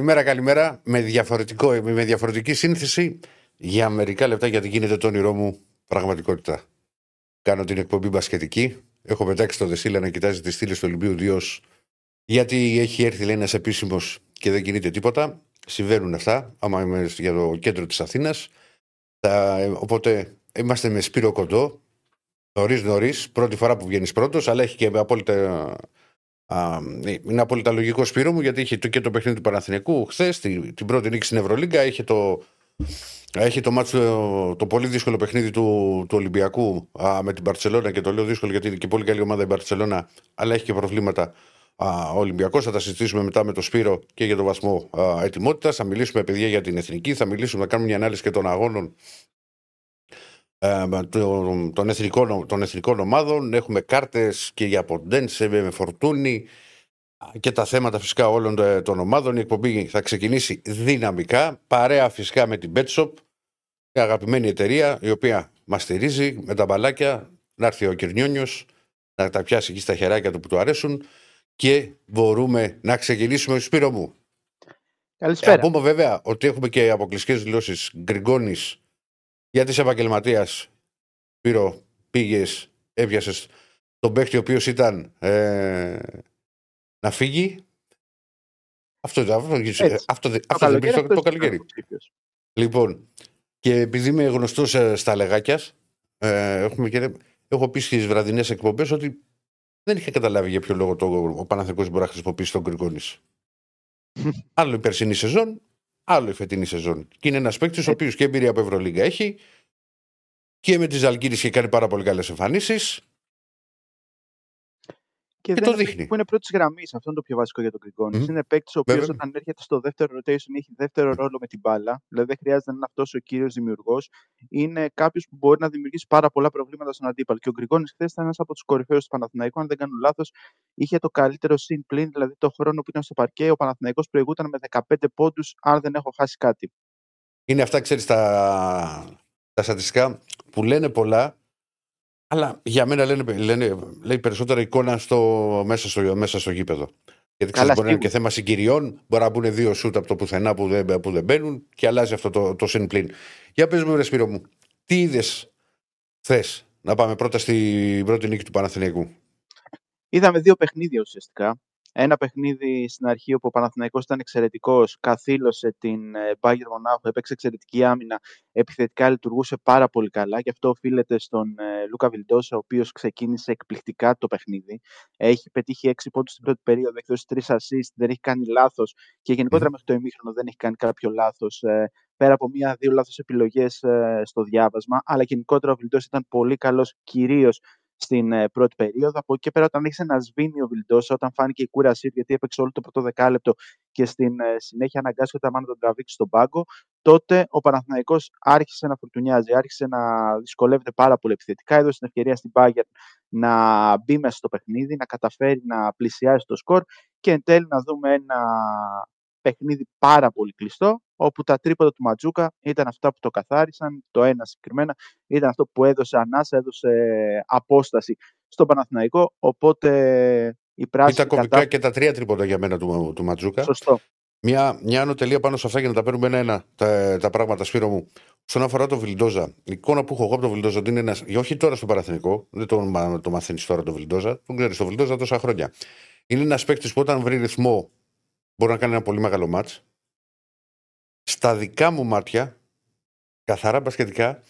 Καλημέρα, καλημέρα. Με, διαφορετικό, με διαφορετική σύνθεση για μερικά λεπτά γιατί γίνεται το όνειρό μου πραγματικότητα. Κάνω την εκπομπή μπασκετική. Έχω πετάξει το Δεσίλα να κοιτάζει τι στήλε του Ολυμπίου Διός γιατί έχει έρθει λέει ένας επίσημος και δεν κινείται τίποτα. Συμβαίνουν αυτά, άμα είμαι για το κέντρο της Αθήνας. Οπότε είμαστε με Σπύρο Κοντό, νωρίς νωρίς, πρώτη φορά που βγαίνεις πρώτος, αλλά έχει και απόλυτα Α, είναι απόλυτα λογικό Σπύρο μου γιατί είχε το, και το παιχνίδι του Παναθηνικού χθες, την, την πρώτη νίκη στην Ευρωλίγκα. Είχε το, έχει το, μάτσο, το πολύ δύσκολο παιχνίδι του, του Ολυμπιακού α, με την Παρσελώνα και το λέω δύσκολο γιατί είναι και πολύ καλή ομάδα η Παρσελώνα, αλλά έχει και προβλήματα ο Ολυμπιακός. Θα τα συζητήσουμε μετά με τον Σπύρο και για τον βαθμό ετοιμότητας. Θα μιλήσουμε, παιδιά, για την εθνική. Θα μιλήσουμε, να κάνουμε μια ανάλυση και των αγώνων ε, των, εθνικών, των εθνικών ομάδων. Έχουμε κάρτες και για Ποντένσε με φορτούνι και τα θέματα φυσικά όλων των ομάδων. Η εκπομπή θα ξεκινήσει δυναμικά, παρέα φυσικά με την Betshop, η αγαπημένη εταιρεία η οποία μας στηρίζει με τα μπαλάκια. Να έρθει ο Κυρνιόνιο να τα πιάσει εκεί στα χεράκια του που του αρέσουν και μπορούμε να ξεκινήσουμε. Σπύρο μου. Καλησπέρα. Ε, πούμε βέβαια ότι έχουμε και αποκλειστικές δηλώσεις Γκριγκόνης γιατί είσαι επαγγελματία, Σπύρο, πήγες, έπιασες τον παίχτη ο οποίος ήταν ε, να φύγει. Αυτό, αυτό, αυτό, αυτό, δεν αυτός το καλοκαίρι. Λοιπόν, και επειδή είμαι γνωστός ε, στα λεγάκια, ε, έχουμε και, έχω πει στις βραδινές εκπομπές ότι δεν είχε καταλάβει για ποιο λόγο το, ο Παναθηναϊκός μπορεί να χρησιμοποιήσει τον Γκριγκόνη. άλλο η περσινή σεζόν, άλλο η φετινή σεζόν. Και είναι ένας παίκτης ο ε. οποίος και εμπειρία από Ευρωλίγκα έχει και με τη Ζαλγκύρη είχε κάνει πάρα πολύ καλές εμφανίσεις. Και, και δεν το είναι δείχνει. Που είναι πρώτης γραμμής, αυτό είναι το πιο βασικό για τον Γκριγκόνη. Mm-hmm. Είναι παίκτης ο οποίος όταν έρχεται στο δεύτερο rotation έχει δεύτερο ρόλο με την μπάλα. Δηλαδή δεν χρειάζεται να είναι αυτός ο κύριος δημιουργός. Είναι κάποιος που μπορεί να δημιουργήσει πάρα πολλά προβλήματα στον αντίπαλο. Και ο Γκριγκόνης χθες ήταν ένας από τους κορυφαίους του Παναθηναϊκού. Αν δεν κάνω λάθος, είχε το καλύτερο συν πλήν, δηλαδή το χρόνο που ήταν στο παρκέ. Ο Παναθηναϊκός προηγούταν με 15 πόντους, αν δεν έχω χάσει κάτι. Είναι αυτά, ξέρεις, τα, τα στατιστικά που λένε πολλά, αλλά για μένα λένε, λένε, λέει περισσότερα εικόνα στο, μέσα, στο, μέσα στο γήπεδο. Γιατί ξέρεις, μπορεί να είναι και θέμα συγκυριών, μπορεί να μπουν δύο σούτ από το πουθενά που δεν, που δεν μπαίνουν και αλλάζει αυτό το, το συν πλήν. Για πες μου, Ρεσπύρο μου, τι είδες θε να πάμε πρώτα στην πρώτη νίκη του Παναθηναϊκού; Είδαμε δύο παιχνίδια ουσιαστικά. Ένα παιχνίδι στην αρχή όπου ο Παναθηναϊκός ήταν εξαιρετικός, καθήλωσε την ε, Bayern Μονάχου, έπαιξε εξαιρετική άμυνα, επιθετικά λειτουργούσε πάρα πολύ καλά και αυτό οφείλεται στον ε, Λούκα Βιλντόσα, ο οποίος ξεκίνησε εκπληκτικά το παιχνίδι. Έχει πετύχει 6 πόντους στην πρώτη περίοδο, έχει δώσει 3 assist, δεν έχει κάνει λάθος και γενικότερα μέχρι το ημίχρονο δεν έχει κάνει κάποιο λάθος. Ε, πέρα από μία-δύο λάθος επιλογές στο διάβασμα, αλλά γενικότερα ο Βιλντόσα ήταν πολύ καλός κυρίως στην ε, πρώτη περίοδο. Από εκεί και πέρα, όταν έχει ένα σβήνιο Βιλντόσα, όταν φάνηκε η κούρασή του, γιατί έπαιξε όλο το πρώτο δεκάλεπτο και στην ε, συνέχεια αναγκάστηκε ο να τον τραβήξει στον πάγκο, τότε ο Παναθηναϊκός άρχισε να φουρτουνιάζει, άρχισε να δυσκολεύεται πάρα πολύ επιθετικά. Έδωσε την ευκαιρία στην Bayern να μπει μέσα στο παιχνίδι, να καταφέρει να πλησιάσει το σκορ και εν τέλει να δούμε ένα παιχνίδι πάρα πολύ κλειστό, όπου τα τρίποτα του Ματζούκα ήταν αυτά που το καθάρισαν. Το ένα συγκεκριμένα ήταν αυτό που έδωσε ανάσα, έδωσε απόσταση στον Παναθηναϊκό. Οπότε η πράσινη. Ήταν κομβικά και τα τρία τρίποτα για μένα του, του Ματζούκα. Σωστό. Μια, μια άνω τελεία πάνω σε αυτά για να τα παίρνουμε ένα-ένα τα, τα πράγματα, Σπύρο μου. Όσον αφορά το Βιλντόζα, η εικόνα που έχω εγώ από το Βιλντόζα είναι ένας. Όχι τώρα στο Παραθυνικό, δεν το, το μαθαίνεις τώρα το Βιλντόζα, τον ξέρεις το Βιλντόζα τόσα χρόνια. Είναι ένας παίκτης που όταν βρει ρυθμό μπορεί να κάνει ένα πολύ μεγάλο μάτς. Στα δικά μου μάτια, καθαρά μπασκετικά,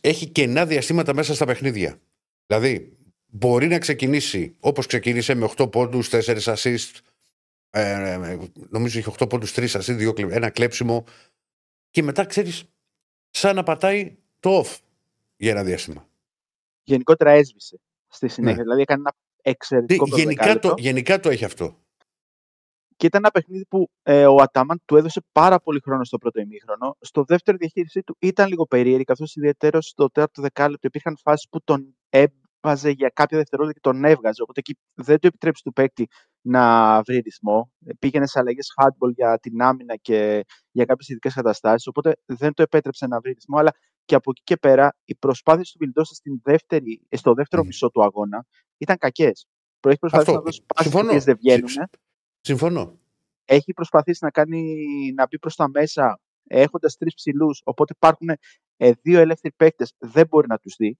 έχει κενά διαστήματα μέσα στα παιχνίδια. Δηλαδή, μπορεί να ξεκινήσει όπως ξεκίνησε με 8 πόντους, 4 assist, ε, ε, νομίζω έχει 8 πόντους, 3 assist, 2, ένα κλέψιμο και μετά ξέρεις σαν να πατάει το off για ένα διάστημα. Γενικότερα έσβησε στη συνέχεια, ναι. δηλαδή έκανε ένα εξαιρετικό γενικά το, γενικά το έχει αυτό. Και ήταν ένα παιχνίδι που ε, ο Ατάμαν του έδωσε πάρα πολύ χρόνο στο πρώτο ημίχρονο. Στο δεύτερο διαχείρισή του ήταν λίγο περίεργη, καθώς ιδιαίτερο στο τέταρτο δεκάλεπτο υπήρχαν φάσεις που τον έβαζε για κάποια δευτερόλεπτα και τον έβγαζε. Οπότε εκεί δεν το επιτρέψει του παίκτη να βρει ρυθμό. Πήγαινε σε αλλαγές hardball για την άμυνα και για κάποιες ειδικές καταστάσεις. Οπότε δεν το επέτρεψε να βρει ρυθμό. Αλλά και από εκεί και πέρα οι προσπάθειες του Βιλντόσα στο δεύτερο mm. μισό του αγώνα ήταν κακές. Έχεις προσπαθήσει να δώσεις πάσει που δεν βγαίνουν. Συμφωνώ. έχει προσπαθήσει να, κάνει, να μπει προς τα μέσα έχοντας τρεις ψηλούς. Οπότε υπάρχουν ε, δύο ελεύθεροι παίκτες, δεν μπορεί να τους δει.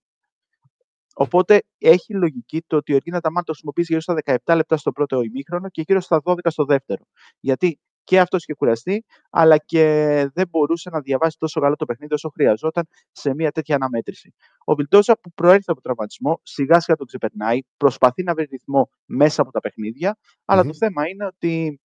Οπότε έχει λογική το ότι ο Εργίνα Ταμάν το χρησιμοποιήσει γύρω στα 17 λεπτά στο πρώτο ημίχρονο και γύρω στα 12 στο δεύτερο. Γιατί και αυτός είχε κουραστεί, αλλά και δεν μπορούσε να διαβάσει τόσο καλό το παιχνίδι όσο χρειαζόταν σε μια τέτοια αναμέτρηση. Ο Βιλντόσα που προέρχεται από τραυματισμό, σιγά σιγά τον ξεπερνάει, προσπαθεί να βρει ρυθμό μέσα από τα παιχνίδια, αλλά το θέμα είναι ότι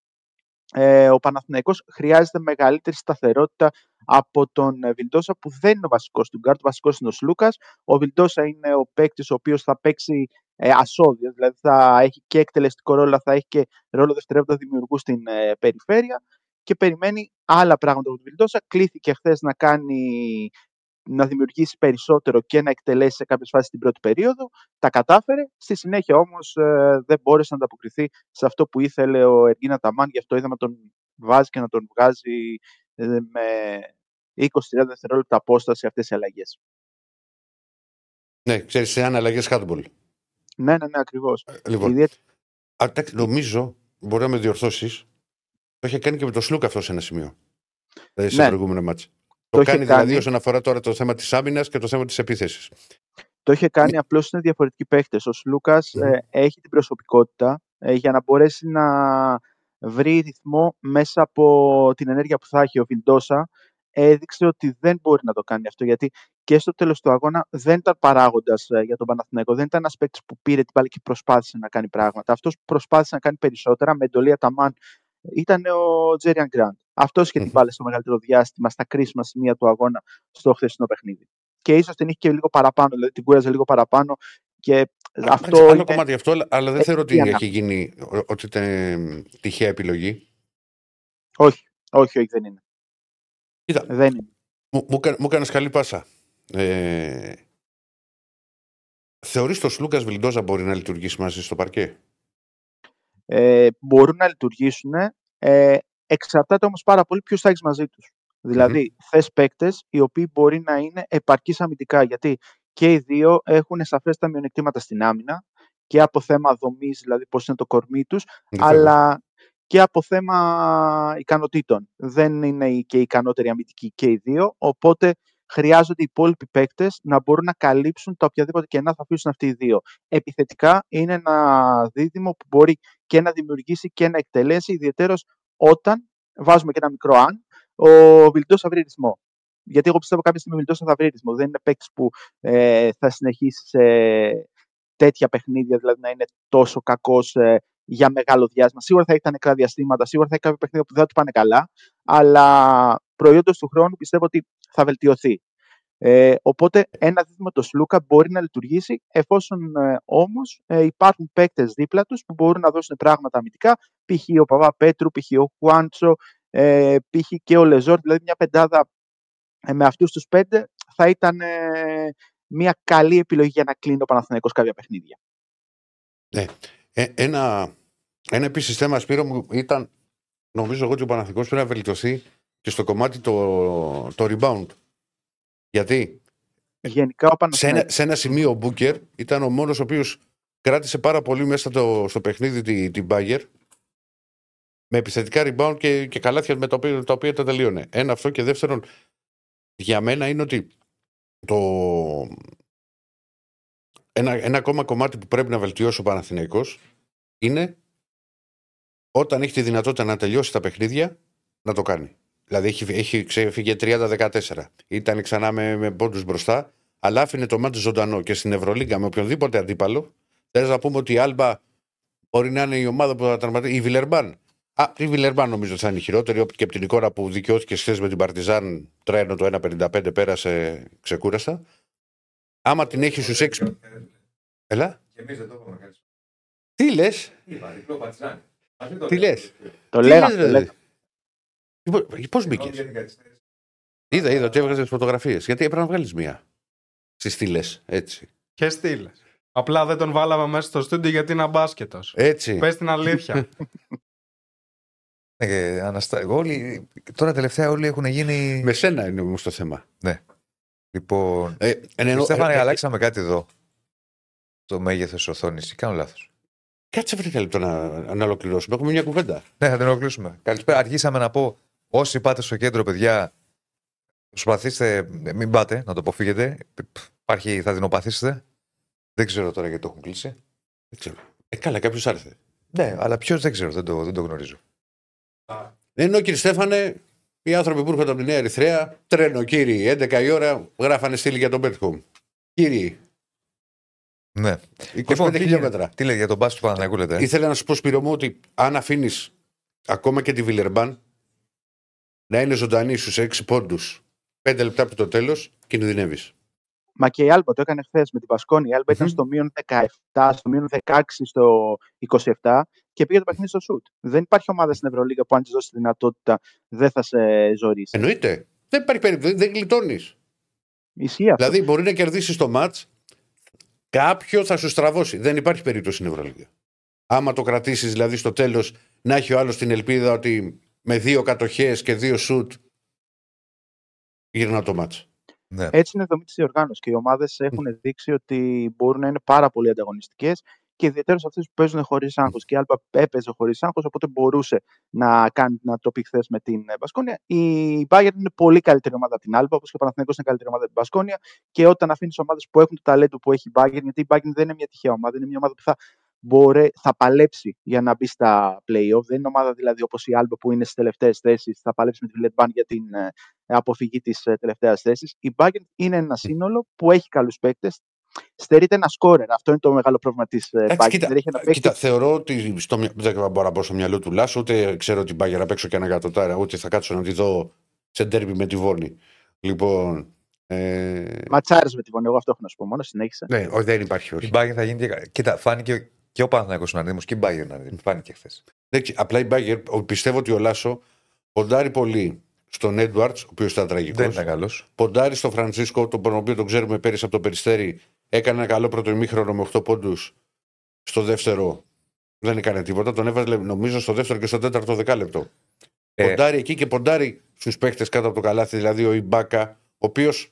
ε, ο Παναθηναϊκός χρειάζεται μεγαλύτερη σταθερότητα από τον ε, Βιλντόσα που δεν είναι ο βασικός του γκαρντ, ο βασικός είναι ο Σλούκας. Ο Βιλντόσα είναι ο παίκτης ο οποίος θα παίξει ε, άσσο-δύο, δηλαδή θα έχει και εκτελεστικό ρόλο, θα έχει και ρόλο δευτερεύοντα δημιουργού στην ε, περιφέρεια και περιμένει άλλα πράγματα από τον Βιλντόσα. Κλήθηκε χθες να κάνει να δημιουργήσει περισσότερο και να εκτελέσει σε κάποιες φάσεις την πρώτη περίοδο. Τα κατάφερε. Στη συνέχεια όμως ε, δεν μπόρεσε να ανταποκριθεί σε αυτό που ήθελε ο Εργίνα Ταμάν. Γι' αυτό είδαμε τον βάζει και να τον βγάζει ε, με 20-30 δευτερόλεπτα απόσταση αυτές οι αλλαγές. Ναι, ξέρεις, σε αλλαγές hardball. Ναι, ναι, ναι, ακριβώς. Ε, λοιπόν, Ιδιαίτερα... νομίζω, μπορεί να με διορθώσεις, το είχε κάνει και με το Σλούκ αυτό σε ένα σημείο. Δηλαδή σε ναι. προηγούμενο μάτσο. Το, το κάνει δηλαδή όσον αφορά τώρα το θέμα της άμυνας και το θέμα της επίθεσης. Το είχε κάνει, απλώς είναι διαφορετικοί παίχτες. Ο Λούκα ε, έχει την προσωπικότητα ε, για να μπορέσει να βρει ρυθμό μέσα από την ενέργεια που θα έχει. Ο Βιλντόσα έδειξε ότι δεν μπορεί να το κάνει αυτό γιατί και στο τέλος του αγώνα δεν ήταν παράγοντας ε, για τον Παναθηναϊκό. Δεν ήταν ένας παίκτης που πήρε την πάλι και προσπάθησε να κάνει πράγματα. Αυτός που προσπάθησε να κάνει περισσότερα με εντολή Αταμάν ήταν ο Τζέριαν Γκραντ. Αυτός είχε την μπάλα στο μεγαλύτερο διάστημα, στα κρίσιμα σημεία του αγώνα στο χθεσινό παιχνίδι. Και ίσως την είχε και λίγο παραπάνω, δηλαδή την κούραζε λίγο παραπάνω. Και αυτό άλλο είναι... κομμάτι αυτό, αλλά δεν θεωρώ ότι έχει γίνει ότι ήταν τυχαία επιλογή. Όχι, όχι, όχι, δεν είναι. Κοίτα, δεν είναι. Μου, μου, μου έκανε καλή πάσα. Ε, θεωρείς το Λούκα Βιλντόσα μπορεί να λειτουργήσει μαζί στο παρκέ; Ε, μπορούν να λειτουργήσουν. Ε, Εξαρτάται όμως πάρα πολύ ποιου θα έχεις μαζί τους. Δηλαδή, mm-hmm. θες παίκτες οι οποίοι μπορεί να είναι επαρκεί αμυντικά. Γιατί και οι δύο έχουν σαφέστα μειονεκτήματα στην άμυνα και από θέμα δομής, δηλαδή πώς είναι το κορμί τους, αλλά και από θέμα ικανοτήτων. Δεν είναι και οι ικανότεροι αμυντικοί και οι δύο. Οπότε χρειάζονται οι υπόλοιποι παίκτες να μπορούν να καλύψουν τα οποιαδήποτε κενά θα αφήσουν αυτοί οι δύο. Επιθετικά είναι ένα δίδυμο που μπορεί και να δημιουργήσει και να εκτελέσει, ιδιαίτερω όταν βάζουμε και ένα μικρό αν, ο Βιλντός θα βρει ρυθμό. Γιατί εγώ πιστεύω κάποια στιγμή ο Βιλντός θα βρει ρυθμό. Δεν είναι παίκτης που ε, θα συνεχίσει σε τέτοια παιχνίδια, δηλαδή να είναι τόσο κακός ε, για μεγάλο διάστημα. Σίγουρα θα έχει τα νεκρά διαστήματα, σίγουρα θα έχει κάποια παιχνίδια που δεν θα του πάνε καλά, αλλά προϊόντος του χρόνου πιστεύω ότι θα βελτιωθεί. Ε, οπότε ένα δίδυμο το Σλούκα μπορεί να λειτουργήσει εφόσον ε, όμως ε, υπάρχουν παίκτες δίπλα τους που μπορούν να δώσουν πράγματα αμυντικά π.χ. ο Παβά Πέτρου, π.χ. ο Χουάντσο, ε, π.χ. και ο Λεζόρ, δηλαδή μια πεντάδα ε, με αυτούς τους πέντε θα ήταν ε, μια καλή επιλογή για να κλείνει ο Παναθηναϊκός κάποια παιχνίδια. Ναι. Ε, ένα, ένα επίσης θέμα, Σπύρο μου, ήταν νομίζω εγώ ότι ο Παναθηναϊκός πρέπει να βελτιωθεί και στο κομμάτι το, το rebound γιατί; Γενικά, ο σε, ένα, σε ένα σημείο ο Μπούκερ ήταν ο μόνος ο οποίος κράτησε πάρα πολύ μέσα το, στο παιχνίδι την, την Bagger με επιθετικά rebound και, και καλάθια με τα οποία, τα οποία τα τελείωνε. Ένα αυτό και δεύτερον, για μένα είναι ότι το... ένα, ένα ακόμα κομμάτι που πρέπει να βελτιώσει ο Παναθηναϊκός είναι όταν έχει τη δυνατότητα να τελειώσει τα παιχνίδια να το κάνει. Δηλαδή έχει, έχει ξεφύγει 30-14. Ήταν ξανά με, με πόντους μπροστά, αλλά άφηνε το μάτι ζωντανό και στην Ευρωλίγκα με οποιονδήποτε αντίπαλο. Θες να πούμε ότι η Άλμπα μπορεί να είναι η ομάδα που θα τραυματίσει. Η Βιλερμπάν. Α, η Βιλερμπάν νομίζω θα είναι η χειρότερη και από την εικόνα που δικαιώθηκε χθες με την Παρτιζάν τρένο το 1.55 πέρασε ξεκούραστα. Άμα την έχεις στους 6. Έλα. Και εμεί δεν το έχουμε Τι λες; Τι λες. Το λέγαμε. Πώς μπήκες; Είδα, είδα ότι έβγαζες τι φωτογραφίες. Γιατί έπρεπε να βγάλεις μία. Στις στήλες, έτσι. Και στήλε. Απλά δεν τον βάλαμε μέσα στο στούντιο γιατί είναι αμπάσκετος. Έτσι. Πες την αλήθεια. ε, αναστα... όλοι... Τώρα τελευταία όλοι έχουν γίνει. Με σένα είναι όμως το θέμα. Ναι. Λοιπόν. Ε, εν, Στέφανε, ε, ε, αλλάξαμε κάτι εδώ. Το μέγεθος οθόνης. Κάνω λάθος. Κάτσε βρήκα λεπτό να, να ολοκληρώσουμε. Έχουμε μια κουβέντα. Ναι, θα την ολοκληρώσουμε. Καλησπέρα. Αργήσαμε να πω όσοι πάτε στο κέντρο, παιδιά, προσπαθήστε, μην πάτε, να το αποφύγετε. Υπάρχει, θα δεινοπαθήσετε. Δεν ξέρω τώρα γιατί το έχουν κλείσει. Δεν ξέρω. Ε, καλά, κάποιος άρθε. Ναι, αλλά ποιος δεν ξέρω, δεν το, δεν το γνωρίζω. Ενώ κύριε Στέφανε, οι άνθρωποι που έρχονται από τη Νέα Ερυθρέα, τρένο κύριοι, 11 η ώρα, γράφανε στήλη για τον Πέτχομ. Κύριοι, Ναι. 25 Λοιπόν, τι χιλιόμετρα. γίνεται; Τι λέει για τον μπάσκετ του Παναθηναϊκού, λέτε. ε; Ήθελα να σου πω, Σπύρο μου, ότι αν αφήνεις ακόμα και τη Βιλερμπάν να είναι ζωντανή στους 6 πόντους 5 λεπτά από το τέλος, κινδυνεύεις. Μα και η Άλμπα το έκανε χθες με την Πασκόνη. Η Άλμπα ήταν Μμμ. στο μείον 17, στο μείον 16, στο 27 και πήγε το παιχνίδι στο σουτ. Δεν υπάρχει ομάδα στην Ευρωλίγα που αν της δώσει τη δυνατότητα δεν θα σε ζωρίσει. Εννοείται. Δεν υπάρχει περίπτωση. Δεν γλιτώνεις. Ισχύει αυτό. Δηλαδή, μπορεί να κερδίσεις το ματ, κάποιο θα σου στραβώσει. Δεν υπάρχει περίπτωση στην Ευρωλίγα. Άμα το κρατήσεις δηλαδή στο τέλος, να έχει ο άλλος την ελπίδα ότι με δύο κατοχές και δύο σουτ γυρνά το μάτς. Ναι. Έτσι είναι η δομή της διοργάνωσης και οι ομάδες έχουν δείξει ότι μπορούν να είναι πάρα πολύ ανταγωνιστικές και ιδιαίτερα σε αυτές που παίζουν χωρίς άγχος. Και η Άλμπα έπαιζε χωρίς άγχος, οπότε μπορούσε να, κάνει, να το πει χθες με την ε, Μπασκόνια. Η Bayern είναι πολύ καλύτερη ομάδα από την Άλμπα, όπως και ο Παναθηναϊκός είναι καλύτερη ομάδα από την Μπασκόνια. Και όταν αφήνεις ομάδες που έχουν το ταλέντο που έχει η Bayern, γιατί η Bayern δεν είναι μια τυχαία ομάδα, είναι μια ομάδα που θα, μπορέ, θα παλέψει για να μπει στα playoff. Δεν είναι ομάδα δηλαδή όπως η Άλμπα που είναι στις τελευταίες θέσεις, θα παλέψει με τη Βιλετμπάν για την ε, αποφυγή της τελευταίας θέσης. Η Bayern είναι ένα σύνολο που έχει καλούς παίκτες. Στερείται ένα σκόρερ. Αυτό είναι το μεγάλο πρόβλημα της Εντάξει, Bayern. κοίτα, Δεν έχει ένα παίκτη. κοίτα, θεωρώ ότι στο, μυα- δεν μπορώ να πω στο μυαλό του Λάσο, ούτε ξέρω την Μπάγκερ απ' έξω και ένα εκατοτάρα, ούτε θα κάτσω να τη δω σε ντέρμπι με τη Βόνη. Λοιπόν. Ε, Ματσάρες με τη Βονή. Εγώ αυτό έχω να σου πω μόνο. Συνέχισε. ναι, όχι, δεν υπάρχει. Η Όχι. Bayern θα γίνει. και- Κοίτα, φάνηκε και ο Παναθηναϊκός είναι αντίμος και η Bayern είναι αντίμος. Φάνηκε χθες. Εντάξει, απλά η Μπάγκερ, πιστεύω ότι ο Λάσο ποντάρει πολύ στον Έντουαρτ, ο οποίος ήταν τραγικός. Δεν ήταν καλός. Ποντάρει στον Φρανσίσκο, τον οποίο τον ξέρουμε πέρυσι από το περιστέρι. Έκανε ένα καλό πρώτο ημίχρονο με 8 πόντους. Στο δεύτερο δεν έκανε τίποτα. Τον έβαζε νομίζω στο δεύτερο και στο τέταρτο δεκάλεπτο. Ε, Ποντάρει εκεί και ποντάρει στους παίχτες κάτω από το καλάθι, δηλαδή ο Ιμπάκα, ο οποίος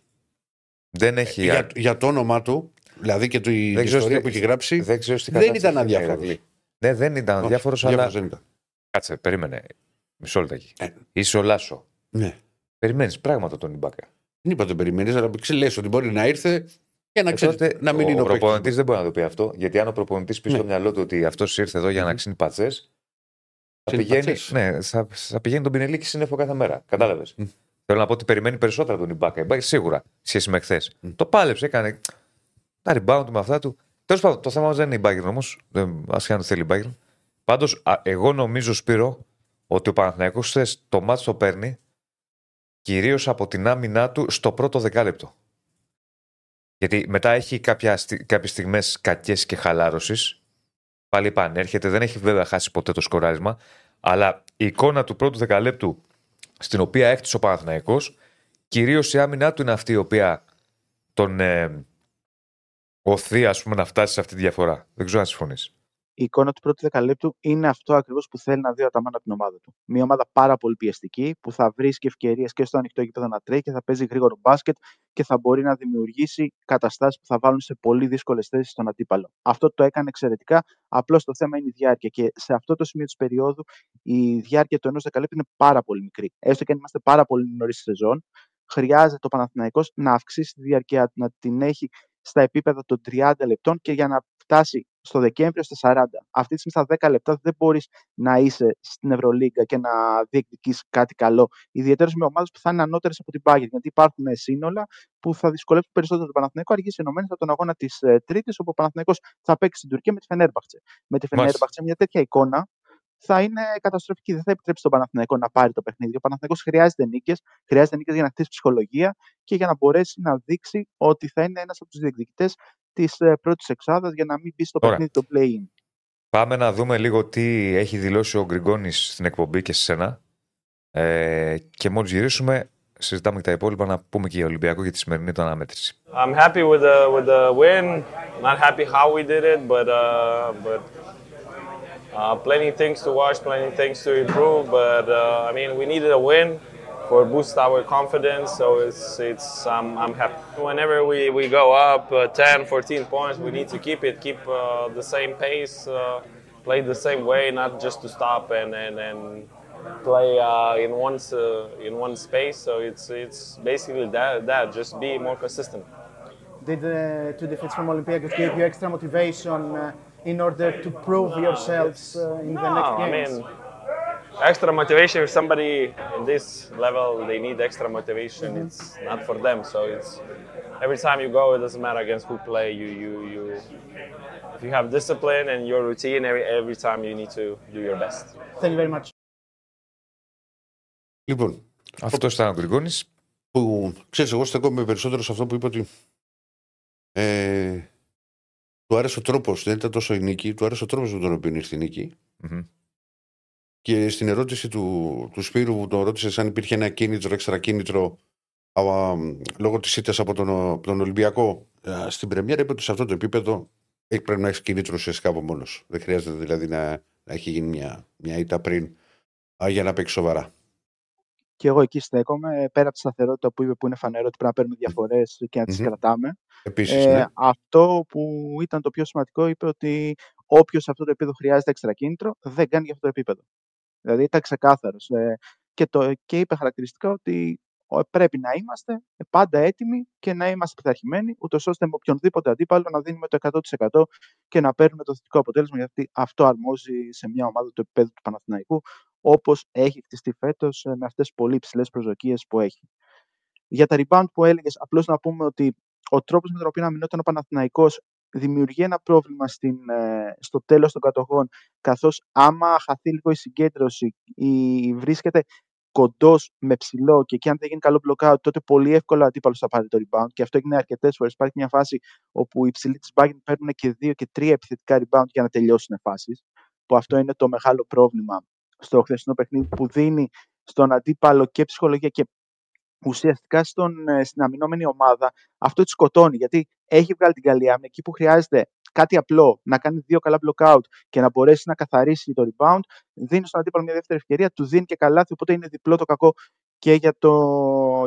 δεν έχει. για, για το όνομά του, δηλαδή και του, η Δεν ξέρω ιστορία στη- που έχει γράψει, δεν ξέρω στη δεν κατάσταση ήταν είναι η αδιάφορος. Ηρακλή. Ναι, δεν ήταν όχι, αδιάφορος, διάφορος αλλά. δεν ήταν. Κάτσε, περίμενε. Μισό λεπτάκι. Ε. Είσαι ο Λάσο. Ναι. Περιμένεις πράγματα τον Ιμπάκα. Δεν είπα δεν περιμένεις, αλλά ξέρεις ότι μπορεί να ήρθε και να Ε, ξέρεις τότε να μην ο είναι ο προπονητής παίκτης. δεν μπορεί να το πει αυτό. Γιατί αν ο προπονητής πει Ναι. στο μυαλό του ότι αυτός ήρθε εδώ για να Μμμ. ξύνει πατσές, θα, Ξύνει πηγαίνει, πατσές. ναι, θα, θα πηγαίνει τον Πινελίκη σύννεφο κάθε μέρα. Κατάλαβες. Μμ. Θέλω να πω ότι περιμένει περισσότερα από τον Ιμπάκα. Ιμπάκα σίγουρα σχέση με χθες. Μμ. Το πάλεψε, έκανε τα rebound του με αυτά του. Τέλος πάντων, το θέμα μα δεν είναι η Bayern όμως. Α αν θέλει η Bayern. Πάντως, εγώ νομίζω, Σπύρο, ότι ο Παναθηναϊκός χθε το μάτι το παίρνει κυρίως από την άμυνά του στο πρώτο δεκάλεπτο. Γιατί μετά έχει κάποια, στι- κάποιες στιγμές κακές και χαλάρωσης. Πάλι επανέρχεται. Δεν έχει βέβαια χάσει ποτέ το σκοράρισμα. Αλλά η εικόνα του πρώτου δεκαλέπτου στην οποία έκτισε ο Παναθηναϊκός κυρίως η άμυνά του είναι αυτή η οποία τον ε, οθεί ας πούμε να φτάσει σε αυτή τη διαφορά. Δεν ξέρω αν συμφωνείς. η εικόνα του πρώτου δεκαλέπτου είναι αυτό ακριβώς που θέλει να δει ο Αταμάν από την ομάδα του. Μια ομάδα πάρα πολύ πιεστική που θα βρίσκει ευκαιρίες και στο ανοιχτό γήπεδο να τρέχει και θα παίζει γρήγορο μπάσκετ και θα μπορεί να δημιουργήσει καταστάσεις που θα βάλουν σε πολύ δύσκολες θέσεις τον αντίπαλο. Αυτό το έκανε εξαιρετικά. Απλώς το θέμα είναι η διάρκεια. Και σε αυτό το σημείο της περίοδου η διάρκεια του ενός δεκαλέπτου είναι πάρα πολύ μικρή. Έστω και αν είμαστε πάρα πολύ νωρίς στη σεζόν, χρειάζεται ο Παναθηναϊκός να αυξήσει τη διάρκεια του, να την έχει στα επίπεδα των 30 λεπτών και για να φτάσει στο Δεκέμβριο στα 40. Αυτή τη στιγμή στα 10 λεπτά δεν μπορείς να είσαι στην Ευρωλίγκα και να διεκδικήσει κάτι καλό. Ιδιαίτερα με ομάδε που θα είναι ανώτερε από την Bayern. Γιατί υπάρχουν σύνολα που θα δυσκολεύσουν περισσότερο τον Παναθηναϊκό. Αργήσει ενωμένε από τον αγώνα της ε, Τρίτης, όπου ο Παναθηναϊκός θα παίξει στην Τουρκία με τη Φενέρμπαχτσε. Με τη Μάλιστα. Φενέρμπαχτσε μια τέτοια εικόνα θα είναι καταστροφική. Δεν θα επιτρέψει τον Παναθηναϊκό να πάρει το παιχνίδι. Ο Παναθηναϊκός χρειάζεται νίκες, χρειάζεται νίκες για να χτίσει ψυχολογία και για να μπορέσει να δείξει ότι θα είναι ένας από τους διεκδικητές της πρώτης εξάδας για να μην μπει στο Ωραία. παιχνίδι το play-in. Πάμε να δούμε λίγο τι έχει δηλώσει ο Γκριγκόνης στην εκπομπή και σε σένα. Ε, και μόλις γυρίσουμε, συζητάμε και τα υπόλοιπα να πούμε και για Ολυμπιακό για τη σημερινή του αναμέτρηση. I'm happy with the with the win. Not happy how we did it, but uh, but uh, plenty things to watch, plenty things to improve. But uh, I mean, we needed a win for boost our confidence. So it's it's I'm I'm happy. Whenever we we go up uh, 10, 14 points, we need to keep it, keep uh, the same pace. Uh, play the same way, not just to stop and and, and play uh, in one uh, in one space. So it's it's basically that that just be more consistent. Did the two defeats from Olympiacos give you extra motivation uh, in order to prove yourselves uh, in the next No, I games? mean, extra motivation. If somebody in this level they need extra motivation, it's not for them. So it's every time you go, it doesn't matter against who play. You you you. If you have discipline and your routine, every every time you need to do your best. Thank you very much. Λοιπόν, Αυτό ήταν ο Γκριγκόνη. που ξέρει, εγώ στεκόμαι περισσότερο σε αυτό που είπε ότι. Ε, του άρεσε ο τρόπος, δεν ήταν τόσο η νίκη, του άρεσε ο τρόπος με τον οποίο είναι στη νίκη. Και στην ερώτηση του, του Σπύρου που τον ρώτησες αν υπήρχε ένα κίνητρο, έξτρα κίνητρο α, α, λόγω της ήττας από τον, από τον Ολυμπιακό α, στην Πρεμιέρα, είπε ότι σε αυτό το επίπεδο έχει, πρέπει να έχεις κίνητρο ουσιαστικά από μόνος. Δεν χρειάζεται δηλαδή να, να έχει γίνει μια, μια ήττα πριν α, για να παίξει σοβαρά. Και εγώ εκεί στέκομαι. Πέρα από τη σταθερότητα που είπε που είναι φανερό ότι πρέπει να παίρνουμε διαφορές και να τις Μμμ. κρατάμε. Επίσης, Ε, ναι. Αυτό που ήταν το πιο σημαντικό είπε ότι όποιος σε αυτό το επίπεδο χρειάζεται έξτρα κίνητρο δεν κάνει για αυτό το επίπεδο. Δηλαδή ήταν ξεκάθαρος. και, το, και είπε χαρακτηριστικά ότι ο- πρέπει να είμαστε πάντα έτοιμοι και να είμαστε πειθαρχημένοι, ούτως ώστε με οποιονδήποτε αντίπαλο να δίνουμε το 100% και να παίρνουμε το θετικό αποτέλεσμα, γιατί αυτό αρμόζει σε μια ομάδα του επίπεδου του Παναθηναϊκού, όπως έχει χτιστεί φέτος με αυτές τις πολύ ψηλέ προσδοκίες που έχει. Για τα rebound που έλεγες, απλώς να πούμε ότι ο τρόπος με τον οποίο αμυνόταν ο Παναθηναϊκός δημιουργεί ένα πρόβλημα στην, ε, στο τέλος των κατοχών, καθώς άμα χαθεί λίγο η συγκέντρωση ή βρίσκεται κοντός με ψηλό και εκεί αν δεν γίνει καλό blockout, τότε πολύ εύκολα ο αντίπαλος θα πάρει το rebound και αυτό έγινε αρκετές φορές. Υπάρχει μια φάση όπου οι ψηλοί της Bayern παίρνουν και δύο και τρία επιθετικά rebound για να τελειώσουν φάσεις, που αυτό είναι το μεγάλο πρόβλημα στο χθεσινό παιχνίδι που δίνει στον αντίπαλο και ψυχολογία και ουσιαστικά στον, ε, στην αμυνόμενη ομάδα αυτό τη σκοτώνει. Γιατί έχει βγάλει την καλή άμυνα εκεί που χρειάζεται κάτι απλό, να κάνει δύο καλά blockout και να μπορέσει να καθαρίσει το rebound, δίνει στον αντίπαλο μια δεύτερη ευκαιρία, του δίνει και καλάθι, οπότε είναι διπλό το κακό και για, το,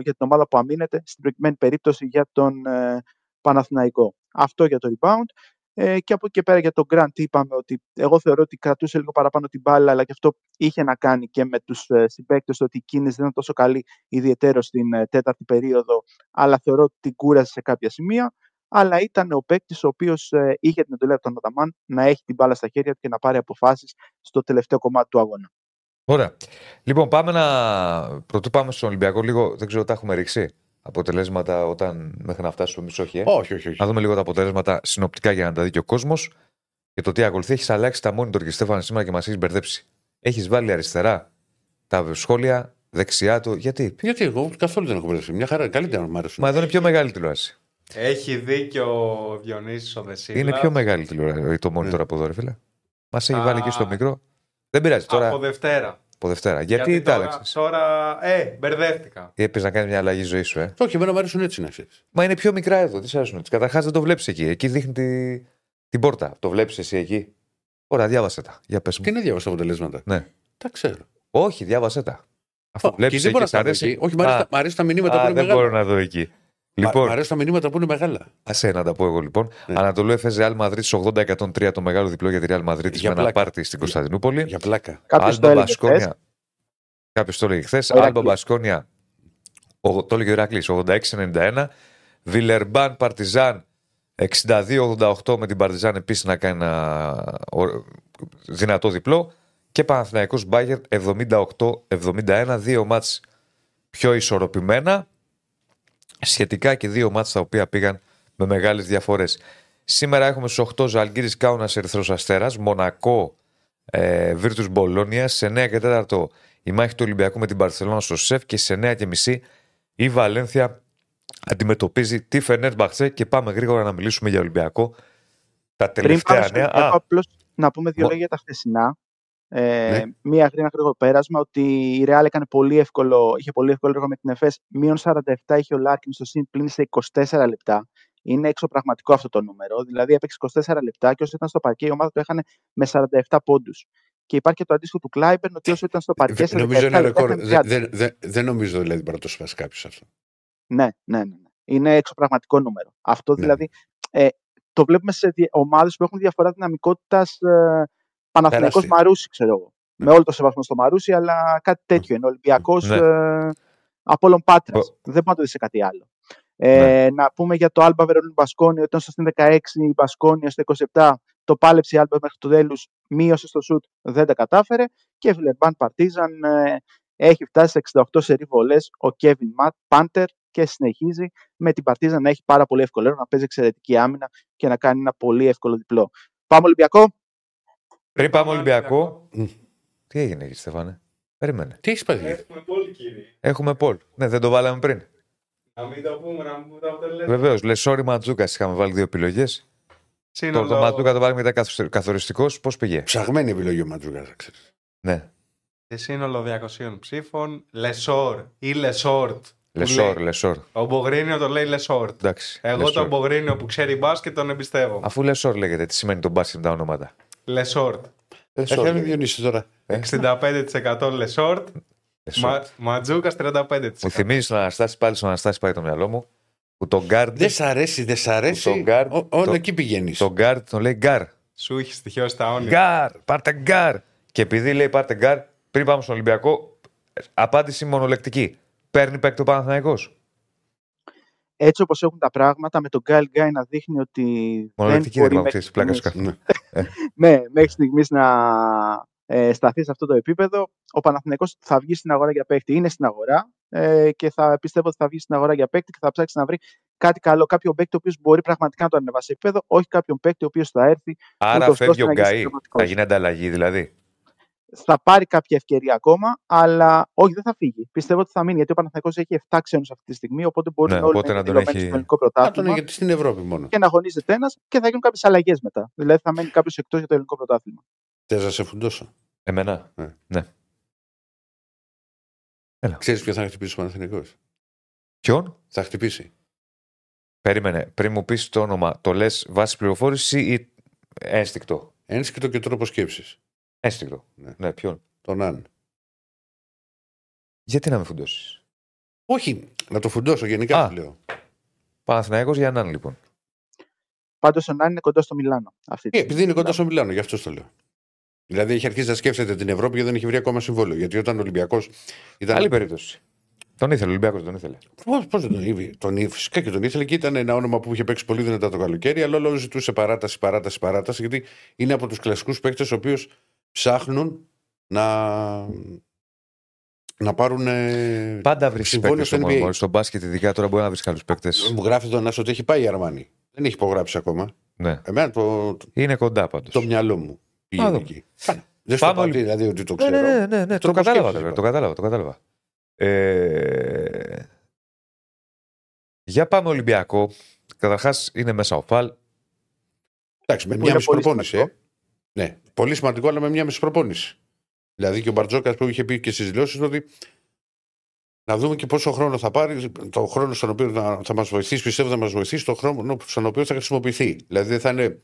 για την ομάδα που αμήνεται, στην προκειμένη περίπτωση για τον ε, Παναθηναϊκό. Αυτό για το rebound. Ε, και από εκεί και πέρα για τον Grant είπαμε ότι εγώ θεωρώ ότι κρατούσε λίγο παραπάνω την μπάλα, αλλά και αυτό είχε να κάνει και με τους ε, συμπαίκτες ότι η κίνηση δεν ήταν τόσο καλή, ιδιαίτερο στην ε, τέταρτη περίοδο, αλλά θεωρώ ότι την κούρασε σε κάποια σημεία. Αλλά ήταν ο παίκτης ο οποίος ε, είχε την εντολή από τον Αταμάν να έχει την μπάλα στα χέρια του και να πάρει αποφάσεις στο τελευταίο κομμάτι του αγώνα. Ωραία. Λοιπόν, πάμε να. Πρωτού πάμε στον Ολυμπιακό, λίγο δεν ξέρω, τα έχουμε ρίξει; Αποτελέσματα όταν μέχρι να φτάσουμε εμεί, όχι. Ε. Όχι, όχι, όχι. Να δούμε λίγο τα αποτελέσματα συνοπτικά για να τα δει και ο κόσμος. Και το τι ακολουθεί. Έχεις αλλάξει τα monitor και Στέφανε σήμερα και μας έχεις μπερδέψει. Έχεις βάλει αριστερά τα σχόλια, δεξιά του. Γιατί; Γιατί εγώ καθόλου δεν έχω μπερδευτεί. Μια χαρά, καλύτερα να μου άρεσουν. Μα εδώ είναι πιο μεγάλη τηλεόραση. Έχει δίκιο ο Διονύσης ο Δεσίλα. Είναι πιο μεγάλη τηλεόραση το monitor Ναι. από εδώ, ρε φίλε. Μας έχει Α. βάλει εκεί στο μικρό. Δεν πειράζει τώρα. Από Από, Δευτέρα. Δευτέρα. Γιατί, τα τώρα, άλλαξες; τώρα, ε, μπερδεύτηκα. Ή έπαιζε να κάνεις μια αλλαγή ζωής σου, ε. Όχι, εμένα μου αρέσουν έτσι να ξέρεις. Μα είναι πιο μικρά εδώ. Τι σα αρέσουν. Καταρχάς δεν το βλέπεις εκεί. Εκεί δείχνει τη... την πόρτα. Το βλέπεις εσύ εκεί; Ωραία, διάβασε τα. Για πες μου. Τι είναι διάβασα τα αποτελέσματα. Ναι. Τα ξέρω. Όχι, διάβασε τα. Αφού Ω, βλέπεις και δεν μπορώ εκεί, να σ' τα δω αρέσει. εκεί. Όχι, μ' αρέσει Α, τα- μ' αρέσει τα μηνύματα που Α, είναι δεν μπορώ μεγάλα. να δω εκεί. Μ' Λοιπόν, αρέσει τα μηνύματα που είναι μεγάλα. ας να τα πω εγώ λοιπόν. Ναι. Ανατολού έφεζε Real Madrid 80-103 το μεγάλο διπλό για τη Real Madrid με Για ένα πλάκα. πάρτι στην Κωνσταντινούπολη. Για πλάκα. Κάποιος το Άλμπα έλεγε χθες. Μπασκόνια. Κάποιος το έλεγε χθες. Ο Ηρακλής. Άλμπα Μπασκόνια. ο- Το έλεγε ο Ηρακλή 86-91. Βιλερμπάν Παρτιζάν 62-88 με την Παρτιζάν επίσης να κάνει ένα ο- δυνατό διπλό. Και Παναθηναϊκός Μπάγκερ 78-71. Δύο μάτς πιο ισορροπημένα. Σχετικά και δύο μάτς τα οποία πήγαν με μεγάλες διαφορές. Σήμερα έχουμε στους 8 Ζαλγκύρης Κάουνας Ερυθρός Αστέρας, Μονακό ε, Βίρτους Μπολόνια, σε 9 και 4 η μάχη του Ολυμπιακού με την Παρσελόνα στο ΣΕΦ και σε 9 και μισή η Βαλένθια αντιμετωπίζει τη Φενέρμπαχτσε και πάμε γρήγορα να μιλήσουμε για Ολυμπιακό. Τα Πριν τελευταία πάμε στο νέα. Ολυμπιακό, Α, απλώς να πούμε δύο Μο- λόγια για τα χθεσινά. Ε, Ναι. Μία γρήγορα γρήγορο πέρασμα ότι η Real έκανε πολύ εύκολο, είχε πολύ εύκολο έργο με την ΕΦΕΣ. Μείον 47 είχε ο Λάρκιν στο συν πλην σε 24 λεπτά. Είναι εξωπραγματικό αυτό το νούμερο. Δηλαδή έπαιξε 24 λεπτά και όσο ήταν στο παρκέ η ομάδα του έχανε με 47 πόντους. Και υπάρχει και το αντίστοιχο του Κλάιμπερν ότι όσο ήταν στο παρκέ σε 17 Νομίζω είναι λεπτά ρεκόρ. έχανε Δεν 30. δεν- δεν- δεν νομίζω δηλαδή μπορεί να το σπάσει κάποιος αυτό. Ναι, ναι, ναι. ναι. Είναι εξωπραγματικό νούμερο. Αυτό Ναι. δηλαδή ε, το βλέπουμε σε ομάδες που έχουν διαφορά δυναμικότητας Παναθηναϊκός Τεράστια. Μαρούσι, ξέρω εγώ. Με όλο το σεβασμό στο Μαρούσι, αλλά κάτι τέτοιο είναι. Ολυμπιακός Ναι. ε, Απόλλων Πάτρας. Ο- Δεν μπορεί να το δεις σε κάτι άλλο. Ε, Να πούμε για το Άλμπα Βερολίνου Μπασκόνιο, όταν στο 16 η Μπασκόνια στο 27 το πάλεψε η Άλμπα μέχρι το τέλου, μείωσε στο σουτ, δεν τα κατάφερε. Και η Βιλερμπάν Παρτίζαν ε, έχει φτάσει σε 68 σερί βολές ο Κέβιν Μα- Πάντερ και συνεχίζει με την Παρτίζαν να έχει πάρα πολύ εύκολο έργο, να παίζει εξαιρετική άμυνα και να κάνει ένα πολύ εύκολο διπλό. Πάμε Ολυμπιακό. Πριν πάμε Ολυμπιακό. Μμ. Τι έγινε εκεί, Στεφάνε; Περίμενε. Τι έχει πάθει. Έχουμε poll κύριε. Έχουμε poll. Ναι, δεν το βάλαμε πριν. Να μην το πούμε, να μην πούμε το αποτέλεσμα. Βεβαίως, Λεσόρ ή Μαντζούκα είχαμε βάλει δύο επιλογές. Το, Σύνολο... το Μαντζούκα το βάλαμε μετά καθοριστικός. Πώς πήγε; Ψαγμένη επιλογή ο Μαντζούκας, θα ξέρεις. Ναι. Σε σύνολο 200 ψήφων, Λεσόρ ή Λεσόρτ. που Λεσόρ, λέει. Λεσόρ. Ο Μπογρίνιο το λέει Λεσόρτ. Εντάξει. Εγώ Λεσόρ. τον Μπογρίνιο που ξέρει μπάσκετ τον εμπιστεύω. Αφού Λεσόρ λέγεται, τι σημαίνει το μπάσκετ με τα ονόματα. Λεσόρτ. Έχει κάνει Διονύσης τώρα. 65% Λεσόρτ. Λεσόρ. Μα... Ματζούκα 35%. Μου θυμίζεις τον Αναστάση πάλι στον Αναστάση πάει το μυαλό μου. Που τον γκάρντ. Δεν σ' αρέσει, δεν σ' αρέσει. Το γκάρ- Ό- Όλο το- εκεί πηγαίνεις. Τον γκάρντ τον λέει γκάρ. Σου έχει στοιχειώσει τα όνειρα. Γκάρ, πάρτε γκάρ. Και επειδή λέει πάρτε γκάρ, πριν πάμε στον Ολυμπιακό, απάντηση μονολεκτική. Παίρνει παίκτη ο Παναθηναϊκός. Έτσι όπως έχουν τα πράγματα, με τον Κάιλ Γκάι να δείχνει ότι δεν Μονολεκτική δεν μπορεί είπαμε, μέχρι ξέρεις, πλάκα σου στιγμής- κάνω. Ναι. ναι, μέχρι στιγμής να ε, σταθεί σε αυτό το επίπεδο, ο Παναθηναϊκός θα βγει στην αγορά για παίκτη. Είναι στην αγορά ε, και θα πιστεύω ότι θα βγει στην αγορά για παίκτη και θα ψάξει να βρει κάτι καλό, κάποιον παίκτη ο οποίος μπορεί πραγματικά να το ανεβάσει σε επίπεδο, όχι κάποιον παίκτη ο οποίος θα έρθει, Άρα ούτως φεύγει ώστε ο να γίνει Γκάι. συμπληρωματικός. Θα γίνει ανταλλαγή δηλαδή. Θα πάρει κάποια ευκαιρία ακόμα, αλλά όχι, δεν θα φύγει. Πιστεύω ότι θα μείνει, γιατί ο Παναθηναϊκός έχει 7 ξένους αυτή τη στιγμή, οπότε μπορεί Ναι, όλοι οπότε να να είναι τον δηλωμένοι έχει- στο ελληνικό Α, τον πρωτάθλημα γιατί στην Ευρώπη μόνο. και να αγωνίζεται ένας και θα γίνουν κάποιες αλλαγές μετά. Δηλαδή θα μένει κάποιος εκτός για το ελληνικό πρωτάθλημα. Θε να σε φουντώσω. Εμένα. Ναι. Ναι. Ξέρεις ποιο θα χτυπήσει ο Παναθηναϊκός; Ποιον; Θα χτυπήσει. Περίμενε. Πριν μου πεις το όνομα, το λες βάση πληροφόρηση ή ένστικτο; Ένσκητο και τρόπο σκέψης. Ένστικτο. Ναι. ναι ποιον; Τον Αν. Γιατί να με φουντώσεις; Όχι, να το φουντώσω γενικά Α. σου λέω. Παναθηναϊκός για έναν λοιπόν. Πάντως ο Νάν είναι κοντά στο Μιλάνο. Αυτή τη Ε, στιγμή. επειδή είναι κοντά στο Μιλάνο, γι' αυτό το λέω. Δηλαδή έχει αρχίσει να σκέφτεται την Ευρώπη και δεν έχει βρει ακόμα συμβόλαιο. Γιατί όταν ο Ολυμπιακός ήταν. Άλλη περίπτωση. Τον ήθελε, ο Ολυμπιακός τον ήθελε. Πώς δεν τον ήθελε. Τον ήθελε. Φυσικά και τον ήθελε και ήταν ένα όνομα που είχε παίξει πολύ δυνατά το καλοκαίρι, αλλά όλο ζητούσε παράταση, παράταση, παράταση. Γιατί είναι από τους κλασικούς παίκτες ο οποίου ψάχνουν να. να πάρουν. ε, Πάντα βρεις συμβόλαιο παίκτες στο όμω. NBA. Μόλι στον μπάσκετ, ειδικά τώρα μπορεί να βρεις καλούς παίκτες. Μου γράφει τον Άσο ότι έχει πάει η Αρμάνη. Δεν έχει υπογράψει ακόμα. Ναι. Εμένα το, το, Είναι κοντά πάντως. το μυαλό μου πήγε Α, δω. εκεί. Δεν στο Πάμε πάω όλοι- δηλαδή ότι το Ναι, ξέρω. ναι, ναι, ναι, ναι. Το Τρόπος κατάλαβα, σκέψης, βέβαια, είπα. το κατάλαβα, το κατάλαβα. Ε, για πάμε Ολυμπιακό. Καταρχάς είναι μέσα ο Φαλ. Εντάξει, με Που μια είναι μισή πολύ προπόνηση. Ε. σημαντικό. Ναι, πολύ σημαντικό, αλλά με μια μισή προπόνηση. Δηλαδή και ο Μπαρτζόκας που είχε πει και στις δηλώσεις ότι να δούμε και πόσο χρόνο θα πάρει, το χρόνο στον οποίο θα, θα μας βοηθήσει, πιστεύω θα μας βοηθήσει, το χρόνο στον οποίο θα χρησιμοποιηθεί. Δηλαδή δεν θα είναι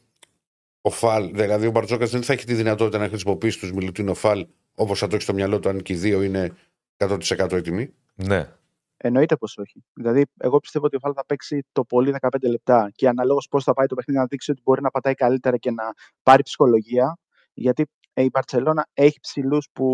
ο Φαλ, δηλαδή ο Μπαρτζόκας δεν θα έχει τη δυνατότητα να χρησιμοποιήσει τους Μιλουτίνο Φαλ όπως θα το έχει στο μυαλό του, αν και οι δύο είναι 100% έτοιμοι. Ναι. Εννοείται πως όχι. Δηλαδή, εγώ πιστεύω ότι ο Φάλ θα παίξει το πολύ 15 λεπτά και αναλόγως πώς θα πάει το παιχνίδι να δείξει ότι μπορεί να πατάει καλύτερα και να πάρει ψυχολογία. Γιατί ε, η Μπαρσελόνα έχει ψηλούς που.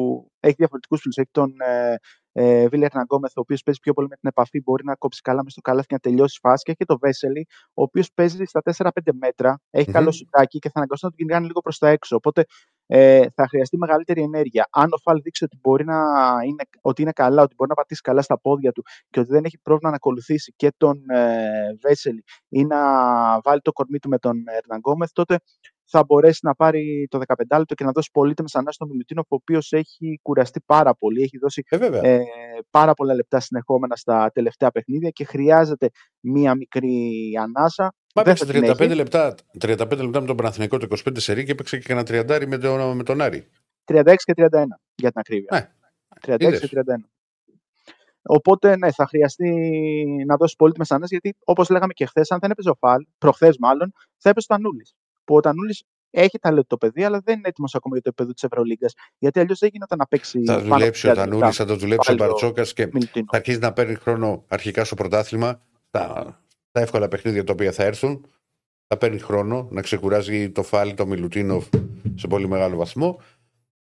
έχει διαφορετικούς ψηλούς. Έχει τον ε, ε, Βίλερ Ναγκόμεθ, ο οποίος παίζει πιο πολύ με την επαφή, μπορεί να κόψει καλά μες στο καλάθι και να τελειώσει φάση. Και έχει και τον Βέσελη, ο οποίος παίζει στα 4-5 μέτρα, έχει Μμμ. καλό σουτάκι και θα αναγκαστεί να τον κυνηγάνε λίγο προς τα έξω. Οπότε ε, θα χρειαστεί μεγαλύτερη ενέργεια. Αν ο Φαλ δείξει ότι, μπορεί να είναι, ότι είναι καλά, ότι μπορεί να πατήσει καλά στα πόδια του και ότι δεν έχει πρόβλημα να ακολουθήσει και τον ε, Βέσελη ή να βάλει το κορμί του με τον Ερναγκόμεθ, τότε θα μπορέσει να πάρει το 15 λεπτό και να δώσει πολύτιμες ανάσεις στον Μιλουτίνο, ο οποίος έχει κουραστεί πάρα πολύ. Έχει δώσει Ε, βέβαια. ε, πάρα πολλά λεπτά συνεχόμενα στα τελευταία παιχνίδια και χρειάζεται μία μικρή ανάσα. Μα Δεν έπαιξε θα την 35 έχει. λεπτά, 35 λεπτά με τον Παναθηναϊκό το 25 σερί και έπαιξε και ένα τριαντάρι με τον, με τον Άρη. 36 και 31 για την ακρίβεια. Ναι. 36 Είδες. και 31. Οπότε ναι, θα χρειαστεί να δώσει πολύτιμες ανάσε γιατί όπως λέγαμε και χθες, αν δεν έπαιζε ο Φαλ, προχθές μάλλον, θα έπαιζε ο Τανούλης. Που ο Τανούλη έχει ταλέντο το παιδί, αλλά δεν είναι έτοιμος ακόμα για το επίπεδο της Ευρωλίγκας. Γιατί αλλιώς δεν γίνεται να παίξει. Θα πάνω από δουλέψει ο 30 Τανούλης, λεπτά θα το δουλέψει ο πάλι ο Μπαρτσόκας και Μιλουτίνο. θα αρχίσει να παίρνει χρόνο αρχικά στο πρωτάθλημα. Τα, τα εύκολα παιχνίδια τα οποία θα έρθουν. Θα παίρνει χρόνο να ξεκουράζει το Φάλι, το Μιλουτίνοφ σε πολύ μεγάλο βαθμό.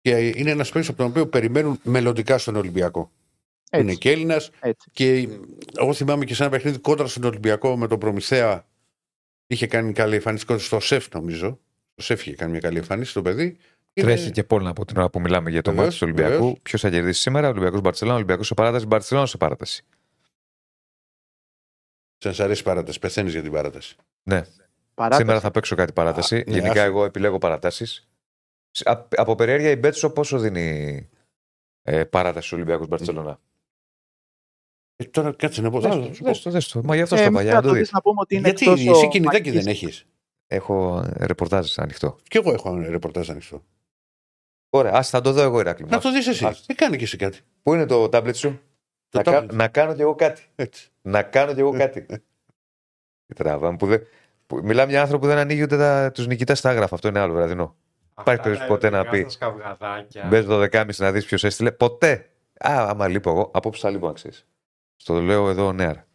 Και είναι ένας παίκτης από τον οποίο περιμένουν μελλοντικά στον Ολυμπιακό. Έτσι. Είναι και Έλληνας. Έτσι. Και εγώ θυμάμαι και σε ένα παιχνίδι κόντρα στον Ολυμπιακό με τον Προμηθέα. Είχε κάνει καλή εμφάνιση κόντρα στο Σεφ, νομίζω. Το Σεφ είχε κάνει μια καλή εμφάνιση το παιδί. Είναι- Τρέχει και πόλνα από την ώρα που μιλάμε για το Βεβαίως, μάτι του Ολυμπιακού. βεβαίως. Ποιος θα κερδίσει σήμερα, Ολυμπιακός Μπαρσελόνα, Ολυμπιακός σε παράταση, Μπαρσελόνα σε παράταση. Σαν σ' αρέσει η παράταση. Πεθαίνεις για την παράταση. Ναι, Παράταση. σήμερα θα παίξω κάτι παράταση. Α, ναι, Γενικά, άσε. εγώ επιλέγω παρατάσεις. Από περιέργεια η Μπέτσο πόσο δίνει ε, παράταση ο Ολυμπιακός Μπαρσελόνα; Ε, τώρα κάτσε να πω. Δες θα το, σου πω. δες το, δες το. Μα γι' αυτό Ε, στο εμείς παλιά θα να το το δεις. δεις να πούμε ότι είναι Γιατί εκτός ο εσύ κινητάκι Μακής. δεν έχεις. Έχω ε, ρεπορτάζ ανοιχτό. Κι εγώ έχω ένα ρεπορτάζ ανοιχτό. Ωραία, ας θα το δω εγώ, Ηράκλειο. Να το δεις εσύ. Ας. Δεν κάνει και εσύ κάτι. Πού είναι το τάμπλετ σου, Το να, κα- tablet. να κάνω κι εγώ κάτι. Έτσι. Να κάνω κι εγώ κάτι. Τι τράβαμε που δεν. Που, μιλάμε για άνθρωπο που δεν ανοίγει ούτε τους νικητές στα άγραφα. Αυτό είναι άλλο βραδινό. Υπάρχει περίπτωση ποτέ να πει. Σκαυγαδάκια. Μπες το 12.30 να δεις ποιος έστειλε. Ποτέ. Α, άμα λείπω εγώ, απόψε θα λείπω να ξέρεις. Στο λέω εδώ νέα.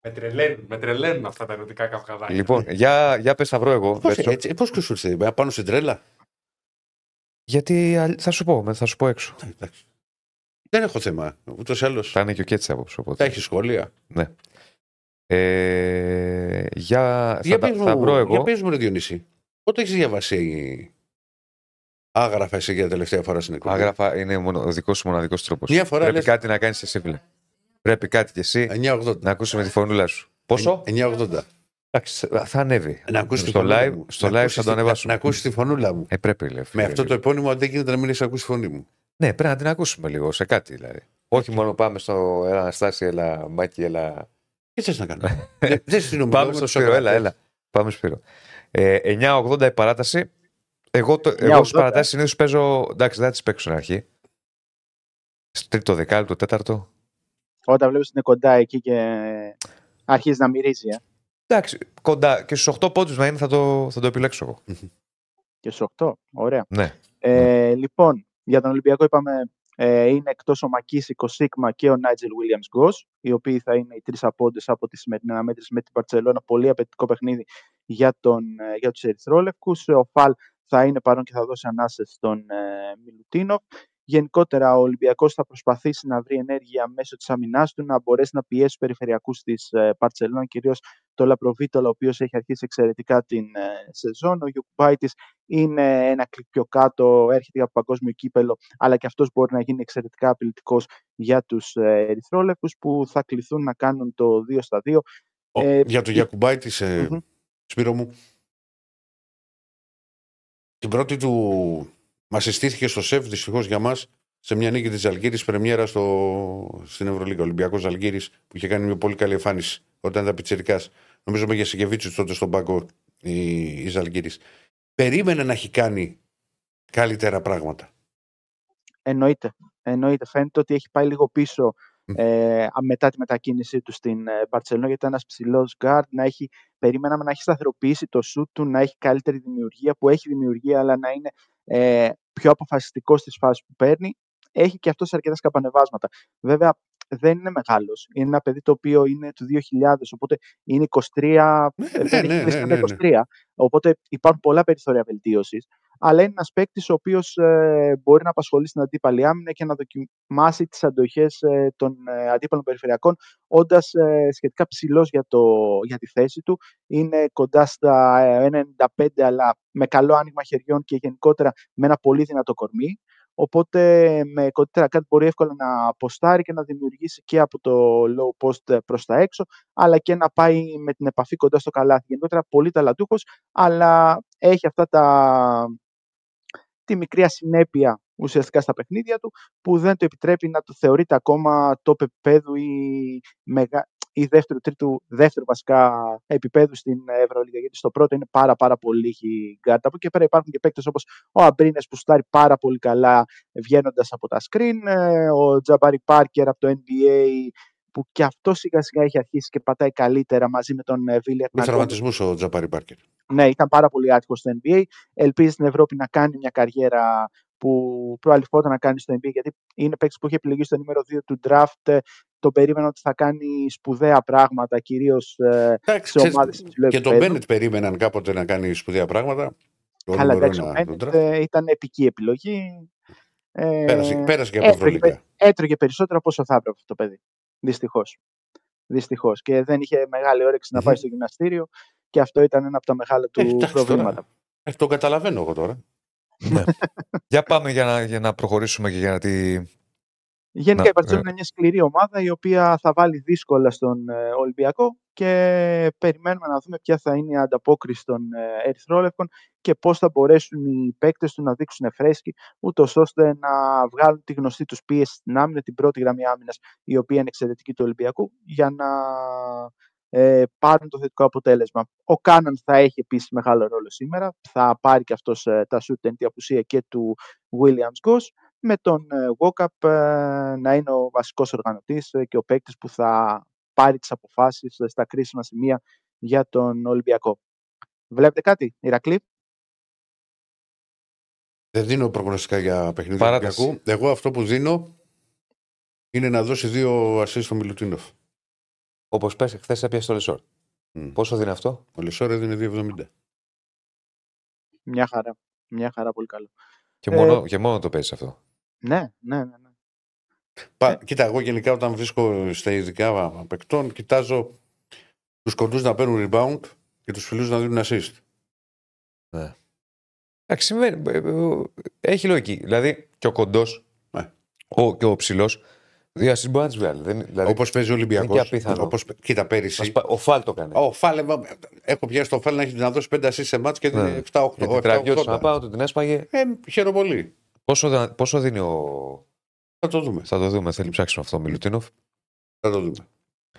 Με τρελαίνουν, με τρελαίνουν αυτά τα ερωτικά καυγαδάκια. Λοιπόν, για, για πες, θα βρω εγώ. Πώς, Μπέτσο. έτσι, πώς και σου ήρθε, πάνω στην τρέλα; γιατί α, θα σου πω, με- θα σου πω έξω. Ε, εντάξει. Δεν έχω θέμα. Ούτως ή άλλως. Θα είναι και ο Κέτση απόψε. Θα Οπότε. έχεις σχόλια. Ναι. Ε, για, Για θα, τα- πες θα μου, βρω για εγώ. πες μου, ρε Διονύση. Πότε έχεις διαβάσει άγραφα εσύ για τελευταία φορά στην εκπομπή. Άγραφα είναι μονο- ο δικός σου μοναδικός τρόπος. Μια φορά Πρέπει λες- κάτι να κάνεις εσύ, φίλε. Πρέπει κάτι κι εσύ 980. να ακούσει με τη φωνούλα σου. Πόσο; 980. Εντάξει, θα ανέβει. Να ακούσεις τη στο φωνούλα live, μου. στο Να live ακούσεις θα το τη- ανεβάσουμε. Να ακούσεις τη φωνούλα μου. Ε, πρέπει, λέει. Με αυτό το επώνυμο δεν γίνεται να μην έχει ακούσει τη φωνή μου. Ναι, πρέπει να την ακούσουμε λίγο σε κάτι δηλαδή. Όχι μόνο πάμε στο έλα Αναστάση, έλα Μάκη, έλα. Τι θες να κάνω; Δεν- Δεν συνομιλώ Πάμε με στο τους Σπύρο, έλα, ακροατές. έλα. Πάμε Σπύρο. Ε, 9.80 η παράταση. Εγώ, το, 9.80. εγώ στις παρατάσεις συνήθως παίζω. Εντάξει, δεν θα τις παίξω στην αρχή. Στο τρίτο δεκάλεπτο, τέταρτο. Όταν βλέπεις ότι είναι κοντά εκεί και αρχίζει να μυρίζει. Ε. Εντάξει, κοντά και στους 8 πόντους να είναι θα το, θα το επιλέξω εγώ. Και στους 8. Ωραία. Ναι. Ε, λοιπόν, για τον Ολυμπιακό είπαμε ε, είναι εκτός ο Μακίσικο Σίγμα και ο Νάιτζελ Williams Γκος, οι οποίοι θα είναι οι τρεις απόντες από τη σημερινή αναμέτρηση με την Παρτσελώνα. Πολύ απαιτητικό παιχνίδι για, τον, ε, για τους Ερυθρόλευκους. Ο Φαλ θα είναι παρόν και θα δώσει ανάσες στον ε, Μιλουτίνοφ. Γενικότερα, ο Ολυμπιακός θα προσπαθήσει να βρει ενέργεια μέσω της αμυνά του, να μπορέσει να πιέσει του περιφερειακούς της ε, Παρσελόνα, κυρίως το Λαπροβίτολο, ο οποίος έχει αρχίσει εξαιρετικά την ε, σεζόν. Ο Γιουκουμπάιτη είναι ένα κλικ πιο κάτω, έρχεται από παγκόσμιο κύπελο, αλλά και αυτός μπορεί να γίνει εξαιρετικά απειλητικός για τους ε, Ερυθρόλεπτου που θα κληθούν να κάνουν το 2 στα 2. Ο- Ε, για το Γιακουμπάη τη ε, Μμμ. Σπύρο μου. Την πρώτη του μας συστήθηκε στο ΣΕΒ δυστυχώς για μας σε μια νίκη της Αλγύρη πρεμιέρα στο... στην Ευρωλίγα. Ολυμπιακός Αλγύρη που είχε κάνει μια πολύ καλή εμφάνιση όταν ήταν πιτσερικά. Νομίζω με Γεσικεβίτσου τότε στον πάγκο η, η Ζαλγκύρη. Περίμενε να έχει κάνει καλύτερα πράγματα. Εννοείται. Εννοείται. Φαίνεται ότι έχει πάει λίγο πίσω Μμ. Ε, α- μετά τη μετακίνησή του στην ε, Μπαρτσελόνα, γιατί ήταν ένας ψηλός γκάρτ, να έχει, περιμέναμε να έχει σταθεροποιήσει το σουτ του, να έχει καλύτερη δημιουργία, που έχει δημιουργία, αλλά να είναι ε, πιο αποφασιστικός στις φάσεις που παίρνει. Έχει και αυτό αρκετά σκαπανεβάσματα. Βέβαια, δεν είναι μεγάλος. Είναι ένα παιδί το οποίο είναι του 2000, οπότε είναι 23. Ναι, δεν ναι, έχει ναι, κλείσει ναι, καν ναι, ναι. 23. Οπότε υπάρχουν πολλά περιθώρια βελτίωσης. Αλλά είναι ένας παίκτης ο οποίος μπορεί να απασχολεί στην αντίπαλη άμυνα και να δοκιμάσει τις αντοχές ε, των ε, αντίπαλων περιφερειακών, όντας σχετικά ψηλός για, το- για τη θέση του. Είναι κοντά στα ε, 1,95, αλλά με καλό άνοιγμα χεριών και γενικότερα με ένα πολύ δυνατό κορμί. Οπότε με κοντύτερα κάτι μπορεί εύκολα να αποστάρει και να δημιουργήσει και από το low post προς τα έξω, αλλά και να πάει με την επαφή κοντά στο καλάθι. Γενικότερα πολύ ταλαντούχος, αλλά έχει αυτά τα, τη μικρή ασυνέπεια ουσιαστικά στα παιχνίδια του, που δεν το επιτρέπει να το θεωρείται ακόμα top επίπεδου ή, μεγα... ή δεύτερο, τρίτο, δεύτερο βασικά επίπεδου στην Ευρωλίγα. Γιατί στο πρώτο είναι πάρα, πάρα πολύ η γκάρτα. Από εκεί και πέρα υπάρχουν και παίκτες όπως ο Αμπρίνες που στάρει πάρα πολύ καλά βγαίνοντας από τα screen, ε, ο Τζαμπάρι Πάρκερ από το NBA που και αυτό σιγά σιγά έχει αρχίσει και πατάει καλύτερα μαζί με τον ε, Βίλιαρτ Με να κάνουν τραυματισμούς ο Τζαπάρη Πάρκερ. Ναι, ήταν πάρα πολύ άτυχο στο NBA. Ελπίζει στην Ευρώπη να κάνει μια καριέρα που προαλυφόταν να κάνει στο NBA, γιατί είναι παίκτης που είχε επιλεγεί στο νούμερο 2 του draft. ε, Το περίμενα ότι θα κάνει σπουδαία πράγματα, κυρίως Εντάξει, σε ξέρεις, ομάδες υψηλού και τον επίπεδου. Μπένετ περίμεναν κάποτε να κάνει σπουδαία πράγματα. Το Αλλά νούμερο εντάξει, ο ένα του Bennett, draft. ε, ήταν επική επιλογή. Ε, Πέρασε, πέρασε και από έτρωγε, Ευρωλίγα. έτρωγε περισσότερο από όσο θα έπρεπε αυτό το παιδί. Δυστυχώς. Δυστυχώς. Και δεν είχε μεγάλη όρεξη να πάει Μμμ. στο γυμναστήριο και αυτό ήταν ένα από τα μεγάλα του Ε, εντάξει, προβλήματα. τώρα. Ε, το καταλαβαίνω εγώ τώρα. Ναι. για πάμε για να, για να προχωρήσουμε και για να τη. Γενικά Να, η Μπαρτζόνα ε. είναι μια σκληρή ομάδα η οποία θα βάλει δύσκολα στον ε, Ολυμπιακό και περιμένουμε να δούμε ποια θα είναι η ανταπόκριση των ε, Ερυθρόλευκων και πώς θα μπορέσουν οι παίκτες του να δείξουν φρέσκοι ούτως ώστε να βγάλουν τη γνωστή τους πίεση στην άμυνα, την πρώτη γραμμή άμυνας η οποία είναι εξαιρετική του Ολυμπιακού για να ε, πάρουν το θετικό αποτέλεσμα. Ο Κάναν θα έχει επίσης μεγάλο ρόλο σήμερα, θα πάρει και αυτός ε, τα σούτ εν τη απουσία και του Williams Goss με τον ε, Walkup ε, να είναι ο βασικός οργανωτής ε, και ο παίκτης που θα πάρει τις αποφάσεις ε, στα κρίσιμα σημεία για τον Ολυμπιακό. Βλέπετε κάτι, Ηρακλή; Δεν δίνω προγνωστικά για παιχνίδι του Παράταση. Ολυμπιακού. Εγώ αυτό που δίνω είναι να δώσει δύο ασίστ στο Μιλουτίνοφ. Όπως πες, χθες έπιασε το Λεσόρ. Μμ. Πόσο δίνει αυτό, Ο Λεσόρ έδινε 2,70. Μια χαρά. Μια χαρά, πολύ καλό. και Ε, μόνο, και μόνο το παίζεις αυτό. Ναι, ναι, ναι. ναι. Πα, Κοίτα, εγώ γενικά όταν βρίσκω στα ειδικά παικτών, κοιτάζω τους κοντούς να παίρνουν rebound και τους ψηλούς να δίνουν assist. Εντάξει, συμβαίνει. ε, ε, Έχει λογική. Δηλαδή και ο κοντός Ναι. ο, και ο ψηλός. Δύο assist μπορεί να τις βγάλει. Δεν, δηλαδή, Όπως παίζει ο Ολυμπιακό. είναι και απίθανο. Όπως, κοίτα, πέρυσι. μας πα- ο Φάλ το κάνει. Ο Φάλε, έχω πιάσει το Φάλε να έχει να δώσει 5 assist σε μάτς και Ναι. δίνει 7-8. Γιατί 7-80. τραβιόταν πάνω, του την έσπαγε. Ε, χαίρομαι πολύ. Πόσο, δα- πόσο δίνει ο. Θα το δούμε. Θα το δούμε. Θέλει ψάξουμε αυτό ο Μιλουτίνοφ. Θα το δούμε.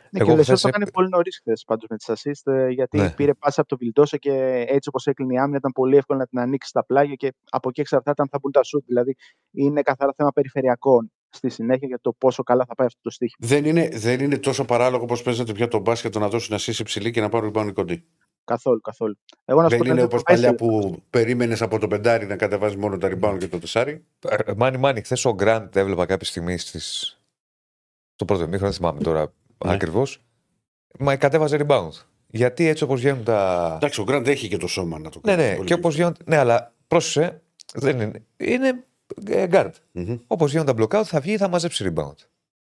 Ναι, Εγώ και ο Λεσόρ χθες το έπ- έκανε πολύ νωρίς χθες πάντως με τις assist, ε, γιατί Ναι. πήρε πάσα από τον Βιλντόσα και έτσι όπως έκλεινε η άμυνα ήταν πολύ εύκολο να την ανοίξει στα πλάγια και από εκεί εξαρτάται αν θα μπουν τα σουτ. Δηλαδή είναι καθαρά θέμα περιφερειακών στη συνέχεια για το πόσο καλά θα πάει αυτό το στοίχημα. Δεν είναι, δεν είναι τόσο παράλογο όπω παίζεται πια το μπάσκετ το να δώσουν assist υψηλή και να πάρουν rebound οι κοντοί. Καθόλου, καθόλου. Εγώ να σου Δεν πω είναι κάτι, όπως το παλιά Vessel- που περίμενες από το πεντάρι να κατεβάζει μόνο τα rebound και το τεσάρι. Ε, Μάνι, μάνι, χθες ο Γκραντ έβλεπα κάποια στιγμή στις... στο πρώτο μήχρονο, δεν θυμάμαι τώρα Ναι. ακριβώς. Μα κατέβαζε rebound. Γιατί έτσι όπως βγαίνουν τα. Εντάξει, ο Γκραντ έχει και το σώμα να το Ναι, κάνει. ναι, Πολύ και όπως βγαίνουν. Ναι, αλλά πρόσεχε. Δεν είναι. Είναι ε, guard. Μμμ. Όπως βγαίνουν τα blockout θα βγει ή θα μαζέψει rebound.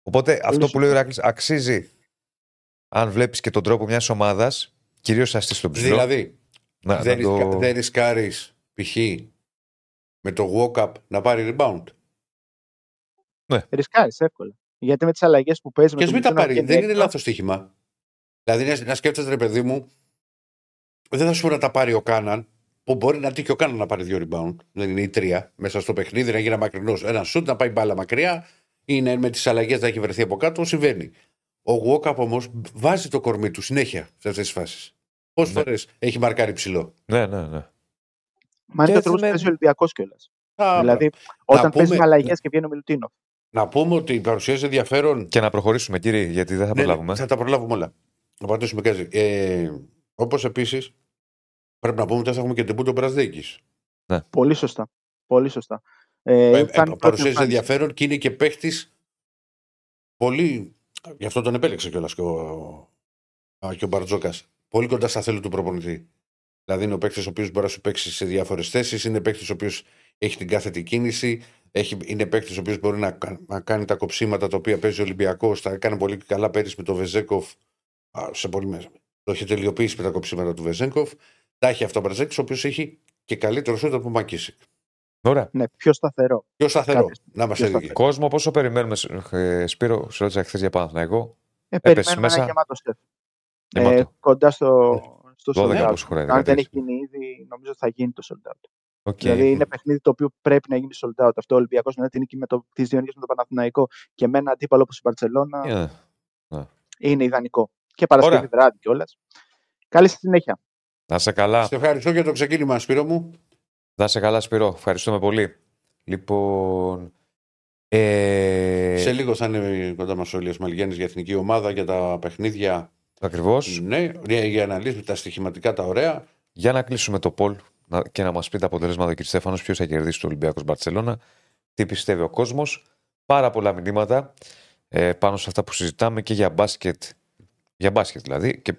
Οπότε αυτό που λέει ο Ηράκλης αξίζει αν βλέπεις και τον τρόπο μιας ομάδας, κυρίως αστή στον ψηλό. Δηλαδή, να, δεν, να το... ρισκά, δεν ρισκάρεις π.χ. με το walk-up να πάρει rebound. Ρισκάρεις εύκολα. Γιατί με τις αλλαγές που παίζεις με Και τον μην τα Μιλουτίνοφ πάρει. και Δεν είναι έξω, λάθος στοίχημα. Δηλαδή, να, να σκέφτεσαι, ρε παιδί μου, δεν θα σου πω να τα πάρει ο Κάναν, που μπορεί να τύχει ο Κάναν να πάρει δύο rebound. Δεν είναι η τρία μέσα στο παιχνίδι, να γίνει μακρινός. Ένα σουτ, να πάει μπάλα μακριά, ή να με τις αλλαγές να έχει βρεθεί από κάτω. Συμβαίνει. Ο Walkup όμως βάζει το κορμί του συνέχεια σε αυτές τις φάσεις. Πόσες Ναι. φορές έχει μαρκάρει ψηλό. Ναι, ναι, ναι. Μα είναι Και το τρόπο που έτσι παίζει με- ο Ολυμπιακός κιόλας. Α, Δηλαδή, όταν παίζει πούμε- με αλλαγές και βγαίνει ο Μιλουτίνο. Να πούμε ότι παρουσιάζει ενδιαφέρον Και να προχωρήσουμε, κύριε, γιατί δεν θα Ναι, ναι, προλάβουμε. θα τα προλάβουμε όλα. Να πατήσουμε κάτι. Ε, Όπως επίση πρέπει να πούμε ότι θα έχουμε και την Πούτο Μπρασδίκη. Πολύ σωστά. Πολύ σωστά. Ε, Ε, ήταν ε, η πρώτη παρουσιάζει εμφάνιση. ενδιαφέρον και είναι και παίχτης πολύ. Γι' αυτό τον επέλεξε κιόλας και ο, α, και ο Μπαρτζόκας. Πολύ κοντά στα θέλη του προπονητή. Δηλαδή είναι ο παίκτη ο οποίος μπορεί να σου παίξει σε διάφορες θέσεις. Είναι παίκτη ο οποίος έχει την κάθετη κίνηση. Έχει, είναι παίκτη ο οποίος μπορεί να, κα- να κάνει τα κοψίματα τα οποία παίζει ο Ολυμπιακός. Τα έκανε πολύ καλά πέρυσι με τον Βεζέκοφ. α, Σε πολύ μέσα. Το έχει τελειοποιήσει με τα κοψίματα του Βεζέκοφ. Τα έχει αυτό ο Μπαρτζόκη, ο οποίος έχει και καλύτερο σούτ από Μακίσικ. Ωραία. Ναι, πιο σταθερό. Πιο σταθερό. Κάτι. Να είμαστε Πιο δίκαιοι. Κόσμο, πόσο περιμένουμε, ε, Σπύρο, σε ρώτησα χθες για Παναθηναϊκό. Ε, Έπεσε περιμένουμε μέσα. ένα γεμάτο ΣΕΦ. Ε, Γεμάτο. κοντά στο, στο 12 sold out. πόσο χωράει. Αν δεν 13. έχει γίνει ήδη, νομίζω θα γίνει το sold out. Οκ. Δηλαδή είναι παιχνίδι το οποίο πρέπει να γίνει sold out. Αυτό ο Ολυμπιακός μετά την νίκη με το, τις δύο νίκες με τον Παναθηναϊκό και με ένα αντίπαλο όπως η Μπαρσελόνα Ε, είναι ιδανικό. Και Παρασκευή Ωραία. βράδυ κιόλας. Καλή στη συνέχεια. Να είσαι καλά. Σε ευχαριστώ για το ξεκίνημα, Σπύρο μου. Να είσαι καλά, Σπύρο. Ευχαριστούμε πολύ. Λοιπόν. Ε, Σε λίγο θα είναι κοντά μας ο Ηλίας Μαλγιάννης για εθνική ομάδα για τα παιχνίδια. Ακριβώς. Ναι, για, για να λύσουμε τα στοιχηματικά τα ωραία. Για να κλείσουμε το poll να, και να μας πει τα αποτελέσματα, κύριε Στέφανος, ποιος θα κερδίσει το Ολυμπιακός Μπαρσελόνα, τι πιστεύει ο κόσμος. Πάρα πολλά μηνύματα ε, πάνω σε αυτά που συζητάμε και για μπάσκετ. Για μπάσκετ δηλαδή. Και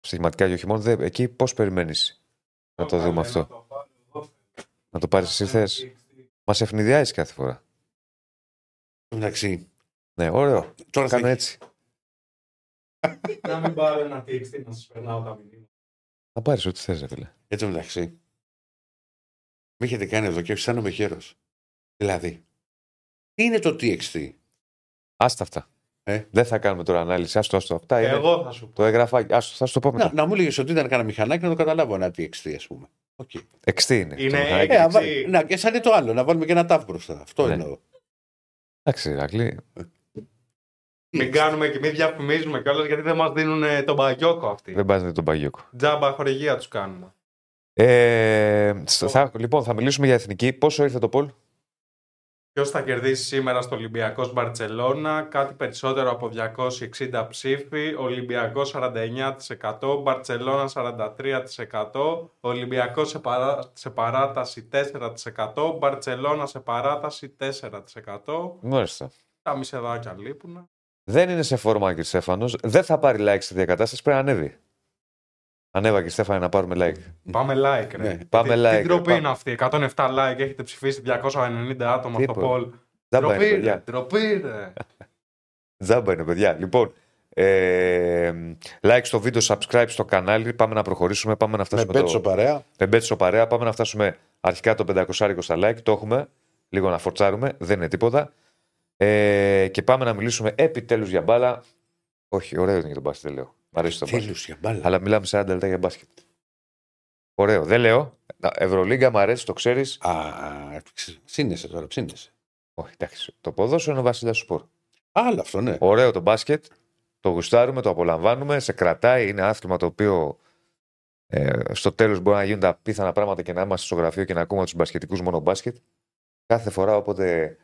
στοιχηματικά και όχι μόνο. Δε, εκεί πώς περιμένεις να το δούμε αυτό; Να το πάρεις εσύ θες; Μας ευνηδιάζεις κάθε φορά. Εντάξει. Ναι, ωραίο. Τώρα θα Κάνω έχει- έτσι. Να μην πάρω ένα TXT να σας περνάω τα μηνύματα. Θα πάρεις ό,τι θες, φίλε. Εν τω μεταξύ, με έχετε κάνει εδώ και αισθάνομαι χέρο. Δηλαδή, τι είναι το TXT. Άστα αυτά. Ε. Δεν θα κάνουμε τώρα ανάλυση. Άστο, άστο. Αυτά είναι. Εγώ θα σου πω. Το έγραφα. Άστο, θα σου το πω μετά. Να, να μου έλεγε ότι ήταν κανένα μηχανάκι να το καταλάβω ένα TXT, ας πούμε. Οκ. Εξτή είναι. Είναι Το μηχανάκι; Ε, TXT. αβα- να, και σαν είναι το άλλο, να βάλουμε και ένα τάφ μπροστά. Αυτό Ναι. εννοώ. Εντάξει, Ρακλή. Μην κάνουμε και μην διαφημίζουμε κιόλας γιατί δεν μας δίνουν ε, τον παγιόκο αυτοί. Δεν πας τον Παγιόκο. Τζάμπα χορηγία τους κάνουμε. Ε, θα, λοιπόν, θα μιλήσουμε για εθνική. Πόσο ήρθε το Πολ; Ποιος θα κερδίσει σήμερα στο Ολυμπιακός Μπαρσελόνα, κάτι περισσότερο από 260 ψήφοι, Ολυμπιακός 49%, Μπαρσελόνα 43%, Ολυμπιακός σε, παρά- σε παράταση 4%, Μπαρσελόνα σε παράταση 4%. Μάλιστα. Τα μισεδάκια λείπουν. Δεν είναι σε φόρμα, κύριε Στέφανος. Δεν θα πάρει like στη διακατάσταση. Πρέπει να ανέβει. Ανέβα και Στέφανε να πάρουμε like. Πάμε like, ρε. Ναι. Πάμε Τι- like. Τι ντροπή ρε, είναι αυτή. 107 like, έχετε ψηφίσει 290 άτομα στο Τίποτα. poll. Τζάμπα είναι, Ντροπή, ρε. παιδιά. Ντροπή, ρε. Τζάμπα είναι, παιδιά. Λοιπόν, ε, like στο βίντεο, subscribe στο κανάλι. Πάμε να προχωρήσουμε. Πάμε να Με φτάσουμε. πέτσο το... παρέα. Με μπέτσο παρέα. Πάμε να φτάσουμε αρχικά το 500 στα like. Το έχουμε. Λίγο να φορτσάρουμε. Δεν είναι τίποτα. Ε, και πάμε να μιλήσουμε επιτέλους για μπάλα. Όχι, ωραίο είναι για τον μπάσκετ, δεν λέω. Μ' αρέσει το μπάσκετ. Τέλου για μπάλα. Αλλά μιλάμε 40 λεπτά για μπάσκετ. Ωραίο. Δεν λέω. Να, Ευρωλίγκα μου αρέσει, το ξέρεις. Α, ψήνεσαι τώρα, ψήνεσαι. Όχι, εντάξει. Το ποδόσφαιρο είναι ο βασιλιάς του σπορ. Άλλο αυτό, ναι. Ωραίο το μπάσκετ. Το γουστάρουμε, το απολαμβάνουμε. Σε κρατάει. Είναι άθλημα το οποίο ε, στο τέλος μπορεί να γίνουν τα πίθανα πράγματα και να είμαστε στο γραφείο και να ακούμε τους μπασκετικούς μόνο μπάσκετ. Κάθε φορά όποτε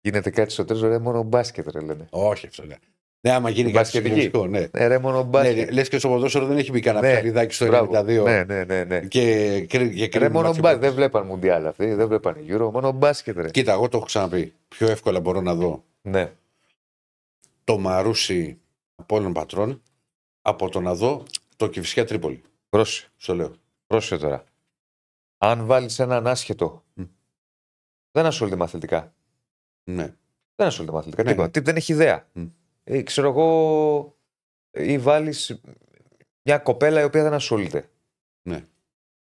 γίνεται κάτι στο τέλος, ρε μόνο μπάσκετ, ρε λένε. Όχι αυτό, ναι. Ναι, άμα γίνει κάτι Μπασκετική. συγκλονιστικό, ναι. Ναι, ρε μόνο μπάσκετ. Ναι, λες και στο ποδόσφαιρο δεν έχει μπει κανένα Ναι, ψαλιδάκι στο Μπράβο. 92. Ναι, ναι, ναι. ναι. Και, και, και Ρε κρίνουμε μόνο μάτσο μπάσκετ. πρώτος. Δεν βλέπαν Μουντιάλ αυτοί, δεν βλέπαν Euro. Μόνο μπάσκετ, ρε. Κοίτα, εγώ το έχω ξαναπεί. Πιο εύκολα μπορώ να δω Ναι. το Μαρούσι από όλων πατρών από το να δω το Κυφσιά Τρίπολη. Πρόσεχε. Στο λέω. Πρόσεχε τώρα. Αν βάλεις έναν άσχετο. Μμ. Δεν ασχολείται με αθλητικά. Ναι. Δεν ασχολείται με αθλητικά. Ναι, τίποτα. ναι. Τι, Δεν έχει ιδέα. Μμ. Ε, ξέρω εγώ. Ή βάλεις μια κοπέλα η οποία δεν ασχολείται. Ναι.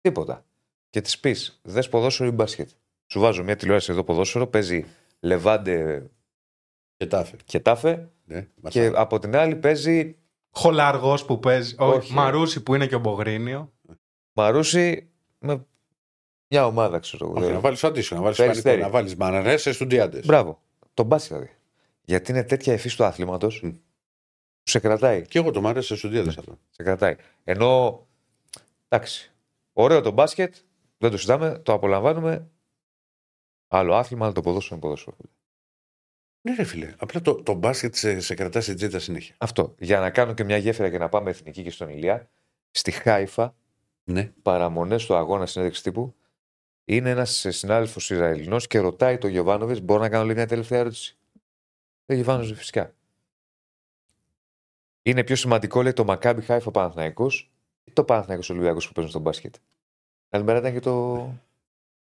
Τίποτα. Και της πεις, δες ποδόσφαιρο ή μπάσκετ. Σου βάζω μια τηλεόραση εδώ ποδόσφαιρο, παίζει Λεβάντε Και τάφε. και Τάφε. Ναι. Και από την άλλη παίζει Χολαργός που παίζει. Όχι. Όχι. Μαρούσι που είναι και ο Μπογρίνιο. Μαρούσι με μια ομάδα, ξέρω εγώ. Όχι, Δεν- να βάλεις αντίστοιχο. Να βάλεις Περιστέρι. να βάλεις μαναρέσε στουντιάντε. Μπράβο. Το μπάσκετ δηλαδή. Γιατί είναι τέτοια ευφύ τους άθληματο Μμ. που σε κρατάει. Και εγώ το μαρέσε στουντιάντε Ναι. αυτό. Σε κρατάει. Ενώ. Εντάξει. Ωραίο το μπάσκετ. Δεν το συζητάμε. Το απολαμβάνουμε. Άλλο άθλημα, άλλο το ποδόσφαιρο είναι ποδόσφαιρο. Ναι, ρε φίλε. Απλά το, το μπάσκετ σε, σε κρατά στην τζίτα συνέχεια. Αυτό. Για να κάνω και μια γέφυρα και να πάμε εθνική και στον Ηλία. Στη Χάιφα, Ναι. παραμονές του αγώνα συνέντευξη τύπου, είναι ένας συνάδελφος Ισραηλινός και ρωτάει τον Γιωβάνοβιτς: Μπορώ να κάνω λίγο μια τελευταία ερώτηση. Ο Γιωβάνοβιτ φυσικά. Είναι πιο σημαντικό, λέει, το Μακάμπι Χάιφα Παναθναϊκό ή το Παναθναϊκό Ολυμπιακός που παίζουν στο μπάσκετ; Καλημέρα ήταν και το.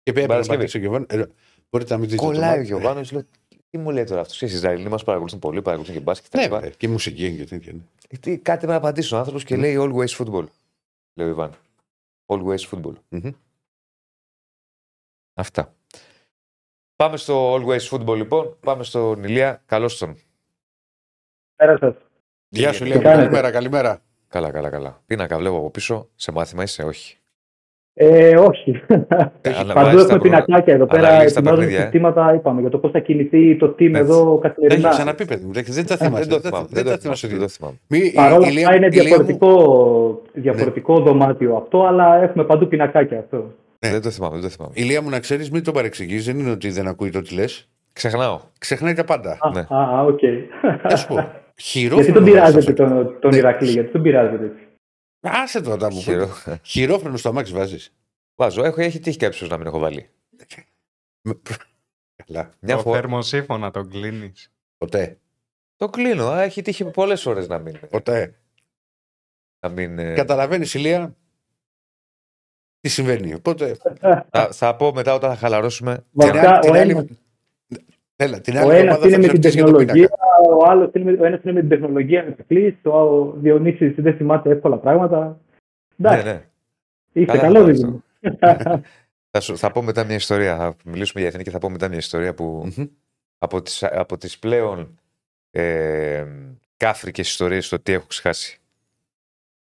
Και πρέπει να Παρασκευή. πατήσει ο Γιωβάνος. Ε, μπορείτε να μην δείτε. το Κολλάει ο μάτι. Γιωβάνοβιτ. Λέω: Τι μου λέει τώρα αυτός. Οι Ισραηλοί μας παρακολουθούν πολύ, παρακολουθούν και μπάσκετ. Ναι, τα λοιπά. ρε, και η μουσική και τέτοια. Ναι. Ε, τι- Κάτι πρέπει να απαντήσει ο άνθρωπος και λέει Always football. Λέει ο Ιβάν. Always football. Μμμ. Αυτά. Πάμε στο Always football λοιπόν. Πάμε στον Ηλία. Καλώς τον. Πέρα σας. Γεια σου, Τι Λέα. κάνετε; Καλημέρα, καλημέρα. Καλά, καλά, καλά. Πίνακα βλέπω από πίσω. Σε μάθημα είσαι, όχι. Ε, όχι. αναβάζεις Παντού τα έχουμε προ- πινακάκια εδώ πέρα. αναλύεις τα Ετοιμάζουμε παιχνίδια, ε. συστήματα, είπαμε, για το πώς θα κινηθεί το team Έτσι. εδώ Δεν καθημερινά. έχεις ξαναπεί, παιδί μου. Δεν δεν τα θυμάσαι. δεν το δεν θυμάμαι. τα- Δεν Δεν τα το θυμάσαι. θυμάμαι. Δεν το θυμάμαι. Μη- η- Παρ' όλα η Λέα- αυτά είναι η Λέα μου- διαφορετικό, διαφορετικό δωμάτιο αυτό, αλλά έχουμε παντού πινακάκια αυτό. Ναι. Δεν το θυμάμαι. Δεν το θυμάμαι. Η Λία μου να ξέρεις, μην το παρεξηγείς. Δεν είναι ότι δεν ακούει το τι λες. Ξεχνάω. Ξεχνάει τα πάντα. Α, Ναι. α, α, οκ. Να σου πω. Χειρόφρονο. γιατί τον πειράζετε βάζεις τον, τον Ναι. Ηρακλή, γιατί τον πειράζετε έτσι. αυτό. Άσε το όταν μου Χειρό. πει. Χειρόφρονο στο αμάξι βάζεις. Βάζω. Έχω, έχει τύχει κάποιο να μην έχω βάλει. Καλά. Μια το φορά. θερμοσύφωνα τον κλείνεις. Ποτέ. Το κλείνω. Α, έχει τύχει πολλές φορέ να μην. Ποτέ. Να μην ε, Καταλαβαίνεις, Ηλία, τι συμβαίνει. Οπότε. θα, θα πω μετά όταν θα χαλαρώσουμε. Την Βασικά, άλλη, ο την ένας- άλλη, Έλα, την Ο άλλη ένας εβδομάδα είναι θα με την ψαχτείς για τον τεχνολογία, πίνακα. ο άλλος είναι, με- ο ένας είναι με την τεχνολογία με τα κλείσει, ο Διονύσης δεν θυμάται εύκολα πράγματα. Ναι, Εντάξει, ναι. είστε Καλά καλό το δίδυμο. Θα, σου- θα πω μετά μια ιστορία. Θα μιλήσουμε για εθνική και θα πω μετά μια ιστορία που Μμμ. από, τις, από τις πλέον ε, κάφρικες ιστορίες το τι έχω ξεχάσει.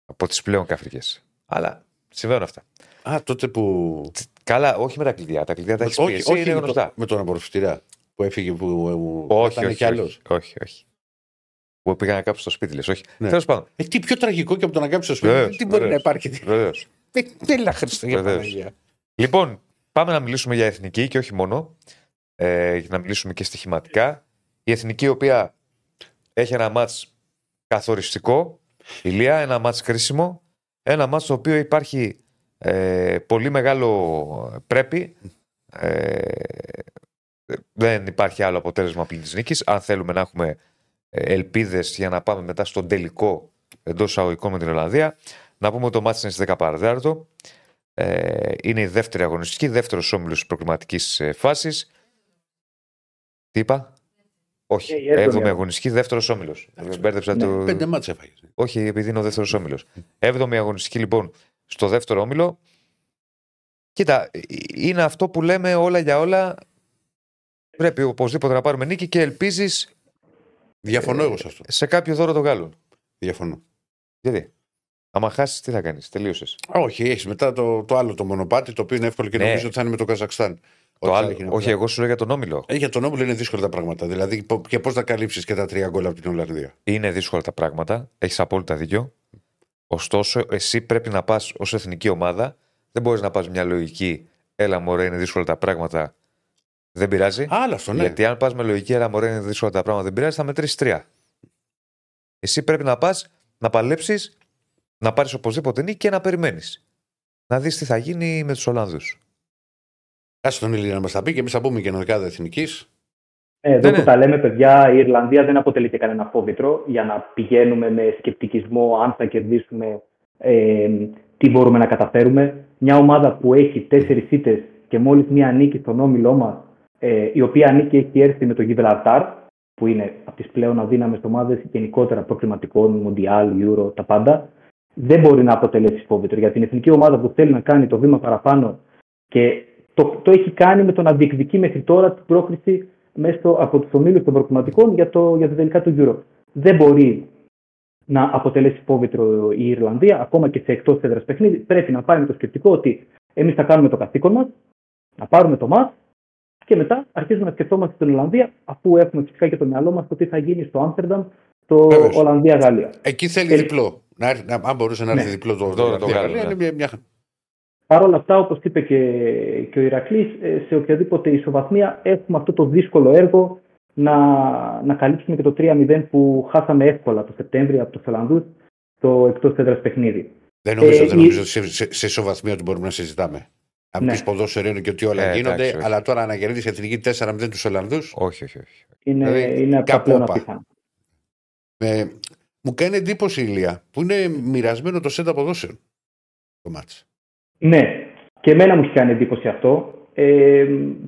Από τις πλέον κάφρικες. Αλλά συμβαίνουν αυτά. Α, τότε που. Καλά, όχι με τα κλειδιά. Τα κλειδιά τα έχεις πει όχι, εσύ, όχι είναι με, γνωστά. το, με τον απορροφητήρα που έφυγε που. που Όχι, ήταν όχι, κι άλλος. όχι, όχι, όχι. Που πήγα να κάψω στο σπίτι, λες, όχι. Ναι. Τέλος πάντων, Ε, τι πιο τραγικό και από το να κάψεις το σπίτι. Βεβαίως, τι μπορεί να βεβαίως. υπάρχει. βεβαίως. Ε, Τέλα Χριστέ για Βεβαίως. Παναγία. Λοιπόν, πάμε να μιλήσουμε για εθνική και όχι μόνο. Ε, για να μιλήσουμε και στοιχηματικά. Η εθνική, η οποία έχει ένα μάτς καθοριστικό, ηλία, ένα μάτς κρίσιμο, ένα μάτς στο οποίο υπάρχει ε, πολύ μεγάλο πρέπει. Ε, δεν υπάρχει άλλο αποτέλεσμα πλην της νίκης. Αν θέλουμε να έχουμε ε, ελπίδες για να πάμε μετά στον τελικό εντός εισαγωγικών με την Ολλανδία, να πούμε ότι το μάτς είναι στις 10 παραδέρατο. Ε, είναι η δεύτερη αγωνιστική, δεύτερος όμιλος της προκριματικής φάσης. Τι είπα, Όχι. Ε, η έβδομη Έβδομη αγωνιστική. αγωνιστική, δεύτερος όμιλος. Μπέρδεψα Ναι, το. Πέντε μάτσε έφαγες. Όχι, επειδή είναι ο δεύτερος όμιλος. Έβδομη αγωνιστική λοιπόν στο δεύτερο όμιλο. Κοίτα, ε, είναι αυτό που λέμε όλα για όλα. Πρέπει οπωσδήποτε να πάρουμε νίκη και ελπίζεις Διαφωνώ εγώ σε αυτό. σε κάποιο δώρο των Γάλλων. Διαφωνώ. Γιατί; Άμα χάσεις, τι θα κάνεις, τελείωσες. Α, όχι, έχεις μετά το, το άλλο το μονοπάτι, το οποίο είναι εύκολο και Ναι. νομίζω ότι θα είναι με το Καζακστάν. Το Ότι θα άλλο, έχει να όχι, πάει. εγώ σου λέω για τον όμιλο. Ε, για τον Όμιλο είναι δύσκολα τα πράγματα. Δηλαδή, πο- και πώς θα καλύψεις και τα τρία γκολ από την Ολλανδία. Είναι δύσκολα τα πράγματα. Έχεις απόλυτα δίκιο. Ωστόσο, εσύ πρέπει να πας ως εθνική ομάδα. Δεν μπορείς να πας μια λογική. Έλα, μωρέ, είναι δύσκολα τα πράγματα. Δεν πειράζει. Άλλα αυτό, ναι. Γιατί αν πας με λογική, έλα, μωρέ, είναι δύσκολα τα πράγματα. Δεν πειράζει, θα μετρήσεις τρία. Εσύ πρέπει να πας να παλέψεις, να πάρεις οπωσδήποτε νίκη και να περιμένεις. Να δεις τι θα γίνει με τους Ολλανδούς. Άσε τον Ηλία να μας τα πει και εμείς θα πούμε και ενωδικά εθνικής. Ε, εδώ Ναι, που ναι. τα λέμε, παιδιά, η Ιρλανδία δεν αποτελεί και κανένα φόβητρο για να πηγαίνουμε με σκεπτικισμό αν θα κερδίσουμε, ε, τι μπορούμε να καταφέρουμε. Μια ομάδα που έχει τέσσερις ήττε και μόλις μία νίκη στον όμιλό μας, ε, η οποία νίκη έχει έρθει με το Γιβραλτάρ, που είναι από τις πλέον αδύναμες ομάδες γενικότερα προκριματικών, Μοντιάλ, Euro, τα πάντα, δεν μπορεί να αποτελέσει φόβητρο για την εθνική ομάδα που θέλει να κάνει το βήμα παραπάνω και το, το έχει κάνει με το να διεκδικεί μέχρι τώρα την πρόκριση μέσα στο- από τους ομίλους των προκριματικών για, το, για τα τελικά του Euro. Δεν μπορεί να αποτελέσει φόβητρο η Ιρλανδία, ακόμα και σε εκτός έδρας παιχνίδι. Πρέπει να πάει με το σκεπτικό ότι εμείς θα κάνουμε το καθήκον μας, να πάρουμε το μάτ και μετά αρχίζουμε να σκεφτόμαστε την Ολλανδία, αφού έχουμε φυσικά και το μυαλό μας το τι θα γίνει στο Άμστερνταμ, το Βέβαιως. Ολλανδία-Γαλλία. Εκεί θέλει Ε, διπλό. Να, έρθει- να, αν μπορούσε να έρθει Ναι. διπλό το Δώρο το Ολλανδία, Γάλλο, είναι ναι. μια, μια... Παρ' όλα αυτά, όπως είπε και, και ο Ηρακλής, σε οποιαδήποτε ισοβαθμία έχουμε αυτό το δύσκολο έργο να, να καλύψουμε και το 3-0 που χάσαμε εύκολα το Σεπτέμβριο από τους Ολλανδούς στο εκτός έδρας παιχνίδι. Δεν νομίζω, Ε, δεν η- νομίζω ότι σε, σε, σε ισοβαθμία ότι μπορούμε να συζητάμε. Αν Ναι. πει ποδόσφαιρο είναι και ότι όλα Ε, γίνονται, εντάξει, όχι. αλλά τώρα να κερδίσει η εθνική 4-0 τους Ολλανδούς. Όχι, όχι, όχι. Είναι, Δηλαδή, είναι από τα κάπου πλέον όπα. απίθανα. Ε, μου κάνει εντύπωση η Ηλία που είναι μοιρασμένο το σέντα ποδόσφαιρο. Το μάτς. Ναι, και εμένα μου έχει κάνει εντύπωση αυτό. Ε,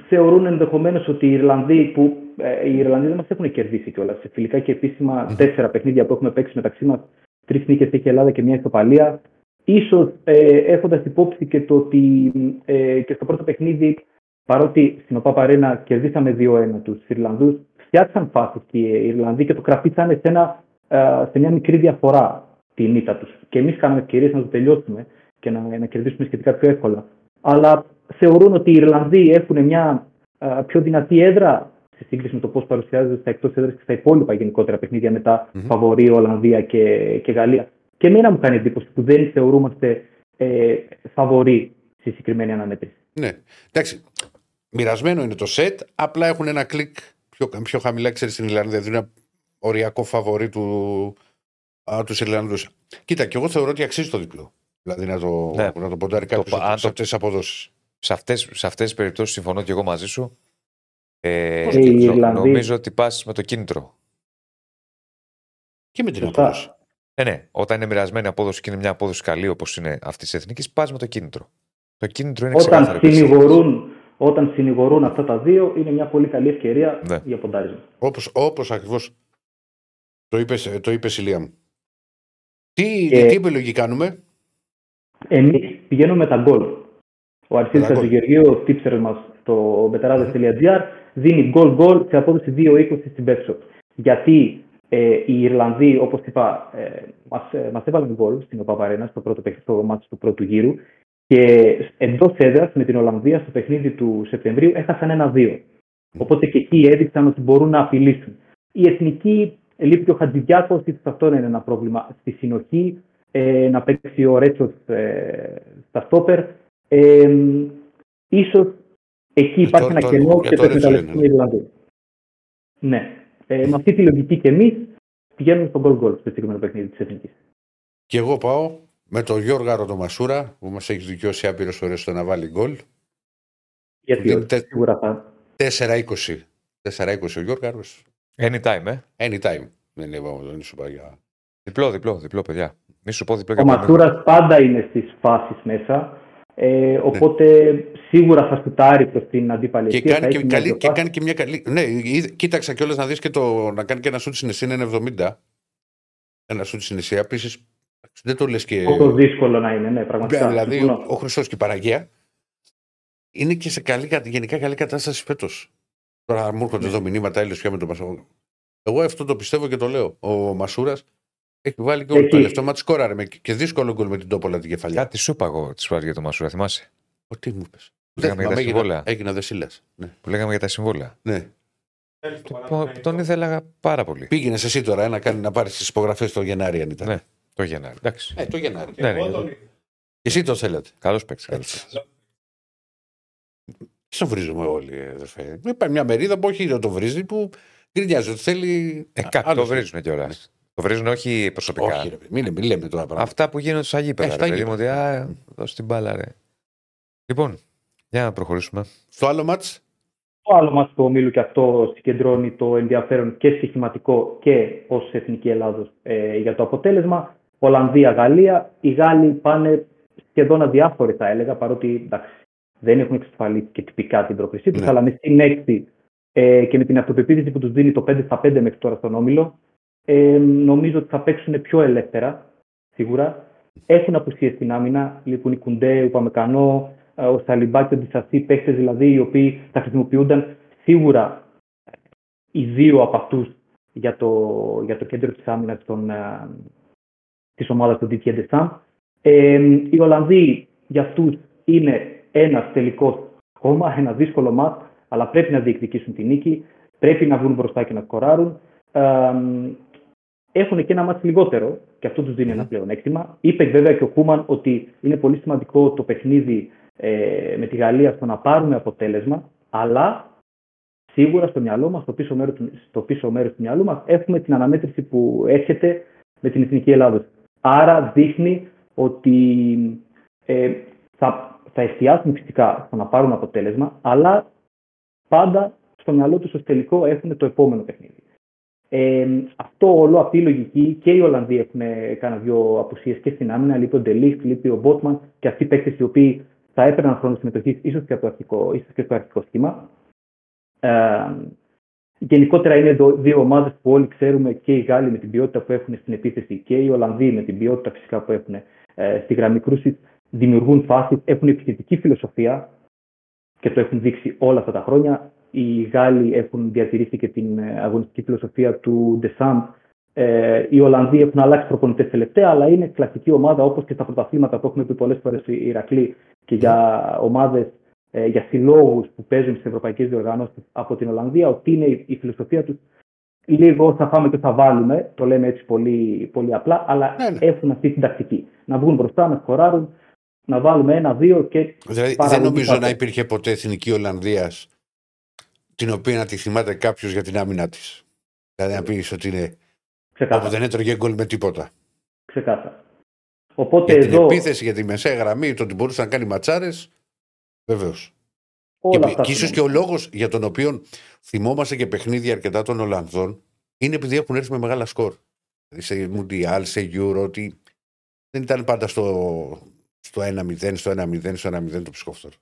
θεωρούν ενδεχομένως ότι οι Ιρλανδοί, που ε, οι Ιρλανδοί δεν μας έχουν κερδίσει κιόλας. Σε φιλικά και επίσημα Μμμ. τέσσερα παιχνίδια που έχουμε παίξει μεταξύ μας, τρεις νίκες έχει η Ελλάδα και μια ισοπαλία. Ίσως ε, έχοντας υπόψη και το ότι ε, και στο πρώτο παιχνίδι, παρότι στην ΟΠΑ Παρένα κερδίσαμε 2-1 τους Ιρλανδούς, φτιάξαν φάσει και οι Ιρλανδοί και το κρατήσανε σε, ένα, ε, σε μια μικρή διαφορά την ήττα τους. Και εμείς κάναμε ευκαιρίε να το τελειώσουμε και να, να κερδίσουμε σχετικά πιο εύκολα. Αλλά θεωρούν ότι οι Ιρλανδοί έχουν μια α, πιο δυνατή έδρα σε σύγκριση με το πώς παρουσιάζεται στα εκτός έδρας και στα υπόλοιπα γενικότερα παιχνίδια μετά Μμμ. Φαβορή, Ολλανδία και, και Γαλλία. Και εμένα μου κάνει εντύπωση που δεν θεωρούμαστε ε, φαβορή στη συγκεκριμένη αναμέτρηση. Ναι. Εντάξει. Μοιρασμένο είναι το σετ, απλά έχουν ένα κλικ πιο, πιο χαμηλά, ξέρεις στην Ιρλανδία. Δηλαδή ένα οριακό φαβορή του, α, τους Ιρλανδούς. Κοίτα, και εγώ θεωρώ ότι αξίζει το διπλό. Δηλαδή να το, Ναι. να το ποντάρει Το κάποιο πα- αν σε το- αυτές τις αποδόσεις. Σε αυτές, σε αυτές τις περιπτώσεις συμφωνώ και εγώ μαζί σου. Ε, Πώς οι νο- Ιρλανδοί- νομίζω ότι πας με το κίνητρο. Και με την Σωστά. απόδοση. Ε, ναι, όταν είναι μοιρασμένη απόδοση και είναι μια απόδοση καλή όπως είναι αυτή της εθνικής, πας με το κίνητρο. Το κίνητρο είναι Όταν ξεκάθαρο. επί της συνηγορούν, όταν συνηγορούν αυτά τα δύο, είναι μια πολύ καλή ευκαιρία Ναι. για ποντάρισμα. Όπως, όπως ακριβώς το είπες, το είπες Ηλία μου. Τι, Και- τι επιλογή κάνουμε; Εμείς πηγαίνουμε με τα γκολ. Ο Αριστίδη Με τα γκολ. Χατζηγεωργίου, ο τύψερ μας στο betarades.gr, δίνει γκολ γκολ σε απόδοση 2-20 στην Betshop. Γιατί ε, οι Ιρλανδοί, όπως είπα, ε, μας ε, μας έβαλαν γκολ στην ΟΠΑΠΑΡΕΝΑ στο πρώτο παιχνίδι, στο μάτι του πρώτου γύρου. Και εντός έδρας με την Ολλανδία στο παιχνίδι του Σεπτεμβρίου έχασαν ένα-δύο. Οπότε και εκεί έδειξαν ότι μπορούν να απειλήσουν. Η εθνική λείπει και ο Χατζηδιάκο, ίσως αυτό να είναι ένα πρόβλημα. Στη συνοχή, ε, να παίξει ο Ρέτσος ε, στα στόπερ. Ε, ίσως εκεί Ε, υπάρχει το- ένα το- κενό για και το το Ρέτσο εκμεταλλευτούν είναι. οι Ιρλανδοί. Ναι. Ε, με αυτή τη λογική και εμείς πηγαίνουμε στο γκολ γκολ στο συγκεκριμένο παιχνίδι της εθνικής. Και εγώ πάω με τον Γιώργα Ροδομασούρα που μας έχει δικαιώσει άπειρες φορές στο να βάλει γκολ. Γιατί Δίνει όχι, τε- σίγουρα θα. 4-20. 4-20 ο Γιώργαρος. Anytime, ε. Anytime. Δεν είπαμε τον σου για... Διπλό, διπλό, διπλό, παιδιά. Μη σου πω διπλό Ο για παράδειγμα. Ματσούρα πάντα είναι στις φάσεις μέσα. Ε, οπότε σίγουρα θα σουτάρει προς την αντίπαλη Και αιστεία, θα κάνει και, έχει μια καλή, δύο και φάσεις. κάνει και μια καλή. Ναι, είδε- κοίταξα κιόλας να δεις και το. να κάνει και ένα σουτ στην Εσύνα είναι 70. Ένα σουτ στην Εσύνα. Επίσης δεν το λες και. Πόσο δύσκολο να είναι, ναι, πραγματικά. δηλαδή Συμφωνώ. ο, ο Χριστό και η Παραγία είναι και σε καλή, κα- γενικά καλή κατάσταση φέτος. Τώρα μου έρχονται εδώ μηνύματα έλεος πια με τον Μασούρας. Εγώ αυτό το πιστεύω και το λέω. Ο Μασούρας έχει βάλει και όλο το Έχει. τελευταίο μάτι σκόραρε με, και δύσκολο γκολ με την τόπολα την κεφαλιά. Κάτι σου είπα εγώ της φορά για το Μασούρα, θυμάσαι; Ο τι μου είπες. Λέγαμε για τα συμβόλαια. Έγινα δεσίλα. Ναι. Που λέγαμε για τα συμβόλαια. ναι. Που- Τον ήθελα πάρα πολύ. Πήγαινες εσύ τώρα ε, να, κάνει, να πάρεις τις υπογραφές το Γενάρη αν ήταν. Ναι, το Γενάρη. Εντάξει. Ε, το Γενάρη. Ναι, ναι, τον- Εσύ το θέλετε. Καλός παίκτης. καλός παίκτης. Τι βρίζουμε όλοι, ε, αδερφέ. Υπάρχει μια μερίδα που όχι δεν το βρίζει, που γκρινιάζει ότι θέλει. Ε, κάποιοι άλλο το θέλει. βρίζουν κιόλας. Το βρίζουν όχι προσωπικά. Όχι, ρε, παιδί, μην, μην λέμε τώρα πράγματα. Αυτά που γίνονται στα γήπεδα. Ε, ρε στα παιδί μου, γήπεδα. ότι α, δώσ' την μπάλα, ρε. Λοιπόν, για να προχωρήσουμε. Στο άλλο μάτς, Το άλλο μάτι του ομίλου και αυτό συγκεντρώνει το ενδιαφέρον και στοιχηματικό και ως Εθνική Ελλάδος ε, για το αποτέλεσμα. Ολλανδία-Γαλλία. Οι Γάλλοι πάνε σχεδόν αδιάφοροι, θα έλεγα, παρότι εντάξει, δεν έχουν εξασφαλίσει και τυπικά την πρόκρισή τους, Ναι. αλλά με συνέκτη ε, και με την αυτοπεποίθηση που τους δίνει το 5 στα 5 μέχρι τώρα στον όμιλο, ε, νομίζω ότι θα παίξουν πιο ελεύθερα, σίγουρα. Έχουν απουσίες στην άμυνα, λείπουν οι Κουντέ, ο Παμεκανό, ε, ο Σαλιμπά και ο Ντισασί, παίχτε δηλαδή οι οποίοι θα χρησιμοποιούνταν σίγουρα οι δύο από αυτούς για το, για το κέντρο της άμυνας της ομάδας του Didier Deschamps. Ε, οι Ολλανδοί για αυτούς είναι ένας τελικός ακόμα, ένα δύσκολο μάτς, αλλά πρέπει να διεκδικήσουν τη νίκη, πρέπει να βγουν μπροστά και να σκοράρουν. Ε, έχουν και ένα μάτι λιγότερο και αυτό τους δίνει ένα πλεονέκτημα. Είπε βέβαια και ο Κούμαν ότι είναι πολύ σημαντικό το παιχνίδι ε, με τη Γαλλία στο να πάρουμε αποτέλεσμα, αλλά σίγουρα στο μυαλό μας, στο πίσω μέρος, του- στο πίσω μέρος του μυαλού μας, έχουμε την αναμέτρηση που έρχεται με την Εθνική Ελλάδα. Άρα δείχνει ότι ε, θα, θα εστιάσουν φυσικά στο να πάρουν αποτέλεσμα, αλλά πάντα στο μυαλό τους ως τελικό έχουν το επόμενο παιχνίδι. Ε, αυτό όλο, αυτή η λογική και οι Ολλανδοί έχουν κάνει δύο απουσίες και στην άμυνα. Λείπει ο Ντελίχτ, λείπει ο Μπότμαν και αυτοί οι παίκτες οι οποίοι θα έπαιρναν χρόνο συμμετοχής ίσως και, από το αρχικό- ίσως και στο αρχικό σχήμα. Ε, γενικότερα είναι δο- δύο ομάδες που όλοι ξέρουμε και οι Γάλλοι με την ποιότητα που έχουν στην επίθεση και οι Ολλανδοί με την ποιότητα φυσικά που έχουν ε, στη γραμμή κρούσης. Δημιουργούν φάσεις, έχουν επιθετική φιλοσοφία και το έχουν δείξει όλα αυτά τα χρόνια. Οι Γάλλοι έχουν διατηρήσει και την ε, αγωνιστική φιλοσοφία του Ντεσάμπ. Ε, οι Ολλανδοί έχουν αλλάξει προπονητές τελευταία, αλλά είναι κλασική ομάδα όπως και στα πρωταθλήματα που έχουμε πει πολλές φορές οι Ηρακλή και για ομάδες, ε, για συλλόγους που παίζουν στις ευρωπαϊκές διοργανώσεις από την Ολλανδία, ότι είναι η, η φιλοσοφία τους λίγο θα φάμε και θα βάλουμε. Το λέμε έτσι πολύ, πολύ απλά, αλλά Ναι, ναι. έχουν αυτή την τακτική. Να βγουν μπροστά, να σκοράρουν, να βάλουμε ένα-δύο και Δηλαδή δεν παραγωγή νομίζω πάτε. να υπήρχε ποτέ εθνική Ολλανδίας την οποία να τη θυμάται κάποιος για την άμυνα της. Δηλαδή να πεις ότι είναι. όπου ξεκάθαρα. δεν έτρωγε γκολ με τίποτα. ξεκάθαρα. Οπότε Για την εδώ επίθεση, για τη μεσαία γραμμή, το ότι μπορούσε να κάνει ματσάρες. Βεβαίως. όλα Και, αυτά και ίσως σημαίνουν. και ο λόγος για τον οποίο θυμόμαστε και παιχνίδια αρκετά των Ολλανδών είναι επειδή έχουν έρθει με μεγάλα σκορ. Δηλαδή σε Μουντιάλ, σε Euro, ότι δεν ήταν πάντα στο, στο 1-0, στο 1-0, στο 1-0 το ψυχόφθορο.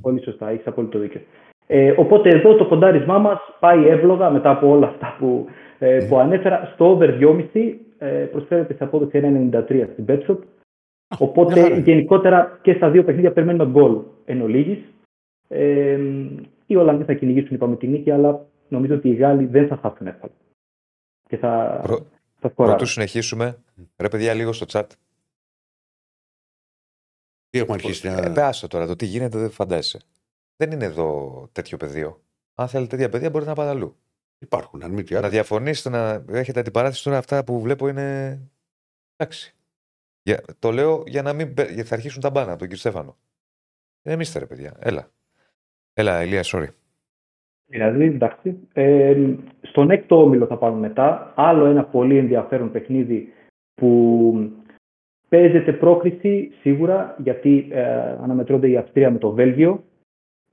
Πολύ σωστά, έχεις απόλυτο δίκιο. Ε, οπότε εδώ το ποντάρισμά μας πάει εύλογα μετά από όλα αυτά που, ε, που ανέφερα. Στο over 2,5 ε, προσφέρεται σε απόδοση 1,93 στην Betshop. Οπότε μια χαρά. γενικότερα και στα δύο παιχνίδια περιμένουμε γκολ εν ολίγης. Ε, οι Ολλανδοί θα κυνηγήσουν είπαμε τη νίκη, αλλά νομίζω ότι οι Γάλλοι δεν θα χάσουν εύκολα. Και θα, Προ- θα σκοράρουν. Πρωτού συνεχίσουμε, ρε παιδιά, λίγο στο chat. Τι έχουμε αρχίσει να. Ε, πε τώρα, το τι γίνεται δεν φαντάζεσαι. Δεν είναι εδώ τέτοιο πεδίο. Αν θέλετε τέτοια παιδεία, μπορείτε να πάτε αλλού. Υπάρχουν, αν μη τι Να άλλο. διαφωνήσετε, να έχετε αντιπαράθεση τώρα, αυτά που βλέπω είναι. Εντάξει. Για, το λέω για να μην. μπε- Γιατί θα αρχίσουν τα μπάνα από τον κύριο Στέφανο. Είναι εμείς ρε παιδιά. Έλα. Έλα, Ελία, sorry. Δηλαδή, εντάξει. Ε, στον έκτο όμιλο θα πάμε μετά. Άλλο ένα πολύ ενδιαφέρον παιχνίδι που παίζεται πρόκριση σίγουρα γιατί ε, αναμετρώνται η Αυστρία με το Βέλγιο.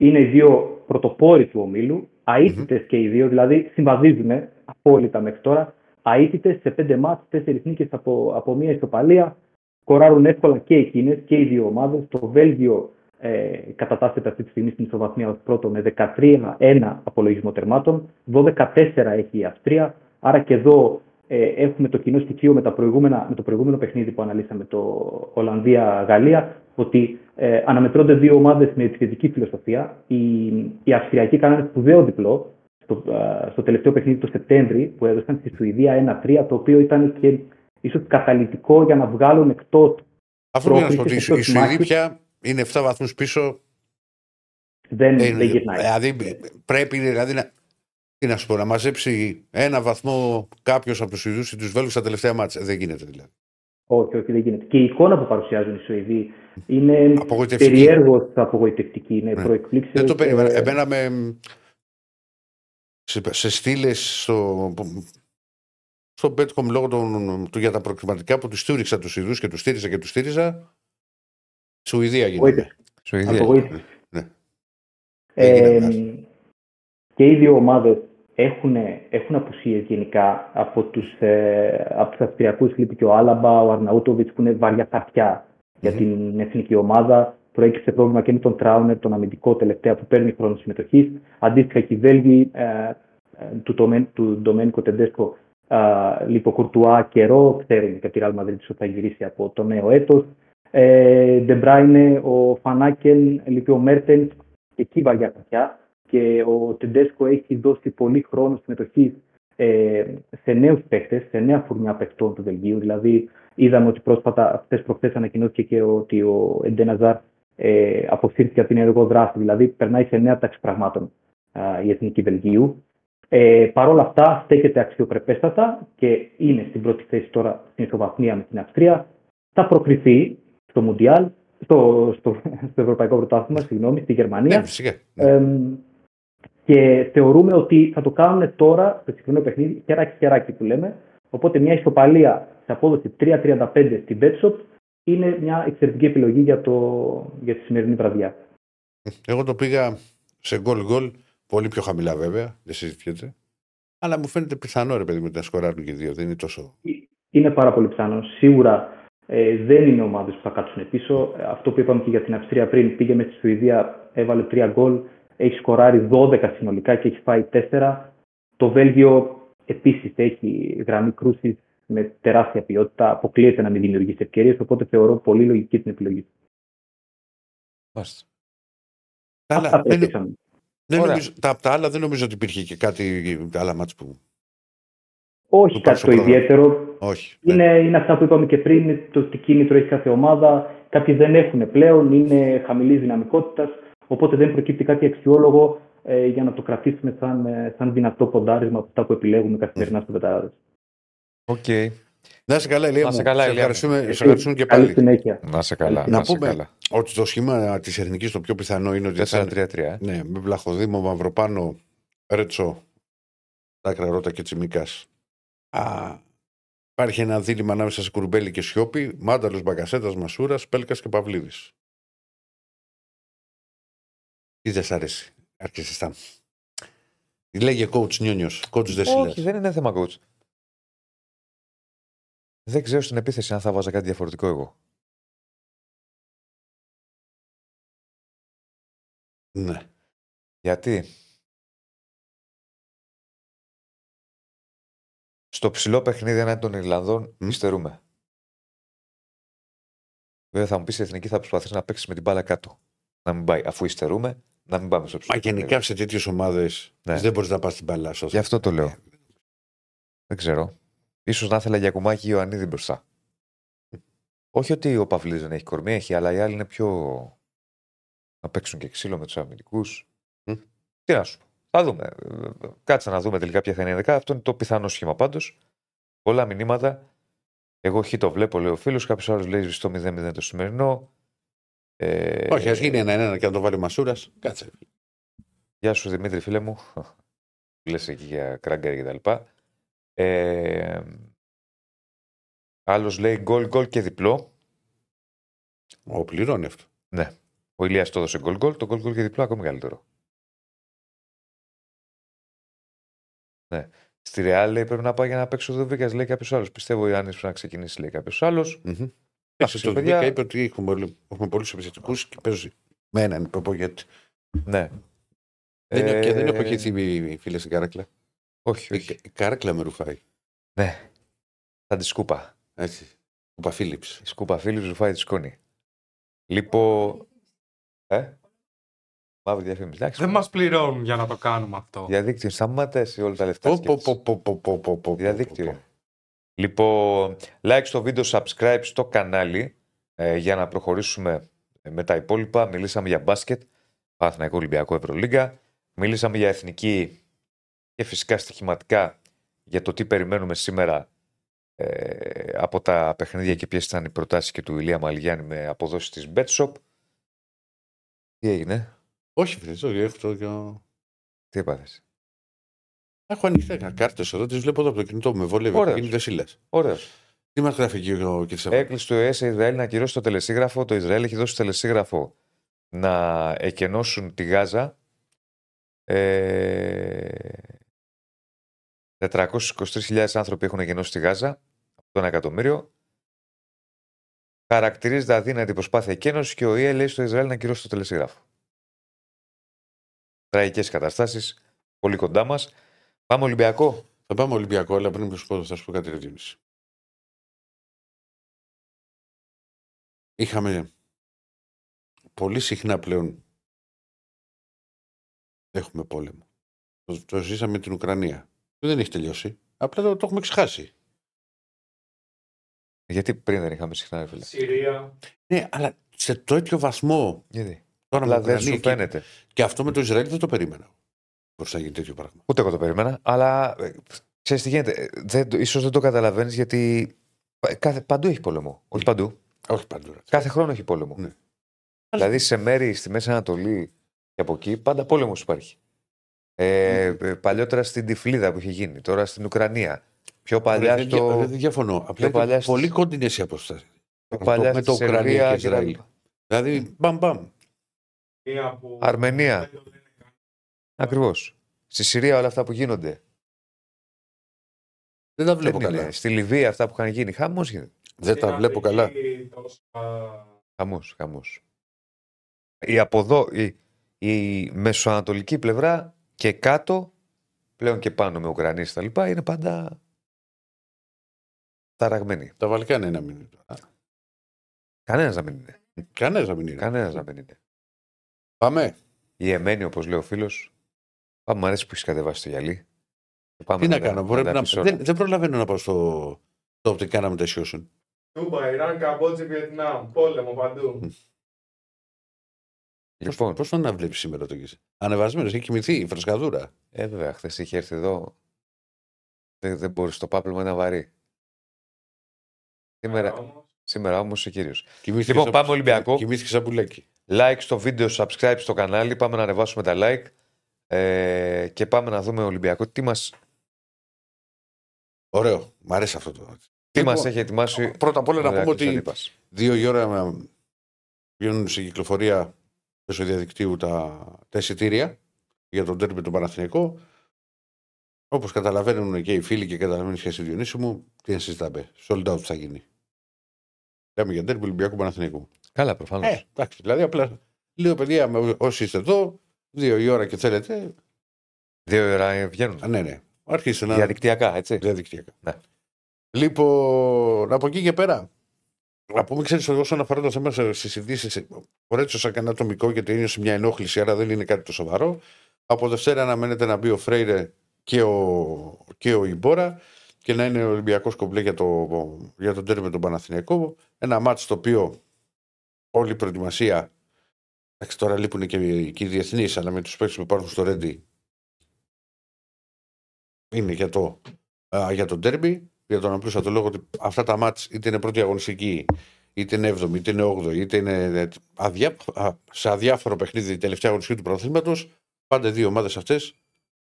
Είναι οι δύο πρωτοπόροι του ομίλου. Αίτητες και οι δύο, δηλαδή συμβαδίζουν απόλυτα μέχρι τώρα. Αίτητες σε πέντε μάτς, τέσσερις νίκες από, από μία ισοπαλία. Σκοράρουν εύκολα και εκείνες και οι δύο ομάδες. Το Βέλγιο ε, κατατάσσεται αυτή τη στιγμή στην ισοβαθμία ως πρώτο με 13-1 απολογισμό τερμάτων. 12-4 έχει η Αυστρία. Άρα και εδώ ε, έχουμε το κοινό στοιχείο με, τα προηγούμενα, με το προηγούμενο παιχνίδι που αναλύσαμε, το Ολλανδία-Γαλλία, ότι ε, αναμετρώνται δύο ομάδες με επιθετική φιλοσοφία. Οι, οι Αυστριακοί κάνανε σπουδαίο διπλό στο, α, στο τελευταίο παιχνίδι το Σεπτέμβρη που έδωσαν στη Σουηδία 1-3, το οποίο ήταν και ίσως καταλητικό για να βγάλουν εκτός Αφού να σου πω ότι πρόκριση η εκτός Σουηδία μάχης. πια είναι 7 βαθμούς πίσω. δεν, Ε, δεν γυρνάει. δηλαδή πρέπει δηλαδή να, τι να σου πω, να μαζέψει ένα βαθμό κάποιος από τους Σουηδούς ή τους Βέλγους στα τελευταία μάτσα. Δεν γίνεται δηλαδή. Όχι, όχι, δεν γίνεται. Και η εικόνα που παρουσιάζουν οι Σουηδοί είναι Απογοητευτική. περιέργως απογοητευτική. Είναι Ναι. προεκπλήξεως, Δεν το περίμενα. ε, Εμένα με. Σε, σε στήλες στο. Στο Betcom λόγω των, του για τα προκριματικά που τους στήριξα τους Ιδού και τους στήριζα και τους στήριζα. Σουηδία γίνεται. απογοήτευση. Σουηδία. Απογοήτευση. Ναι. Ε, Έγινε, και οι δύο ομάδες έχουν, έχουν απουσίες γενικά από τους, ε, από τους Αυστριακούς λείπει και ο Άλαμπα, ο Αρναούτοβιτς που είναι βαριά χαρτιά για Μμμ. την εθνική ομάδα. Προέκυψε πρόβλημα και με τον Τράουνερ, τον αμυντικό τελευταία που παίρνει χρόνο συμμετοχής. Αντίστοιχα και οι Βέλγοι ε, ε, του, Ντομέν- του Ντομένικο Τεντέσκο ε, λείπει ο Κουρτουά καιρό, ξέρουν και από τη Real Madrid ότι θα γυρίσει από το νέο έτος. Ε, Ντεμπράινε, ο Φανάκεν, λείπει ο Μέρτενς και εκεί βαριά χαρτιά και ο Τεντέσκο έχει δώσει πολύ χρόνο συμμετοχή ε, σε νέους παίχτε, σε νέα φουρνιά παιχτών του Βελγίου. Δηλαδή, είδαμε ότι πρόσφατα, αυτέ προχθές ανακοινώθηκε και ότι ο Εντέναζαρ ε, αποσύρθηκε από την ενεργό δράση. Δηλαδή, περνάει σε νέα τάξη πραγμάτων α, η εθνική Βελγίου. Ε, Παρ' όλα αυτά, στέκεται αξιοπρεπέστατα και είναι στην πρώτη θέση τώρα στην ισοβαθμία με την Αυστρία. Θα προκριθεί στο Μουντιάλ, στο, στο, στο Ευρωπαϊκό Πρωτάθλημα, συγγνώμη, στη Γερμανία. Ναι, φυσικά. Ναι. Εμ, και θεωρούμε ότι θα το κάνουν τώρα στο συγκεκριμένο παιχνίδι, χεράκι χεράκι που λέμε. Οπότε μια ισοπαλία σε απόδοση 3-35 στην Betshop είναι μια εξαιρετική επιλογή για, το, για τη σημερινή βραδιά. Εγώ το πήγα σε γκολ γκολ, πολύ πιο χαμηλά βέβαια, δεν συζητιέται. Αλλά μου φαίνεται πιθανό ρε παιδί μου να σκοράρουν και οι δύο. Δεν είναι τόσο. Είναι πάρα πολύ πιθανό. Σίγουρα ε, δεν είναι ομάδες που θα κάτσουν πίσω. Ε, Αυτό που είπαμε και για την Αυστρία πριν, πήγε με στη Σουηδία, έβαλε 3 γκολ, έχει σκοράρει 12 συνολικά και έχει φάει 4. Το Βέλγιο επίσης έχει γραμμή κρούσης με τεράστια ποιότητα. Αποκλείεται να μην δημιουργήσει ευκαιρίες, οπότε θεωρώ πολύ λογική την επιλογή. Μάλιστα. Αλλά Αυτά δεν, τρέχησαν. δεν Ωραία. νομίζω, τα, τα άλλα δεν νομίζω ότι υπήρχε και κάτι άλλα μάτς που. Όχι Το κάτι πάσο το πρόγραμμα. ιδιαίτερο. Όχι. ναι. Είναι, είναι αυτά που είπαμε και πριν, το τι κίνητρο έχει κάθε ομάδα. Κάποιοι δεν έχουν πλέον, είναι χαμηλής δυναμικότητας. Οπότε δεν προκύπτει κάτι αξιόλογο ε, για να το κρατήσουμε σαν, ε, σαν δυνατό ποντάρισμα από αυτά που επιλέγουμε καθημερινά στο Μπεταράδες. Οκ. Να είσαι καλά, Ηλία. Να είσαι μου. καλά, σε Ηλία μου. ευχαριστούμε, σε Ε, ευχαριστούμε και Καλή πάλι. συνέχεια. Να σε καλά. Να Να σε πούμε- καλά. Ότι το σχήμα της εθνικής το πιο πιθανό είναι ότι θα είναι 4-3-3. ε. Ναι, με Βλαχοδήμο, Μαυροπάνο, Ρέτσο, Τάκρα Ρώτα και Τσιμίκας. Υπάρχει ένα δίλημα ανάμεσα σε Κουρμπέλη και Σιώπη, Μάνταλος Μπαγκασέτας, Μασούρας, Πέλκας και Παυλίδης. Τι δεν σ' αρέσει, αρκεσιστά. Λέγε coach Νιόνιο, coach Δεσίλα. Όχι, δεν είναι θέμα coach. Δεν ξέρω στην επίθεση αν θα βάζα κάτι διαφορετικό εγώ. Ναι. Γιατί; Στο ψηλό παιχνίδι εναντίον των Ιρλανδών Μμ. υστερούμε. Βέβαια θα μου πεις η εθνική θα προσπαθήσει να παίξει με την μπάλα κάτω. Να μην πάει. Αφού υστερούμε, να μην πάμε στο ψηλό. Μα γενικά παιχνίδι. σε τέτοιες ομάδες Ναι. δεν μπορείς να πας στην μπαλά σου. Γι' αυτό το λέω. Δεν ξέρω. Ίσως να ήθελα για κουμάκι Ιωαννίδη μπροστά. Όχι ότι ο Παυλής δεν έχει κορμί, έχει, αλλά οι άλλοι είναι πιο. να παίξουν και ξύλο με τους αμυντικούς. Μμ. Τι να σου πω. Θα δούμε. Κάτσε να δούμε τελικά ποια θα είναι η δεκάδα. Αυτό είναι το πιθανό σχήμα πάντως. Πολλά μηνύματα. Εγώ χ το βλέπω, λέει ο φίλος. Κάποιος άλλος λέει στο 0-0 το σημερινό. Ε, Όχι, ας γίνει ένα-ένα και να το βάλει Μασούρας. Κάτσε. Γεια σου Δημήτρη, φίλε μου. Λες εκεί για κράγκερ και τα λοιπά. Ε, άλλος λέει γκολ γκολ και διπλό. Ο πληρώνει αυτό. Ναι. Ο Ηλίας το έδωσε γκολ γκολ. Το γκολ γκολ και διπλό ακόμη καλύτερο. Ναι. Στη Ρεάλ λέει πρέπει να πάει για να παίξει ο Δοβίκα, λέει κάποιος άλλος. Πιστεύω ο Ιωάννης πρέπει να ξεκινήσει, λέει κάποιος άλλος. Μμμ. Εντάξει, Έσαι το παιδιά. Δουβίκα είπε ότι έχουμε, πολύ- έχουμε πολλούς επιθετικούς και παίζει με έναν προπογέτη. Ναι. Δεν, είναι- και δεν Ε, έχω χυθεί φίλε στην Κάρακλα. Όχι, Η, όχι. η Κάρακλα με ρουφάει. Ναι. Θα τη σκούπα. Έτσι. Ο Παφίλιψ. Η σκούπα φίλη ρουφάει τη σκόνη. Λοιπόν. Ε; Μαύρη διαφήμιση. Εντάξει, Δεν μας πληρώνουν για να το κάνουμε αυτό. Διαδίκτυο. Σταμάτα εσύ όλα τα λεφτά. Πω, σκέφτεσαι. πω, πω, πω, πω, πω, πω, Διαδίκτυο. Πω, είναι. Λοιπόν, like στο βίντεο, subscribe στο κανάλι ε, για να προχωρήσουμε με τα υπόλοιπα. Μιλήσαμε για μπάσκετ, Παναθηναϊκό Ολυμπιακό Ευρωλίγκα. Μιλήσαμε για εθνική και φυσικά στοιχηματικά για το τι περιμένουμε σήμερα ε, από τα παιχνίδια και ποιες ήταν οι προτάσεις και του Ηλία Μαλιγιάννη με αποδόσεις της BetShop. Τι έγινε, Όχι, φίλε, όχι, έχω το. το- τι έπαθες. Έχω ανοιχτά κάρτε εδώ, τις βλέπω εδώ από το κινητό μου. Με βολεύει. Ωραίος. Είναι Δεσίλα. Ωραίος. Τι μας γράφει εκεί ο κ. Σαββίδη. Έκλεισε το ΕΕ Ισραήλ να ακυρώσει το τελεσίγραφο. Το Ισραήλ έχει δώσει τελεσίγραφο να εκενώσουν τη Γάζα. Ε... 423.000 άνθρωποι έχουν εκενώσει τη Γάζα από το 1 εκατομμύριο. Χαρακτηρίζεται αδύνατη προσπάθεια εκένωσης και ο ΙΕ λέει στο Ισραήλ να ακυρώσει το τελεσίγραφο. Τραγικές καταστάσεις, πολύ κοντά μας. Πάμε Ολυμπιακό; Θα πάμε Ολυμπιακό, αλλά πριν σου πω, θα σου πω κάτι ρεζίμηση. Είχαμε πολύ συχνά πλέον έχουμε πόλεμο. Το, το ζήσαμε με την Ουκρανία. Δεν έχει τελειώσει. Απλά το, το έχουμε ξεχάσει. Γιατί πριν δεν είχαμε συχνά, ρε φίλε. Συρία. Ναι, αλλά σε τέτοιο βαθμό. Γιατί; Τώρα με Αλλά δεν Ουκρανία σου και- φαίνεται. Και αυτό με το Ισραήλ δεν το περίμενα. Πώς θα γίνει τέτοιο πράγμα. Ούτε εγώ το περίμενα, αλλά ε, ξέρεις τι γίνεται. Ε, Δεν, το- ίσως δεν το καταλαβαίνεις γιατί πα- κάθε, παντού έχει πόλεμο. Όχι παντού. Όχι παντού. ρε. Κάθε χρόνο έχει πόλεμο. Ναι. Δηλαδή σε μέρη στη Μέση Ανατολή και από εκεί πάντα πόλεμος υπάρχει. Ε, ε, παλιότερα στην Τυφλίδα που είχε γίνει, τώρα στην Ουκρανία. Πιο παλιά Ρε, δεν, δια- στο. δεν διαφωνώ. Απλά πιο παλιά είναι στις- πολύ κοντινέ οι αποστάσει. πιο παλιά με στη το Ουκρανία Σερβία και και τα Ισραήλ. λοιπά. Δηλαδή, μπαμ μπαμ. Μία που- Αρμενία. Ακριβώς. Στη Συρία όλα αυτά που γίνονται. Δεν τα βλέπω Δεν είναι. καλά. Στη Λιβύη αυτά που είχαν γίνει. Χαμός γίνεται. Δεν τα Στην βλέπω καλά. Αφρική τόσα- Χαμός, χαμός. Η αποδό, η, η μεσοανατολική πλευρά και κάτω, πλέον και πάνω με Ουκρανίες και τα λοιπά, είναι πάντα ταραγμένη. Τα Βαλκάνια είναι να μην είναι. Κανένας να μην είναι. Κανένας να μην είναι. Κανένας να μην είναι. Πάμε. Η Εμένη, όπως λέει ο φίλος, πάμε, μου αρέσει που έχεις κατεβάσει το γυαλί. Και Πάμε Τι να τα- κάνω. Πρέπει τα να... επεισόδια. δεν, δεν προλαβαίνω να πάω στο, στο οπτικά να μετασιώσουν. Τούμπα, Ιράν, Καμπότζη, Βιετνάμ. Πόλεμο παντού. Λοιπόν, Πώς να βλέπει σήμερα το γύρο. Ανεβασμένος, έχει κοιμηθεί η φρεσκαδούρα. ε, βέβαια, χθες είχε έρθει εδώ. Δεν, δεν μπορείς, το πάπλωμα είναι βαρύ. Σήμερα, Όμως, σήμερα όμως ο κύριος. Κοιμήθηκες Λοιπόν, σαν- πάμε Ολυμπιακό. Κοιμήθηκες σαν πουλέκι. Like στο βίντεο, subscribe στο κανάλι. Πάμε να ανεβάσουμε τα like. Ε, και πάμε να δούμε Ολυμπιακό. Τι μας, Ωραίο. Μ' αρέσει αυτό το. τι Τι Λοιπόν, μας έχει ετοιμάσει. Πρώτα απ' όλα να ο πούμε Ηράκλειος ότι Αντίπας; δύο η ώρα ε, βγαίνουν σε κυκλοφορία μέσω διαδικτύου τα, τα εισιτήρια για τον τέρμι του Παναθηναϊκό. Όπως καταλαβαίνουν και οι φίλοι και καταλαβαίνει και εσύ Διονύση μου, τι να συζητάμε. Sold out θα γίνει. Λέμε για τέρμι Ολυμπιακού Παναθηναϊκού. Καλά, προφανώς. Ε, εντάξει, δηλαδή απλά λέω παιδιά, με- όσοι είστε εδώ, δύο η ώρα και θέλετε. Δύο ώρα βγαίνουν. Α, ναι, ναι. Αρχίστε να. Διαδικτυακά, έτσι. Διαδικτυακά. Ναι. Λοιπόν, από εκεί και πέρα. Να πούμε, ξέρεις, όσον αφορά το θέμα στις ειδήσεις, κορέτσο σαν κανένα ατομικό γιατί είναι σε μια ενόχληση, άρα δεν είναι κάτι το σοβαρό. Από Δευτέρα αναμένεται να μπει ο Φρέιρε και ο, και ο Ιμπόρα και να είναι ο Ολυμπιακός κομπλέ για, το, για τον τέρμι με τον Παναθηναϊκό. Ένα μάτσο το οποίο όλη η προετοιμασία. Εντάξει, τώρα λείπουν και, και οι διεθνείς, αλλά με τους παίκτες που υπάρχουν στο Ρέντι είναι για το, α, για το ντέρμπι. Για τον απλούστατο λόγο ότι αυτά τα μάτς είτε είναι πρώτη αγωνιστική, είτε είναι 7η, είτε είναι 8η, είτε είναι ε, αδιά, α, σε αδιάφορο παιχνίδι τελευταία αγωνιστική του πρωταθλήματος, πάντα οι δύο ομάδες αυτές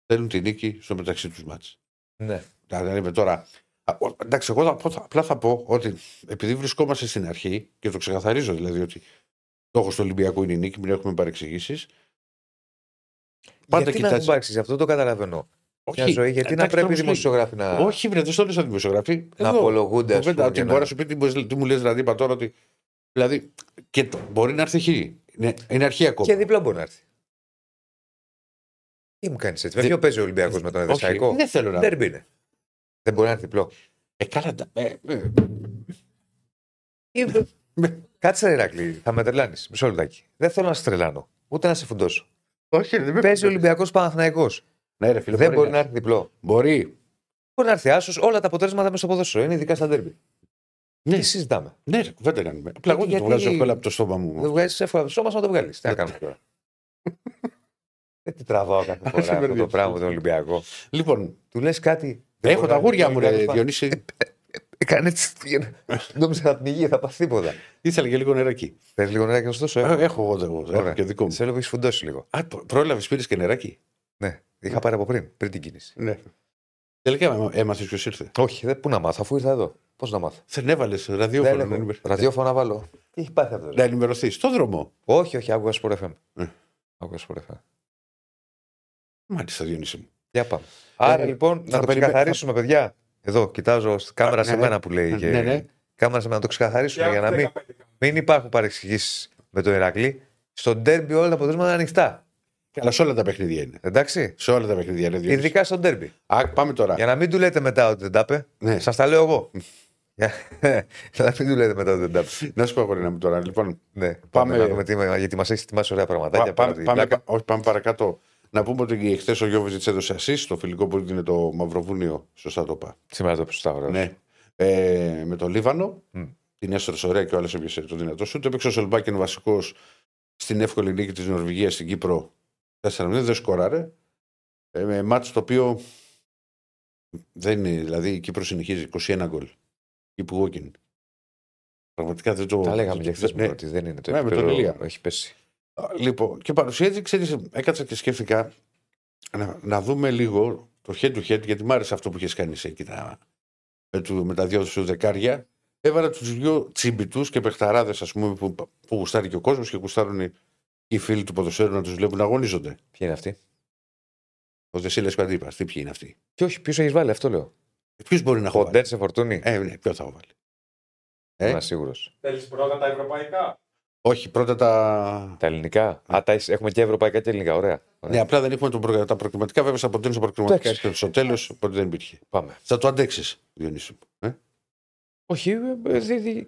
θέλουν τη νίκη στο μεταξύ τους μάτς. Ναι. Δηλαδή με τώρα. α, ο- Εντάξει, εγώ θα πω- θα- απλά θα πω ότι επειδή βρισκόμαστε στην αρχή και το ξεκαθαρίζω δηλαδή ότι στόχο του Ολυμπιακού είναι η νίκη, μην έχουμε παρεξηγήσεις. Πάντα γιατί να κοιτάς- μην πάρξει αυτό, το καταλαβαίνω. Μια ζωή, γιατί να εντάξει, πρέπει οι όμως, δημοσιογράφοι να, Όχι, βρε, δεν στο λέω σαν δημοσιογράφη. να Εδώ. απολογούνται. ας Κουβέντα, πούμε, ότι για μπορεί να- να σου πει τι, μου- τι μου λες, δηλαδή, είπα τώρα ότι. Δηλαδή, και το, μπορεί να έρθει χ. Είναι, είναι αρχή ακόμα. Και διπλό μπορεί να έρθει. Τι μου κάνεις έτσι. Με Δεν- ποιο παίζει ο Ολυμπιακός με τον Όχι, Εδεσσαϊκό. δεν θέλω να. Δεν είναι. Δεν μπορεί να έρθει διπλό. Ε, καλά, τα- ε, ε, Κάτσε, ρε Ηρακλή, θα με τρελάνεις. Μισό λεπτάκι. Δεν θέλω να σε τρελάνω. Ούτε να σε φουντώσω. όχι, δεν με Παίζει ο Ολυμπιακός Παναθναϊκό. Ναι, ρε, φίλε, Δεν μπορεί μπορεί να- να έρθει διπλό. Μπορεί. Μπορεί να έρθει άσος όλα τα αποτέλεσματα μέσα στο ποδόσφαιρο. Είναι ειδικά στα ντέρμπι. Ναι. Τι συζητάμε. Ναι, ρε, δεν τα κάνουμε. Απλά εγώ δεν το Γιατί- βγάζω εύκολα από το στόμα Δεν μου. βγάζεις εύκολα από το σώμα σου να το βγάλεις. Τι να κάνουμε τώρα. Δεν τη τραβάω κάθε Ας φορά αυτό το μπερδέψεις. πράγμα με τον Ολυμπιακό. Λοιπόν, Του λες κάτι. δεν έχω μπορεί τα να γούρια έρθει μου, ο ρε, Ολυμπιακός Διονύση. Έκανε έτσι. Νόμιζα θα πνιγεί, θα πάθει τίποτα. Ήθελα και λίγο νεράκι. Θε λίγο νεράκι να σου δώσω. Ε, Έχω. Έχω εγώ, εγώ, έχω Ωραία. και δικό μου. Σε έλεγα έχεις φουντώσει λίγο. Α, πρόλαβες, πήρες και νεράκι; Ναι, είχα πάρει από πριν, πριν την κίνηση. Ναι. Τελικά έμαθες ποιος ήρθε. Όχι, δεν, πού να μάθω, αφού ήρθα εδώ. Πώς να μάθω; Δεν έβαλε Δεν ραδιόφωνο. έχω. να ενημερ- Ραδιόφωνο να βάλω. Τι έχει πάθει αυτό. Να ενημερωθείς. Στο δρόμο; Όχι, όχι, άκουγα Sport FM. Ε. Άκουγα Sport FM. Μάλιστα, Διονύση μου. Για πάμε. Άρα Ε, λοιπόν, θα να το περιμέ- ξεκαθαρίσουμε, παιδιά. Εδώ, κοιτάζω στη κάμερα Α, σε ναι, μένα ναι. που λέει. Και... Ναι, ναι. Κάμερα σε μένα να το ξεκαθαρίσουμε για να μην, μην υπάρχουν παρεξηγήσεις με το Ηρακλή. Στο ντέρμπι όλα τα αποτελέσματα είναι ανοιχτά. Αλλά σε όλα τα παιχνίδια είναι. Εντάξει. Σε όλα τα παιχνίδια είναι. Διονύση. Ειδικά στο ντέρμπι. Α, πάμε τώρα. Για να μην του λέτε μετά ότι δεν τα είπε, Ναι. σας τα λέω εγώ. Για για να μην του λέτε μετά ότι δεν τα είπε. Να σου πω, αγόρι μου τώρα. Λοιπόν, Ναι, πάμε, Πάμε- να δούμε τι, γιατί μας έχεις ετοιμάσει ωραία πραγματάκια. πά- πέρα πάμε, τη πάμε, πλάκα. όχι, πάμε παρακάτω. Να πούμε ότι χθες ο Γιώβιτ έδωσε ασή στο φιλικό που είναι το Μαυροβούνιο. Σωστά το είπα. Σήμερα το πει σωστά, ωραία. Ναι. Ε, με το Λίβανο. Μμ. Την έστερε ωραία και ο άλλος έπιασε το δυνατό σου. Το έπαιξε ο Σολμπάκεν βασικός στην εύκολη νίκη της Νορβηγίας στην Κύπρο 4-0. Δεν σκοράρε. Ε, με μάτς το οποίο δεν είναι. Δηλαδή η Κύπρο συνεχίζει 21 γκολ. Keep walking. Πραγματικά δεν το. Τα λέγαμε και χθες ναι. ότι δεν είναι το Ναι, με τον επίπεδο. Ηλία. Έχει πέσει. Α, Λοιπόν, και παρουσίαση, ξέρεις, έκατσα και σκέφτηκα να, να δούμε λίγο το head to head, γιατί μ' άρεσε αυτό που είχες κάνει εσύ εκεί τα- με, του, με τα δυο σου δεκάρια. Έβαλα τους δύο τσιμπιτού και παιχταράδες, ας πούμε, που, που γουστάρει και ο κόσμος και γουστάρουν οι, οι φίλοι του ποδοσφαίρου να τους βλέπουν να αγωνίζονται. Ποιοι είναι αυτοί; Ο Δεσίλες Παντύπας, τι ποιοι είναι αυτοί; Και όχι, ποιος έχεις βάλει, αυτό λέω. Ποιος μπορεί να έχω βάλει; Χοντέρ σε φορτούνη. Ε, ναι, ποιο θα έχω βάλει; Ε; Είμαι σίγουρος. Θέλεις πρώτα τα ευρωπαϊκά; Όχι, πρώτα τα. Τα ελληνικά. Α, τα έχεις- έχουμε και ευρωπαϊκά και ελληνικά. Ωραία. Ωραία. Ναι, απλά δεν έχουμε το προ... τα προκριματικά. Βέβαια, στα αποτέλεσμα προκριματικά Εντάξει. έρχεται στο τέλος, οπότε δεν υπήρχε. Πάμε. Θα το αντέξεις, Διονύση. μου, Ε; Όχι,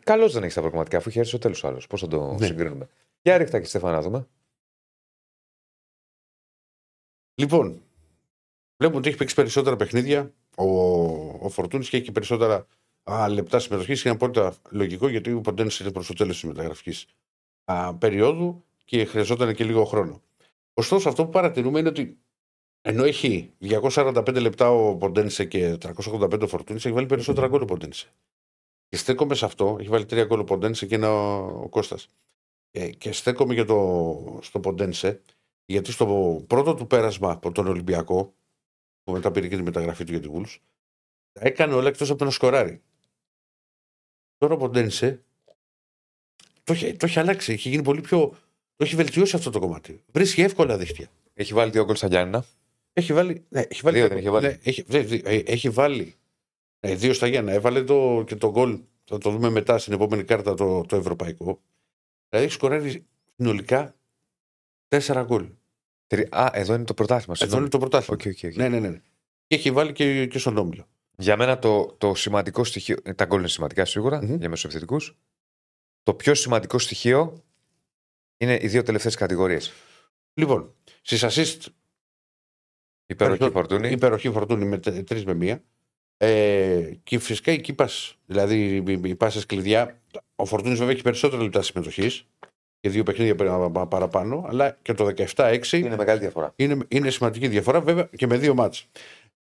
καλώς δεν έχεις τα προγραμματικά, αφού είχε έρθει στο τέλος άλλος. Πώς θα το Ναι. συγκρίνουμε. Για ρίχτα και Στέφανα να δούμε. Λοιπόν, βλέπουμε ότι έχει παίξει περισσότερα παιχνίδια ο, ο Φορτούνης και έχει περισσότερα α, λεπτά συμμετοχής. Είναι απόλυτα λογικό γιατί ο Ποντένε είναι προς το τέλος της μεταγραφικής περίοδου και χρειαζόταν και λίγο χρόνο. Ωστόσο, αυτό που παρατηρούμε είναι ότι ενώ έχει 245 λεπτά ο Ποντένσε και 385 ο Φορτούνης, έχει βάλει περισσότερα γκολ ο Ποντένσε. Και στέκομαι σε αυτό, έχει βάλει τρία γκολ ο Ποντένσε και ένα ο Κώστας. Ε, και στέκομαι για το, στο Ποντένσε, γιατί στο πρώτο του πέρασμα από τον Ολυμπιακό, που μετά πήρε και τη μεταγραφή του για την Wolves, τα έκανε όλα εκτός από το να σκοράρει. Τώρα ο Ποντένσε το έχει, το έχει αλλάξει. Έχει γίνει πολύ πιο. Το έχει βελτιώσει αυτό το κομμάτι. Βρίσκει εύκολα δίχτυα. Έχει βάλει δύο γκολ στα Γιάννηνα. Έχει βάλει. Ναι, έχει βάλει, Δύο δεν είχε βάλει. Ναι, έχει, δε- δε- ε, έχει βάλει. ε, δύο στα Γιάννα. Έβαλε το, και το γκολ. Θα το δούμε μετά στην επόμενη κάρτα το, το ευρωπαϊκό. Δηλαδή έχει σκοράρει συνολικά τέσσερα γκολ. Τρι- Α, εδώ είναι το πρωτάθλημα. Εδώ συγγνώμη. είναι το πρωτάθλημα. Οκ, οκ, οκ. Ναι, ναι, ναι. Και έχει βάλει και, και στον Όμιλο. Για μένα το, το σημαντικό στοιχείο. Τα γκολ είναι σημαντικά σίγουρα Μμμ. για μεσοεπιθετικούς. Το πιο σημαντικό στοιχείο είναι οι δύο τελευταίες κατηγορίες. Λοιπόν, στις assist Υπεροχή Ευχαριστώ. Φορτούνη. Υπεροχή Φορτούνη με τρεις με μία. Ε, και φυσικά οι κύπα, δηλαδή οι- οι πάσες κλειδιά. Ο Φορτούνης βέβαια έχει περισσότερα λεπτά συμμετοχής και δύο παιχνίδια πέρα- πα- παραπάνω, αλλά και το 17-6 Είναι μεγάλη διαφορά. είναι, είναι σημαντική διαφορά, βέβαια και με δύο μάτς.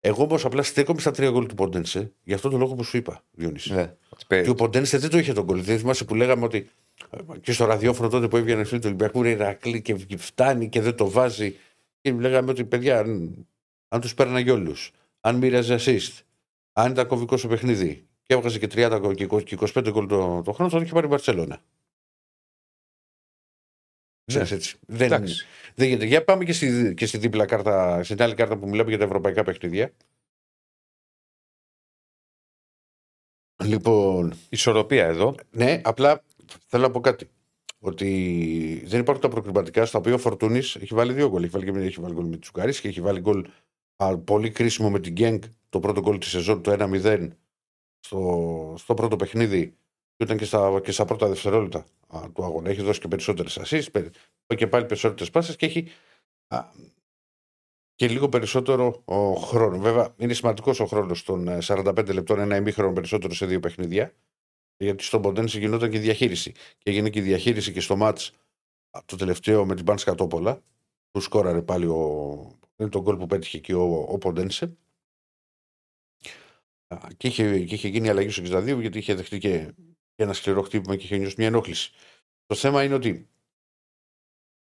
Εγώ όμως απλά στέκομαι στα τρία γκολ του Ποντένσε, για αυτόν τον λόγο που σου είπα, Διονύση. Ναι. Ότι πέ- Και ο Ποντένσε δεν το είχε τον γκολ. Δεν θυμάσαι που λέγαμε ότι ε, και στο ραδιόφωνο τότε που έβγαινε φίλοι του Ολυμπιακού είναι Ηρακλή και φτάνει και δεν το βάζει. Και λέγαμε ότι παιδιά, αν, αν τους πέρναγε όλους, αν μοίραζε assist, αν ήταν κομβικός στο παιχνίδι και έβγαζε και 30 γκολ και 20 και 25 γκολ το, το χρόνο, θα το είχε πάρει η Μπαρσελόνα. Ξέρεις έτσι. Δεν, Ναι. Εντάξει. δεν γίνεται. Για πάμε και στη, και στη δίπλα κάρτα, στην άλλη κάρτα που μιλάμε για τα ευρωπαϊκά παιχνίδια. Λοιπόν, Ισορροπία εδώ. ναι, απλά θέλω να πω κάτι. Ότι δεν υπάρχουν τα προκριματικά στα οποία ο Φορτούνης έχει βάλει δύο γκολ. Έχει βάλει, και με- έχει βάλει γκολ με τους Γκάρι και έχει βάλει γκολ α, πολύ κρίσιμο με την Γκένγκ. Το πρώτο γκολ της σεζόν, το 1-0 στο, στο πρώτο παιχνίδι. Και ήταν και στα, και στα πρώτα δευτερόλεπτα α, του αγώνα. Έχει δώσει και περισσότερες ασεί. Και πάλι περισσότερες πάσες και έχει α, και λίγο περισσότερο ο χρόνος. Βέβαια, είναι σημαντικός ο χρόνος των ε, 45 λεπτών, ένα ημίχρονο περισσότερο σε δύο παιχνίδια. Γιατί στον Ποντένσε γινόταν και η διαχείριση. Και έγινε και η διαχείριση και στο μάτς το τελευταίο με την Πάνσκα Τόπολα, που σκόραρε πάλι ο, είναι το γκολ που πέτυχε και ο, ο Ποντένσε. Α, Και είχε, και είχε γίνει αλλαγή στο 62 γιατί είχε δεχτεί και, και ένα σκληρό χτύπημα και είχε νιώσει μια ενόχληση. Το θέμα είναι ότι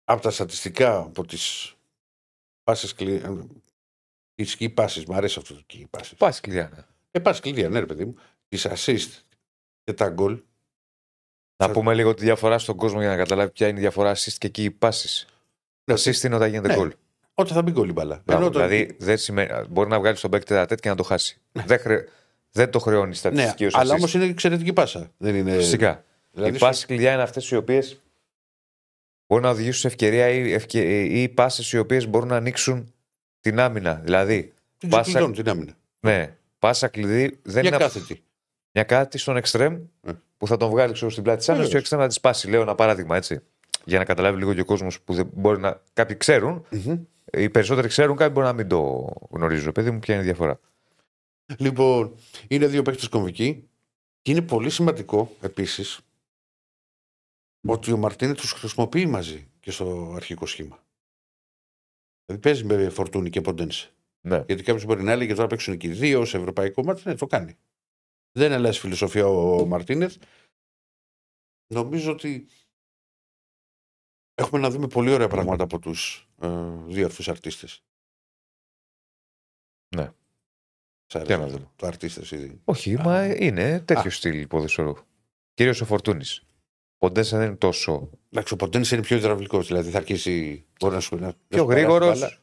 από τα στατιστικά, από τις πάσες κλειδιά. Τις key passes, μου αρέσει αυτό το key passes. Πάση κλειδιά. ναι. Ε, πας κλειδιά, ναι, ρε παιδί μου. Τις assist και τα γκολ. Να Θα- πούμε λίγο τη διαφορά στον κόσμο για να καταλάβει ποια είναι η διαφορά assist και εκεί οι πάσει. Ναι, Assist είναι όταν γίνεται Ναι. γκολ. Όταν θα μπει γκολ η μπαλά. Μπράβο, Ενώ όταν- Δηλαδή δεν σημαίνει, μπορεί να βγάλει τον παίκτη τετατέτ και να το χάσει. Δεν, χρε... δεν το χρεώνεις η ναι, στατιστική ως αλλά assist. όμως είναι εξαιρετική πάσα. Δεν είναι... Φυσικά. Δηλαδή, οι πάσει κλειδιά είναι αυτές οι οποίες μπορούν να οδηγήσουν σε ευκαιρία ή, ευκαι... ή πάσει οι οποίες μπορούν να ανοίξουν την άμυνα. Δηλαδή, την πάσα- ξεκλειδώνουν την άμυνα. ναι, πάσα κλειδί δεν Για είναι κάθετη. μια κάτι στον εξτρέμ Ε. που θα τον βγάλει ξέρω, στην πλάτη της άμυνας Βεβαίως. και ο εξτρέμ να τη σπάσει. Λέω ένα παράδειγμα έτσι. Για να καταλάβει λίγο και ο κόσμος που δεν μπορεί να. Κάποιοι ξέρουν, Μμμ. οι περισσότεροι ξέρουν, κάποιοι μπορεί να μην το γνωρίζουν. Παιδί μου, ποια είναι η διαφορά. Λοιπόν, είναι δύο παίκτες κομβικοί και είναι πολύ σημαντικό επίσης ότι ο Μαρτίνε τους χρησιμοποιεί μαζί και στο αρχικό σχήμα. Δηλαδή παίζει με φορτούνη και ποντένσε. Ναι. Γιατί κάποιος μπορεί να έλεγε τώρα παίξουν και οι δύο σε ευρωπαϊκό μάτι. Ναι, το κάνει. Δεν αλλάζει φιλοσοφία ο Μαρτίνεθ. Νομίζω ότι έχουμε να δούμε πολύ ωραία πράγματα από τους ε, δύο αυτούς αρτίστες. Ναι. Σ' Τι άρεσε να δούμε. το αρτίστε ήδη. Όχι, Α. μα είναι τέτοιο Α. στυλ ποδοσφαιρού. Κυρίως ο Φορτούνης. Ποντέσα δεν είναι τόσο. Εντάξει, ο Ποντένσε είναι πιο υδραυλικός. Δηλαδή θα αρχίσει. Μπορεί να σου να, να Πιο σου περάσει γρήγορος. μπάλα.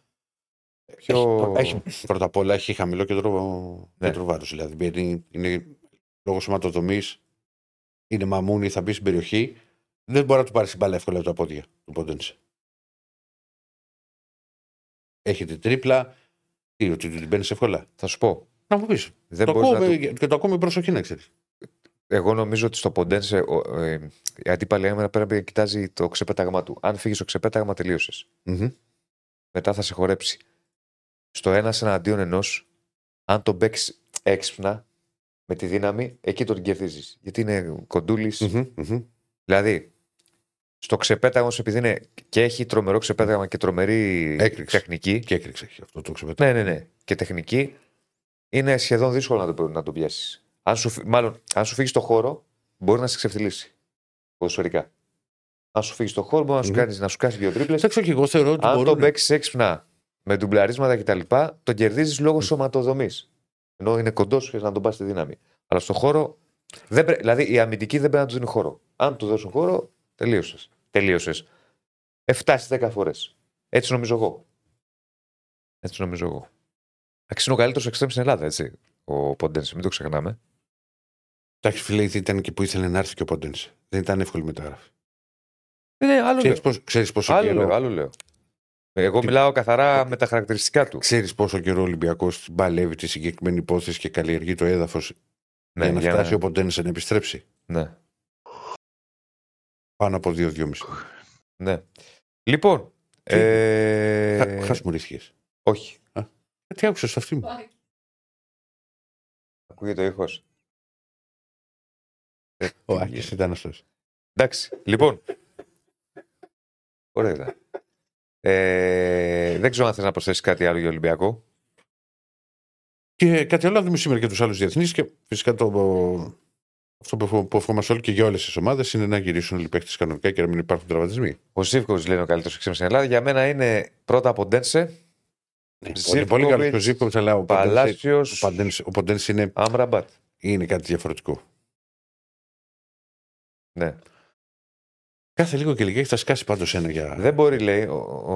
Πιο... Έχει, έχει, πρώτα απ' όλα έχει χαμηλό κέντρο, Ναι. κέντρο βάρου. Δηλαδή μπαίνει- είναι λόγω σωματοδομής, είναι μαμούνι, θα μπει στην περιοχή. Δεν μπορεί να του πάρεις την μπάλα εύκολα από τα πόδια του Ποντένσε. Έχει την τρίπλα. Τι, ότι την παίρνεις εύκολα; Θα σου πω. Να μου πεις. Δεν Το μπορείς να ακούω του- με- Και το ακούω με προσοχή να ξέρεις. Εγώ νομίζω ότι στο Ποντένσε ο- ε, η αντίπαλη άμυνα πρέπει να κοιτάζει το ξεπέταγμα του. Αν φύγεις στο ξεπέταγμα, τελείωσες. Μετά θα σε χορέψει. Στο ένας εναντίον ενός, αν τον παίξεις έξυπνα, με τη δύναμη, εκεί τον κερδίζεις. Γιατί είναι κοντούλης. Δηλαδή, στο ξεπέταγμα, σου, επειδή είναι και έχει τρομερό ξεπέταγμα και τρομερή Έκρηξη. τεχνική. Και έκρηξε έχει αυτό το ξεπετά. Ναι, ναι, ναι. Και τεχνική είναι σχεδόν δύσκολο να το, να το πιάσει. Αν σου, φύ- μάλλον, αν σου φύγει στο χώρο, μπορεί να σε ξεφτυλίσει. Ποδοσφαιρικά. Αν σου φύγει στο χώρο, μπορεί να σου, Μμμ. κάνεις, να σου κάνεις δύο τρίπλες. Εντάξει, όχι, εγώ θεωρώ ότι Αν μπορούν. τον παίξεις έξυπνα με ντουμπλαρίσματα κτλ., τον κερδίζεις λόγω σωματοδομής. Ενώ είναι κοντός και να τον πας στη δύναμη. Αλλά στο χώρο Δεν πρέ- δηλαδή οι αμυντικοί δεν πρέπει να του δίνουν χώρο. Αν του δώσουν χώρο, τελείωσες. Τελείωσες. 7 στι 10 φορές. Έτσι νομίζω εγώ. Έτσι νομίζω εγώ. Εντάξει, είναι ο καλύτερος εξτρέμ στην Ελλάδα, έτσι. Ο Ποντένσε, μην το ξεχνάμε. Εντάξει, φίλε, ήταν και που ήθελε να έρθει και ο Πόντενσε. Δεν ήταν εύκολη μεταγραφή. Ναι, άλλο Ξέρεις λέω. πόσο, ξέρεις πόσο Άλλο καιρό. λέω, άλλο λέω. Εγώ μιλάω καθαρά με τα χαρακτηριστικά του. Ξέρεις πόσο καιρό ο Ολυμπιακός παλεύει τη συγκεκριμένη υπόθεση και καλλιεργεί το έδαφος Ναι, για να για φτάσει να- ο Ποντένσε να επιστρέψει; ναι, Πάνω από δύο-δυόμιση. ναι. Λοιπόν. Ε... Χασμουρίθηκε. όχι. Τι άκουσα στο αυτή μου. Ακούγεται ο ήχος. Ε, Ο τι Άκης ήταν αυτός. Εντάξει, λοιπόν. Ωραία. ήταν. Ε, δεν ξέρω αν θες να προσθέσεις κάτι άλλο για Ολυμπιακό. Και κάτι άλλο, να δούμε σήμερα και τους άλλους διεθνείς. Και φυσικά το, αυτό που, ευχο- που ευχόμαστε όλοι και για όλες τις ομάδες είναι να γυρίσουν όλοι οι παίχτε κανονικά και να μην υπάρχουν τραυματισμοί. Ο Ζήφκο λέει ο καλύτερος εξήμενο στην Ελλάδα. Για μένα είναι πρώτα από Ντένσε, Ναι, Ζήφκοβιτς, πολύ, πολύ καλό ο Ζήφκοβιτς, αλλά ο Ποντένσε- Παλάσιο, ο Ποντένσε- ο Ποντένσε είναι, Άμραμπατ. είναι κάτι διαφορετικό. Ναι. Κάθε λίγο και λίγο θα σκάσει πάντως ένα για. Δεν μπορεί, λέει, ο, ο,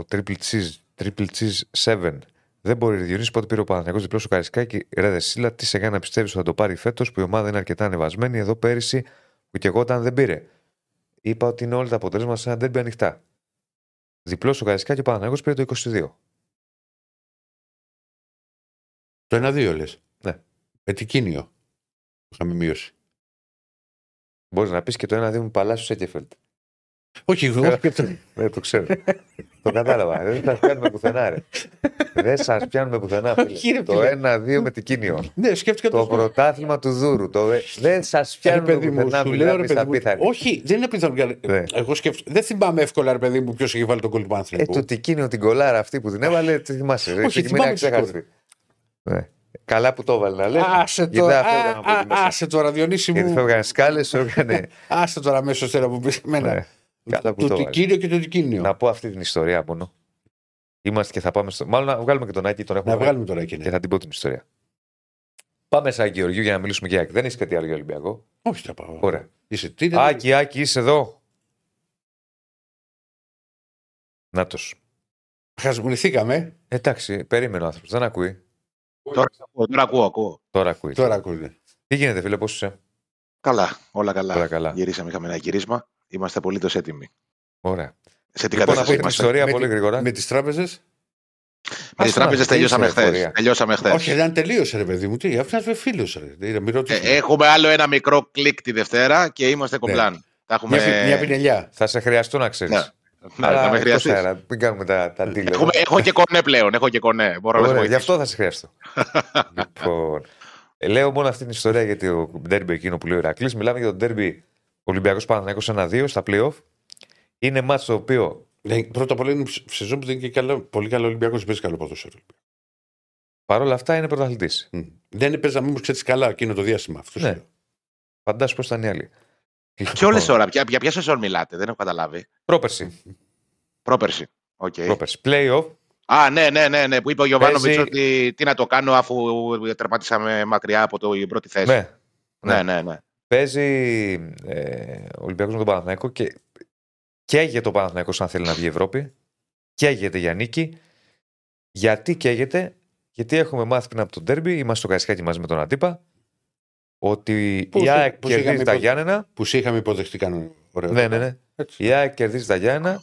ο Triple Cheese, Triple Cheese 7. Δεν μπορεί, Διονύσης, πότε πήρε ο Παναθηναϊκός διπλός ο Καρισκάκη. Ρε Δεσίλα, τι σε κάνει να πιστεύεις ότι θα το πάρει φέτος που η ομάδα είναι αρκετά ανεβασμένη. Εδώ πέρυσι που και εγώ όταν δεν πήρε. Είπα ότι είναι όλα τα αποτελέσματα σε ένα τέρμπι ανοιχτά. Διπλός ο Καρισκάκη ο Παναθηναϊκός πήρε το 22. Το 1-2 λες. Ναι. Ετικίνιο. Είχαμε μείωση. Μπορείς να πεις και το 1-2 με Παλάσιος Σέκεφελτ. Όχι, εγώ και το- Δεν το ξέρω. το κατάλαβα. Δεν σα πιάνουμε πουθενά, ρε. Δεν σας πιάνουμε πουθενά. φίλε. Όχι, ρε, το φίλε. 1-2 με την Κίνιο. Ναι, σκέφτηκα το πρωτάθλημα του Δούρου. Το... Δεν σας Ρε πιάνουμε παιδί μου, πουθενά. σου λέω ρε Μιλάμε στα παιδί μου. πίθαρη. Όχι, δεν είναι πιθανό. Ναι. Εγώ σκέφτομαι. Δεν θυμάμαι εύκολα, ρε παιδί μου, ποιος έχει βάλει τον κόλπο του Ε, Παναθηναϊκού. το Τικίνιο την κολάρα αυτή που την έβαλε, τη θυμάσαι. Ρε. Όχι, Έχει θυμάμαι μείνει τη αξέχαστη. Ναι. Καλά που το έβαλε να λέει. Άσε Γιατί τώρα, δεν φεύγαν από α, εκεί α, μέσα. άσε τώρα, Διονύση Γιατί μου. φεύγανε σκάλες, έκανε. Άσε τώρα αμέσως τώρα που πεις εμένα. Ναι. Καλά που Το το έβαλε. τικίνιο και το τικίνιο. Να πω αυτή την ιστορία μόνο. Είμαστε και θα πάμε στο. Μάλλον να βγάλουμε και τον Άκη, τον έχουμε Να βγάλει βγάλουμε τώρα εκείνη. και θα την πω την ιστορία. Πάμε σε Άκη Γεωργίου για να μιλήσουμε και Άκη. Δεν έχει κάτι άλλο για Ολυμπιακό; Όχι, θα πάω. Ωραία. Είσαι τι είναι. Άκη, Άκη, είσαι εδώ. Νάτος. Χασμουνηθήκαμε. Εντάξει, περίμενε ο άνθρωπος. Δεν ακούει. Τώρα, τώρα ακούω, ακούω. Τώρα ακούεις. Τώρα ακούνε. Τι γίνεται, φίλε, πώς είσαι; Καλά, όλα καλά. Όλα καλά. Γυρίσαμε, είχαμε ένα γύρισμα. Είμαστε απολύτως έτοιμοι. Ωραία. Σε τι Λοιπόν, να πω κατάσταση την είμαστε; ιστορία Με πολύ τη- γρήγορα. Με τις τράπεζες. Με τις Ας τράπεζες να τελειώσαμε αρχίσει η χθες. εφορία. Τελειώσαμε χθες. Όχι, δεν τελείωσε, ρε παιδί μου. Τι, αυτός είναι φίλο. Να μην ρωτήσω. Ε, έχουμε άλλο ένα μικρό κλικ τη Δευτέρα και είμαστε κομπλάν. Τα έχουμε. Μια, πι- μια πινελιά. Θα σε χρειαστώ να ξέρεις. Ναι. Ναι, θα με χρειαστείς. Μην κάνουμε τα, τα deal. Έχουμε, έχω και κονέ πλέον. Έχω και κονέ. Μπορώ να σε Ωραία, γι' βοηθήσω. αυτό θα σε χρειαστώ. λοιπόν, ε, λέω μόνο αυτή την ιστορία γιατί ο ντέρμπι εκείνο που λέει ο Ηρακλής. Μιλάμε για τον ντέρμπι Ολυμπιακός Παναθηναϊκός 1-2 στα playoff. Είναι μάτς το οποίο Ναι, πρώτα απ' όλα είναι ψ- σεζόν που δεν είναι και καλό, πολύ καλό Ολυμπιακός, παίζει καλό ποδόσφαιρο. παρόλα αυτά είναι πρωταθλητής. Μμ. Δεν παίζαμε όμω ξέρεις καλά εκείνο το διάστημα. Αυτό Ναι. σου λέω. Φαντάσου πώς ήταν οι άλλοι. Και όλες ώρα. Για, για ποια σεζόν μιλάτε, δεν έχω καταλάβει. Πρόπερση. Πρόπερση. Okay. Πρόπερση. Playoff. Α, ναι, ναι, ναι, ναι, που είπε ο Γιωβάνοβιτς Παίζει- ότι τι να το κάνω αφού τερματίσαμε μακριά από το, την πρώτη θέση. Ναι. ναι, ναι. ναι. Παίζει ε, ο Ολυμπιακός με τον Παναθηναϊκό και καίγεται ο Παναθηναϊκός αν θέλει να βγει Ευρώπη. Καίγεται για νίκη. Γιατί καίγεται, γιατί έχουμε μάθει πριν από τον Τέρμπι, είμαστε στο Καρισκάκι μαζί με τον Αντίπα, ότι Πώς- η ΑΕΚ πώς είχαμε κερδίζει τα υπο- Γιάννενα. Που σε είχαμε υποδεχτεί κανένα. Ωραίο. Ναι, ναι, ναι. Έτσι. Η ΑΕΚ κερδίζει τα Γιάννενα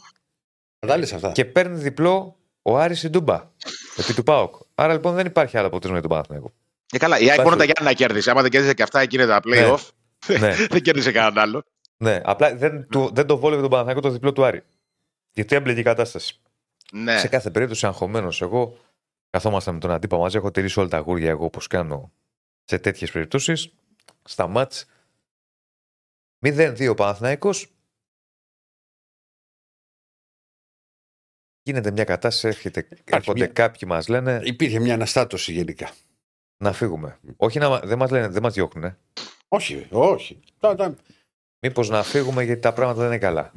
Κατάλαβες αυτά. και παίρνει διπλό ο Άρης Ντούμπα επί του ΠΑΟΚ. Άρα λοιπόν δεν υπάρχει άλλο αποτέλεσμα για τον Παναθηναϊκό. Και καλά, η ΑΕΚ Πάσου. μόνο τα Γιάννα κέρδισε. Άμα δεν κέρδισε και αυτά, εκείνη τα playoff. ναι, δεν κέρδισε κανέναν άλλο. ναι, απλά δεν, του, δεν το βόλευε τον Παναθηναϊκό το διπλό του Άρη. Γιατί έμπλεκε η κατάσταση. Ναι. Σε κάθε περίπτωση, αγχωμένος εγώ, καθόμασταν με τον αντίπα μαζί. Έχω τηρήσει όλα τα γούρια εγώ όπως κάνω σε τέτοιες περιπτώσεις. Στα μάτς. 0-2 ο Παναθηναϊκός. Γίνεται μια κατάσταση, έρχεται, έρχονται μια- κάποιοι μας λένε Υπήρχε μια αναστάτωση γενικά. να φύγουμε. Όχι να δεν μας λένε, δεν μας διώχνουν. Όχι, όχι. Τα- τα- Μήπως να φύγουμε γιατί τα πράγματα δεν είναι καλά.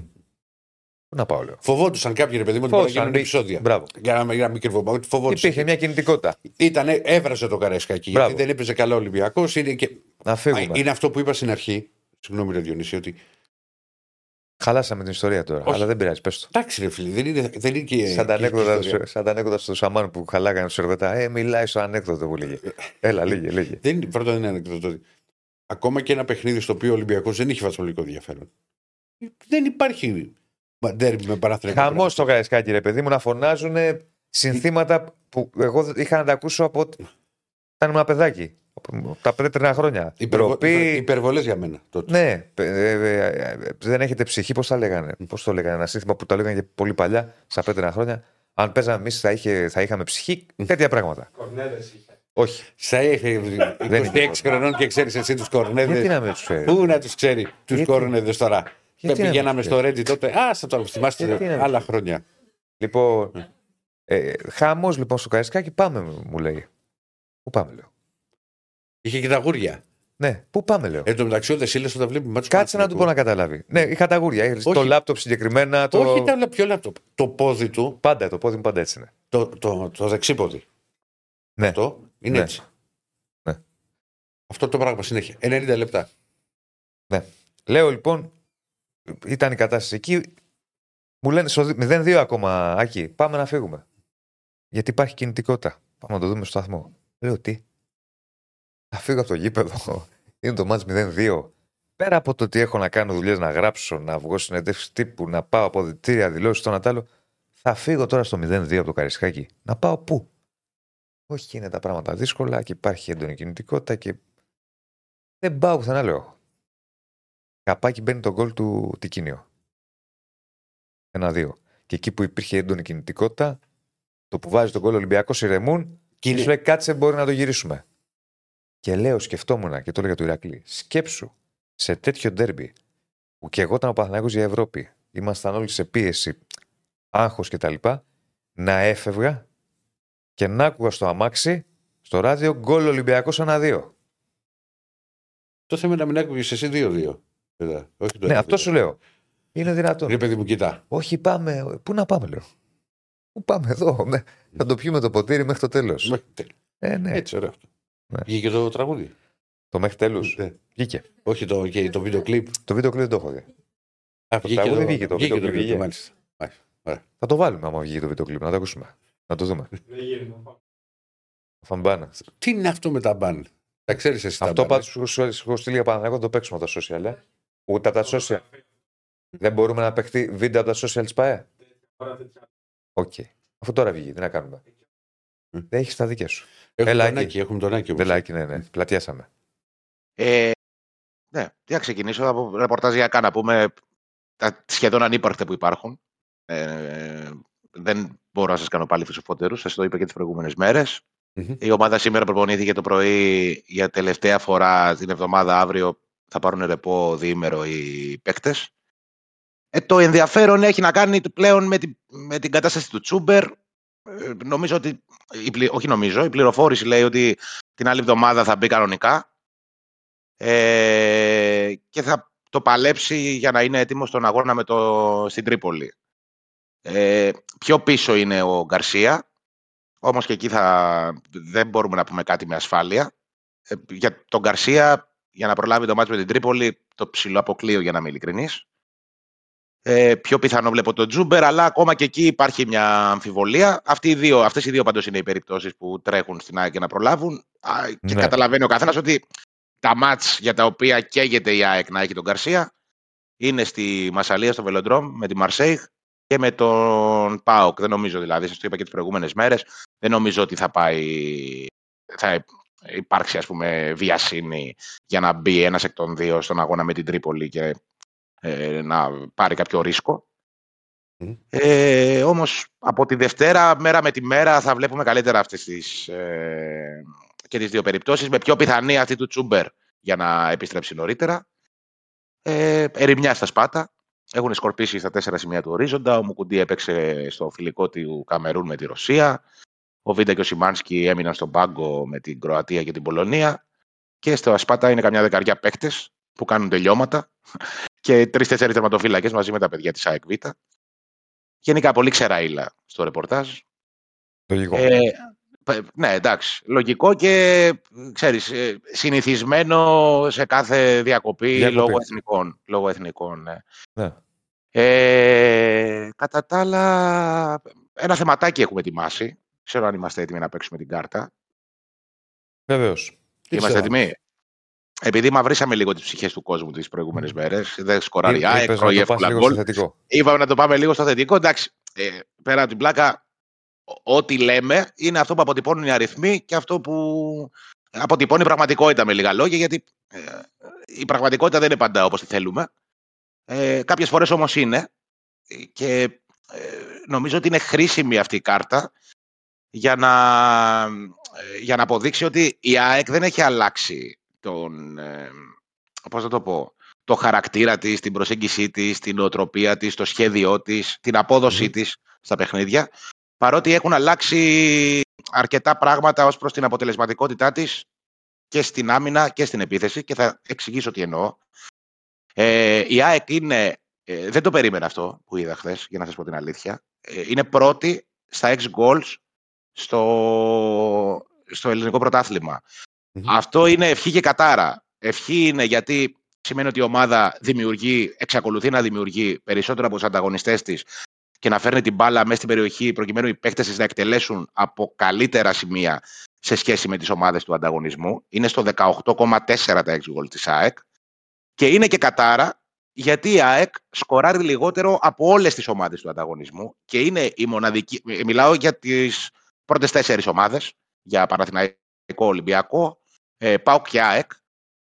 Πού να πάω, λέω. Φοβόντουσαν κάποιοι ρε παιδί μου ότι μπορεί να Φοβόντουσαν, γίνουν επεισόδια. Μπράβο. Για να, για να μην κρυβόμαστε. ότι Φοβόντουσαν. Υπήρχε μια κινητικότητα. Ήτανε, έβρασε το Καρέσκακι. Μπράβο. Γιατί δεν έπαιζε καλά ο Ολυμπιακός. Είναι και Να φύγουμε. Είναι αυτό που είπα στην αρχή. Συγγνώμη, Ρε Διονύση, ότι. Χαλάσαμε την ιστορία τώρα. Όχι. Αλλά δεν πειράζει, πες το. Εντάξει, ρε φίλε, δεν είναι, δεν είναι και. Σαν τα και ανέκδοτα, ιστορία. σαν τα ανέκδοτα στο Σαμάν που χαλάγανε στο Σερβετά. Ε, μιλάει στο ανέκδοτο που λέγε. Έλα, λέγε, λέγε. Δεν είναι, πρώτα δεν είναι ανεκδοτό. ότι Ακόμα και ένα παιχνίδι στο οποίο ο Ολυμπιακός δεν είχε βαθμολογικό ενδιαφέρον. Δεν υπάρχει ντέρμπι με παράθυρα. Χαμός στο Καραϊσκάκι, ρε παιδί μου, να φωνάζουν συνθήματα που εγώ είχα να τα ακούσω από. όταν ήμουν ένα παιδάκι. Από τα πρέτρινα χρόνια. Ντροπή. Υπερβολές για μένα τότε. Ναι, ε, ε, ε, δεν έχετε ψυχή, πώς τα λέγανε. Πώς το λέγανε, ένα σύνθημα που τα λέγανε και πολύ παλιά, στα πρέτρινα χρόνια. Αν παίζαμε εμείς, θα, είχε- θα είχαμε ψυχή, τέτοια πράγματα. Κορνέδες είχε. Όχι. Σα έχει 26 χρονών και ξέρεις εσύ τους Γιατί κορνέδε. να με τους φέρει. Πού να τους ξέρει τους Γιατί; κορνέδες τώρα; Γιατί να Πηγαίναμε μην στο Ρέντι τότε. Α, θα το Γιατί θυμάστε να μην άλλα ξέρει; χρόνια. Λοιπόν, ε, χαμός λοιπόν στο Καραϊσκάκι, πάμε, μου λέει. Πού πάμε, λέω. Είχε και τα γούρια. Ναι, πού πάμε, λέω. Εν τω μεταξύ, ο Δεσίλε όταν βλέπεις μάτσο. Κάτσε να του πω να καταλάβει. Ναι, είχα τα γούρια. Είχα Το Όχι. λάπτοπ συγκεκριμένα. Το... Όχι, ήταν πιο λάπτοπ. Το πόδι του, Πάντα, το πόδι μου πάντα έτσι είναι. το, το, το δεξίποδι. Ναι. Αυτό είναι Ναι. έτσι. Ναι. Αυτό το πράγμα συνέχεια. 90 λεπτά. Λέω λοιπόν, ήταν η κατάσταση εκεί. Μου λένε στο 0-2 ακόμα, Άκη, πάμε να φύγουμε. Γιατί υπάρχει κινητικότητα. Πάμε να το δούμε στο σταθμό. Λέω τι; Θα φύγω από το γήπεδο. Είναι το μάτς 0-2. Πέρα από το ότι έχω να κάνω δουλειές, να γράψω, να βγω συνεντεύξεις τύπου, να πάω αποδητήρια, δηλώσεις το ένα τ' άλλο, θα φύγω τώρα στο 0-2 από το Καρισκάκι. Να πάω πού; Όχι, είναι τα πράγματα δύσκολα και υπάρχει έντονη κινητικότητα και. Δεν πάω πουθενά, λέω. Καπάκι μπαίνει το γκολ του Τικίνιο. Ένα-δύο. Και εκεί που υπήρχε έντονη κινητικότητα, το που βάζει τον γκολ Ολυμπιακός ηρεμούν και είναι- σου λέει κάτσε μπορεί να το γυρίσουμε. Και λέω, σκεφτόμουν και το έλεγα του Ηρακλή, σκέψου σε τέτοιο ντέρμπι που και εγώ ήταν ο Παναθηναϊκός για Ευρώπη, ήμασταν όλοι σε πίεση, άγχος κτλ. Να έφευγα και να άκουγα στο αμάξι, στο ράδιο, γκολ Ολυμπιακός 1-2. Το θέμα είναι να μην άκουγες εσύ 2-2. Βέβαια. Όχι το Ναι, 1-2. αυτό σου λέω. Είναι δυνατόν. Ρε παιδί μου, κοιτά. Όχι, πάμε. Πού να πάμε, λέω. Πού πάμε εδώ, ναι. Θα το πιούμε το ποτήρι μέχρι το τέλος. Μέχρι τέλος. Ε, ναι. Έτσι, ωραίο αυτό. Ναι. Βγήκε το τραγούδι. Το μέχρι τέλους. Ναι. Βγήκε. Όχι το, και το βίντεο κλιπ. Το βίντεο κλειπ δεν το έχω δει. Α, Το τραγούδι βγήκε, το βίντεο κλιπ βγήκε. μάλιστα. Θα το βάλουμε άμα βγει το βίντεο κλειπ, να το ακούσουμε. Να το δούμε. Δεν γίνεται. Φαμπάνα. Τι είναι αυτό με τα μπαν. Τα ξέρεις εσύ. τα Αυτό μπαν, πάντως ε; σου σου έχω στείλει για Παναγιώτο, το παίξουμε από τα social. Ε. Ούτε από τα social. Δεν μπορούμε να παιχτεί βίντεο από τα social της ΠαΕ. Οκ. Αφού τώρα βγει, τι να κάνουμε. Ε. Δεν έχεις τα δίκαια σου. Έχουμε Έλα, τον Άκη. Άκη, έχουμε τον Άκη. όμως. Βελάκι, ναι, ναι. Πλατιάσαμε. Ε, ναι, τι να ξεκινήσω από ρεπορταζιακά να πούμε τα σχεδόν ανύπαρκτα που υπάρχουν. Ε, δεν μπορώ να σας κάνω πάλι φυσοφότερου. Σας το είπα και τις προηγούμενες μέρες. Μμμ. Η ομάδα σήμερα προπονήθηκε το πρωί για τελευταία φορά την εβδομάδα. Αύριο θα πάρουν ρεπό διήμερο οι παίκτες. Ε, το ενδιαφέρον έχει να κάνει πλέον με την, με την κατάσταση του Τσούμπερ. Ε, νομίζω ότι, η πλη- όχι νομίζω, η πληροφόρηση λέει ότι την άλλη εβδομάδα θα μπει κανονικά ε, και θα το παλέψει για να είναι έτοιμος στον αγώνα με το, στην Τρίπολη. Ε, πιο πίσω είναι ο Γκαρσία, όμως και εκεί θα, δεν μπορούμε να πούμε κάτι με ασφάλεια. Ε, για τον Γκαρσία, για να προλάβει το μάτι με την Τρίπολη, το ψηλό αποκλείω για να είμαι ειλικρινής. Ε, πιο πιθανό βλέπω τον Τζούμπερ, αλλά ακόμα και εκεί υπάρχει μια αμφιβολία. Αυτοί οι δύο, αυτές οι δύο πάντως είναι οι περιπτώσεις που τρέχουν στην ΑΕΚ για να προλάβουν. Α, Και Ναι. καταλαβαίνει ο καθένας ότι τα μάτς για τα οποία καίγεται η ΑΕΚ να έχει τον Γκαρσία είναι στη Μασαλία, στο Βελοντρόμ, με τη Μαρσέιγ και με τον Πάοκ. Δεν νομίζω δηλαδή, σας το είπα και τις προηγούμενες μέρες, δεν νομίζω ότι θα πάει, θα υπάρξει ας πούμε βιασύνη για να μπει ένας εκ των δύο στον αγώνα με την Τρίπολη και ε, να πάρει κάποιο ρίσκο. Μμμ. Ε, όμως από τη Δευτέρα, μέρα με τη μέρα, θα βλέπουμε καλύτερα αυτές τις, ε, και τις δύο περιπτώσεις, με πιο πιθανή αυτή του Τσούμπερ για να επιστρέψει νωρίτερα. Ε, ερημιά στα σπάτα. Έχουν σκορπίσει στα τέσσερα σημεία του ορίζοντα. Ο Μουκουντή έπαιξε στο φιλικό του Καμερούν με τη Ρωσία. Ο Βίντα και ο Σιμάνσκι έμειναν στον πάγκο με την Κροατία και την Πολωνία. Και στο Ασπάτα είναι καμιά δεκαριά παίκτες που κάνουν τελειώματα. Και τρει-τέσσερι τερματοφύλακες μαζί με τα παιδιά της ΑΕΚ Β. Γενικά πολύ ξεραίλα στο ρεπορτάζ. Λογικό. Ε, Πε- Ναι, εντάξει. Λογικό και ξέρεις, ε, συνηθισμένο σε κάθε διακοπή, Διακοπή. λόγω εθνικών. Λόγω εθνικών ναι. Ναι. Ε, κατά τα άλλα, ένα θεματάκι έχουμε ετοιμάσει. Ξέρω αν είμαστε έτοιμοι να παίξουμε την κάρτα. Βεβαίως. Τι είμαστε ξέρω. έτοιμοι; Επειδή μαυρίσαμε λίγο τις ψυχές του κόσμου τις προηγούμενες μέρες, δεν σκοράρει η ΑΕΚ, Είπες να τρώει το εύκολα πας λίγο γκολ. στο θετικό. Είπαμε να το πάμε λίγο στο θετικό. Εντάξει, ε, πέρα από την πλάκα, ό- ό,τι λέμε είναι αυτό που αποτυπώνουν οι αριθμοί και αυτό που αποτυπώνει η πραγματικότητα με λίγα λόγια, γιατί ε, η πραγματικότητα δεν είναι πάντα όπως τη θέλουμε. Ε, κάποιες φορές όμως είναι και ε, νομίζω ότι είναι χρήσιμη αυτή η κάρτα για να, ε, για να αποδείξει ότι η ΑΕΚ δεν έχει αλλάξει τον, ε, πώς να το πω, το χαρακτήρα της, την προσέγγιση της, την νοοτροπία της, το σχέδιό της, την απόδοσή της στα παιχνίδια, παρότι έχουν αλλάξει αρκετά πράγματα ως προς την αποτελεσματικότητά της και στην άμυνα και στην επίθεση και θα εξηγήσω τι εννοώ. Ε, η ΑΕΚ είναι, ε, δεν το περίμενα αυτό που είδα χθες, για να σας πω την αλήθεια, ε, είναι πρώτη στα 6 goals στο, στο ελληνικό πρωτάθλημα. Μμμ. Αυτό είναι ευχή και κατάρα. Ευχή είναι γιατί σημαίνει ότι η ομάδα δημιουργεί, εξακολουθεί να δημιουργεί περισσότερο από τους ανταγωνιστές της και να φέρνει την μπάλα μέσα στην περιοχή προκειμένου οι παίκτες να εκτελέσουν από καλύτερα σημεία σε σχέση με τις ομάδες του ανταγωνισμού. Είναι στο 18,4 τα 6 γκολ της ΑΕΚ. Και είναι και κατάρα γιατί η ΑΕΚ σκοράρει λιγότερο από όλες τις ομάδες του ανταγωνισμού και είναι η μοναδική. ε, Μιλάω για τις πρώτες τέσσερις ομάδες, για Παναθηναϊκό Ολυμπιακό, ε, ΠΑΟΚ και ΑΕΚ.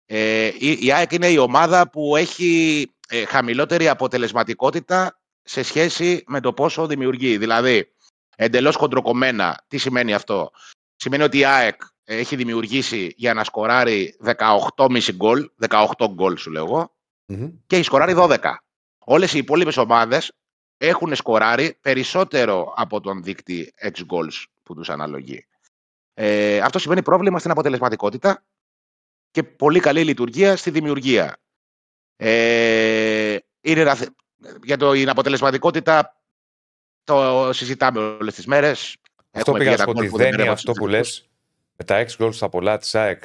Ε, η, η ΑΕΚ είναι η ομάδα που έχει ε, χαμηλότερη αποτελεσματικότητα σε σχέση με το πόσο δημιουργεί. Δηλαδή, εντελώς χοντροκομμένα, τι σημαίνει αυτό; Σημαίνει ότι η ΑΕΚ έχει δημιουργήσει για να σκοράρει 18,5 γκολ, 18 γκολ σου λέω εγώ, Μμμ. και έχει σκοράρει 12. Όλες οι υπόλοιπες ομάδες έχουν σκοράρει περισσότερο από τον δείκτη X goals που τους αναλογεί. Ε, αυτό σημαίνει πρόβλημα στην αποτελεσματικότητα και πολύ καλή λειτουργία στη δημιουργία. Ε, είναι ένα θε- για το, την αποτελεσματικότητα το συζητάμε όλες τις μέρες. Αυτό Έχουμε πήγα πει να για σου πω τα ότι γκολ που δεν είναι είναι από αυτό τους που λες με τα 6 γκολ στα πολλά της ΑΕΚ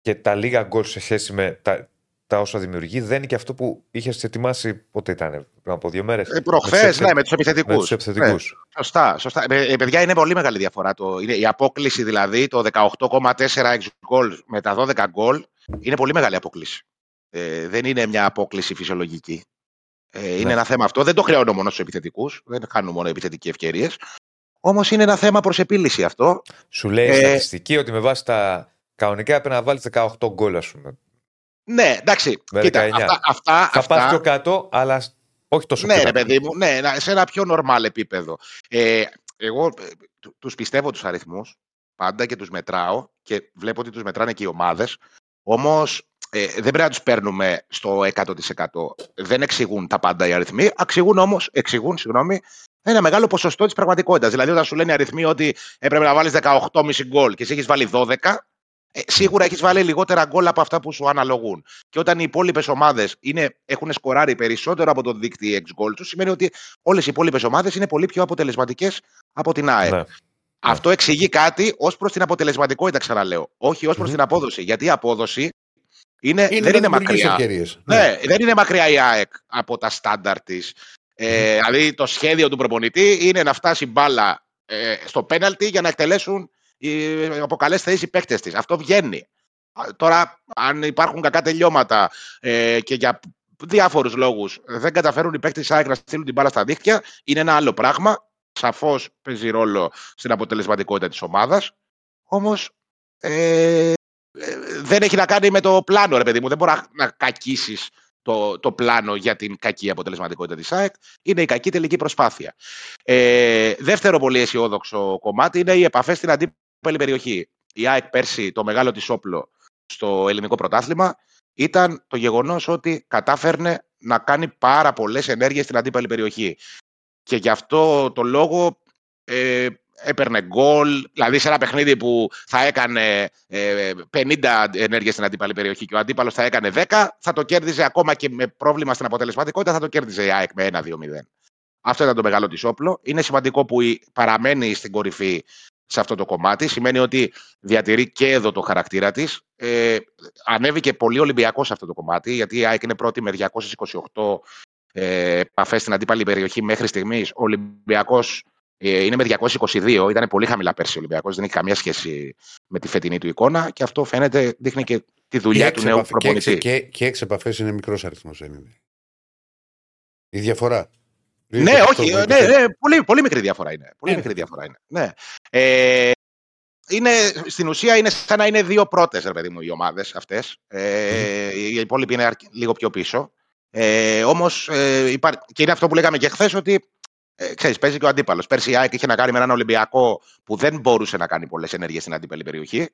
και τα λίγα γκολ σε σχέση με τα, τα όσα δημιουργεί, δεν είναι και αυτό που είχες ετοιμάσει πότε ήταν, πριν από δύο μέρες; Ε, προχθές, ναι, με τους επιθετικούς. Με τους επιθετικούς. Σωστά, σωστά. Ε, ε, παιδιά, είναι πολύ μεγάλη διαφορά. Το, είναι, η απόκληση δηλαδή, το 18,4 γκολ με τα 12 γκολ, είναι πολύ μεγάλη απόκληση. Ε, δεν είναι μια απόκληση φυσιολογική. Ε, είναι Ναι. ένα θέμα αυτό. Δεν το χρεώνω μόνο στους επιθετικούς. Δεν χάνουν μόνο επιθετικοί ευκαιρίες. Όμως είναι ένα θέμα προς επίλυση αυτό. Σου λέει η Ε, στατιστική ότι με βάση τα κανονικά έπρεπε να βάλεις 18 γκολ, ας πούμε. Ναι, εντάξει. Με Κοίτα, 19. αυτά, αυτά, Θα πας αυτά πιο κάτω, αλλά όχι τόσο ναι, πιο ρε κάτω. παιδί μου, ναι, να- σε ένα πιο normal επίπεδο. Ε, εγώ ε, του- τους πιστεύω τους αριθμούς πάντα και τους μετράω και βλέπω ότι τους μετράνε και οι ομάδες. Όμως ε, δεν πρέπει να τους παίρνουμε στο 100%. Δεν εξηγούν τα πάντα οι αριθμοί, εξηγούν όμως, εξηγούν, συγγνώμη, ένα μεγάλο ποσοστό της πραγματικότητας. Δηλαδή όταν σου λένε οι αριθμοί ότι έπρεπε να βάλεις 18,5 γκολ και εσύ έχεις βάλει 12, ε, σίγουρα έχεις βάλει λιγότερα γκολ από αυτά που σου αναλογούν. Και όταν οι υπόλοιπες ομάδες έχουν σκοράρει περισσότερο από τον δείκτη ex goal τους, σημαίνει ότι όλες οι υπόλοιπες ομάδες είναι πολύ πιο αποτελεσματικές από την ΑΕΚ. Ναι. Αυτό εξηγεί κάτι ως προς την αποτελεσματικότητα, ξαναλέω. Όχι ως προς Μμμ. την απόδοση. Γιατί η απόδοση είναι, Είναι δεν να είναι δημιουργήσεις μακριά. ευκαιρίες. Ναι, δεν είναι μακριά η ΑΕΚ από τα στάνταρ της. Ε, δηλαδή το σχέδιο του προπονητή είναι να φτάσει μπάλα ε, στο πέναλτι για να εκτελέσουν οι από καλέ θέσει οι παίκτες της. Αυτό βγαίνει. Α, Τώρα, αν υπάρχουν κακά τελειώματα ε, και για διάφορους λόγους δεν καταφέρουν οι παίκτες της ΑΕΚ να στείλουν την μπάλα στα δίχτυα, είναι ένα άλλο πράγμα. Σαφώς παίζει ρόλο στην αποτελεσματικότητα της ομάδας. Όμως ε, ε, δεν έχει να κάνει με το πλάνο, ρε παιδί μου. Δεν μπορείς να, να κακίσεις το, το πλάνο για την κακή αποτελεσματικότητα της ΑΕΚ. Είναι η κακή τελική προσπάθεια. Ε, δεύτερο πολύ αισιόδοξο κομμάτι είναι οι επαφές στην αντίπαλη περιοχή. Η ΑΕΚ πέρσι το μεγάλο της όπλο στο ελληνικό πρωτάθλημα ήταν το γεγονός ότι κατάφερνε να κάνει πάρα πολλές ενέργειες στην αντίπαλη περιοχή. Και γι' αυτό το λόγο ε, έπαιρνε γκολ, δηλαδή σε ένα παιχνίδι που θα έκανε ε, 50 ενέργειες στην αντίπαλη περιοχή και ο αντίπαλος θα έκανε 10, θα το κέρδιζε ακόμα και με πρόβλημα στην αποτελεσματικότητα, θα το κέρδιζε η ΑΕΚ με 1-2-0. Αυτό ήταν το μεγάλο της όπλο. Είναι σημαντικό που η- παραμένει στην κορυφή σε αυτό το κομμάτι. Σημαίνει ότι διατηρεί και εδώ το χαρακτήρα της. Ε, ανέβηκε πολύ Ολυμπιακός σε αυτό το κομμάτι, γιατί η ΑΕΚ είναι πρώτη με 228 ε, επαφές στην αντίπαλη περιοχή μέχρι στιγμής. Ο Ολυμπιακός ε, είναι με 222. Ήταν πολύ χαμηλά πέρσι ο Ολυμπιακός. Δεν έχει καμία σχέση με τη φετινή του εικόνα και αυτό φαίνεται, δείχνει και τη δουλειά του νέου προπονητή. Και, και, έξι επαφές είναι μικρός αριθμός, δεν είναι. Η διαφορά. Ναι, όχι, ναι, ναι, πολύ, πολύ μικρή διαφορά είναι. Πολύ ναι. μικρή διαφορά είναι. Ναι. Ε, είναι, στην ουσία είναι σαν να είναι δύο πρώτες, ρε παιδί μου, οι ομάδες αυτές. Ε, mm. Οι υπόλοιποι είναι λίγο πιο πίσω. Ε, Όμως, ε, και είναι αυτό που λέγαμε και χθες, ότι ε, ξέρεις, παίζει και ο αντίπαλος. Πέρσι η ΑΕΚ είχε να κάνει με έναν Ολυμπιακό που δεν μπορούσε να κάνει πολλές ενέργειες στην αντίπαλη περιοχή.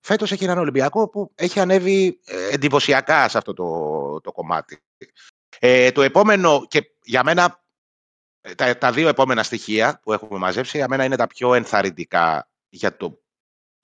Φέτος έχει έναν Ολυμπιακό που έχει ανέβει ε, εντυπωσιακά σε αυτό το, το κομμάτι. Ε, το επόμενο, και για μένα, ε, τα, τα δύο επόμενα στοιχεία που έχουμε μαζέψει, για μένα είναι τα πιο ενθαρρυντικά για το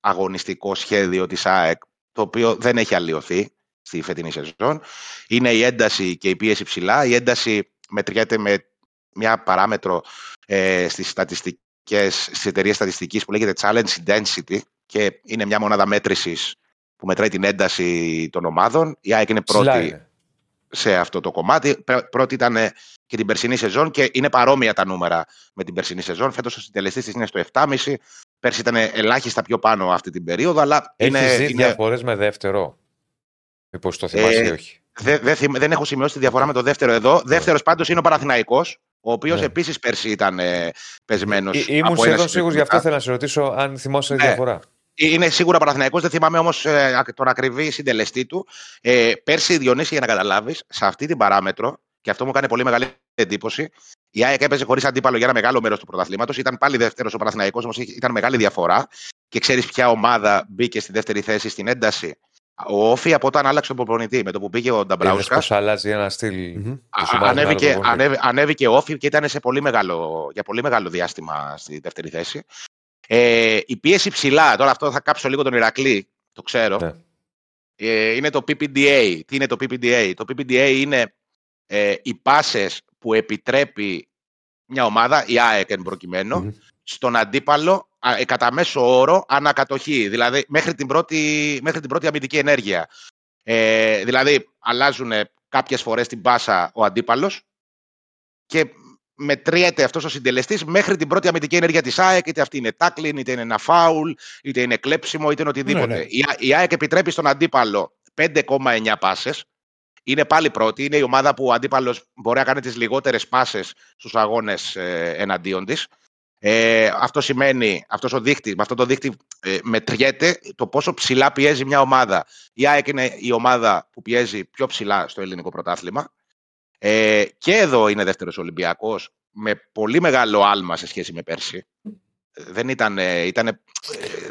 αγωνιστικό σχέδιο της ΑΕΚ, το οποίο δεν έχει αλλοιωθεί στη φετινή σεζόν. Είναι η ένταση και η πίεση ψηλά. Η ένταση μετριέται με μια παράμετρο ε, στις στατιστικές, στις εταιρείες στατιστικής που λέγεται Challenge Density και είναι μια μονάδα μέτρησης που μετράει την ένταση των ομάδων. Η ΑΕΚ είναι πρώτη σε αυτό το κομμάτι. Πρώτη ήταν και την περσινή σεζόν και είναι παρόμοια τα νούμερα με την περσινή σεζόν. Φέτος ο συντελεστής της είναι στο 7,5. Πέρσι ήταν ελάχιστα πιο πάνω αυτή την περίοδο. Αλλά Έχεις είναι, δει είναι... διαφορές με δεύτερο; Μήπως το θυμάσαι ή Ε, όχι; Δεν, δεν, θυμ- δεν έχω σημειώσει τη διαφορά με το δεύτερο εδώ. Δεύτερος πάντως είναι ο Παναθηναϊκός, ο οποίος Ναι. επίσης πέρσι ήταν ε, πεσμένος. Ή- Ήμουν σχεδόν σίγουρος γι' αυτό θέλω να σε ρωτήσω αν θυμάσαι τη Ναι. διαφορά. Είναι σίγουρα Παναθηναϊκός, δεν θυμάμαι όμως τον ακριβή συντελεστή του. Ε, πέρσι, Διονύση, για να καταλάβεις, σε αυτή την παράμετρο, και αυτό μου κάνει πολύ μεγάλη εντύπωση, η ΑΕΚ έπαιζε χωρίς αντίπαλο για ένα μεγάλο μέρος του πρωταθλήματος. Ήταν πάλι δεύτερος ο Παναθηναϊκός, όμως ήταν μεγάλη διαφορά. Και ξέρεις ποια ομάδα μπήκε στη δεύτερη θέση στην ένταση; Ο Όφη από όταν άλλαξε τον προπονητή, με το που πήγε ο Είδες Νταμπράουσκα. πώς αλλάζει ένα στυλ. Μμμ. του συμμάχου με Ανέβηκε, άλλο προπονητή. ανέβη, ανέβηκε όφη και ήταν σε πολύ μεγάλο, για πολύ μεγάλο διάστημα στη δεύτερη θέση. Ε, η πίεση ψηλά, τώρα αυτό θα κάψω λίγο τον Ηρακλή, το ξέρω. Ναι. Ε, είναι το PPDA. Τι είναι το PPDA? Το PPDA είναι ε, οι πάσες που επιτρέπει μια ομάδα, η ΑΕΚ εν προκειμενου Μμμ. στον αντίπαλο α, ε, κατά μέσο όρο ανακατοχή. Δηλαδή μέχρι την πρώτη, μέχρι την πρώτη αμυντική ενέργεια. Ε, δηλαδή αλλάζουν κάποιες φορές την πάσα ο αντίπαλος και μετριέται αυτός ο συντελεστής μέχρι την πρώτη αμυντική ενέργεια της ΑΕΚ, είτε αυτή είναι τάκλιν, είτε είναι ένα φάουλ, είτε είναι κλέψιμο, είτε είναι οτιδήποτε. Ναι, ναι. Η, Α- η ΑΕΚ επιτρέπει στον αντίπαλο 5,9 πάσες. Είναι πάλι πρώτη. Είναι η ομάδα που ο αντίπαλος μπορεί να κάνει τις λιγότερες πάσες στους αγώνες ε, εναντίον της. Ε, αυτό σημαίνει, αυτός ο δείκτη, με αυτό το δείκτη ε, μετριέται το πόσο ψηλά πιέζει μια ομάδα. Η ΑΕΚ είναι η ομάδα που πιέζει πιο ψηλά στο ελληνικό πρωτάθλημα. Ε, και εδώ είναι δεύτερος Ολυμπιακός με πολύ μεγάλο άλμα σε σχέση με πέρσι. Ε, Δεν ήταν, ε, ήταν, ε,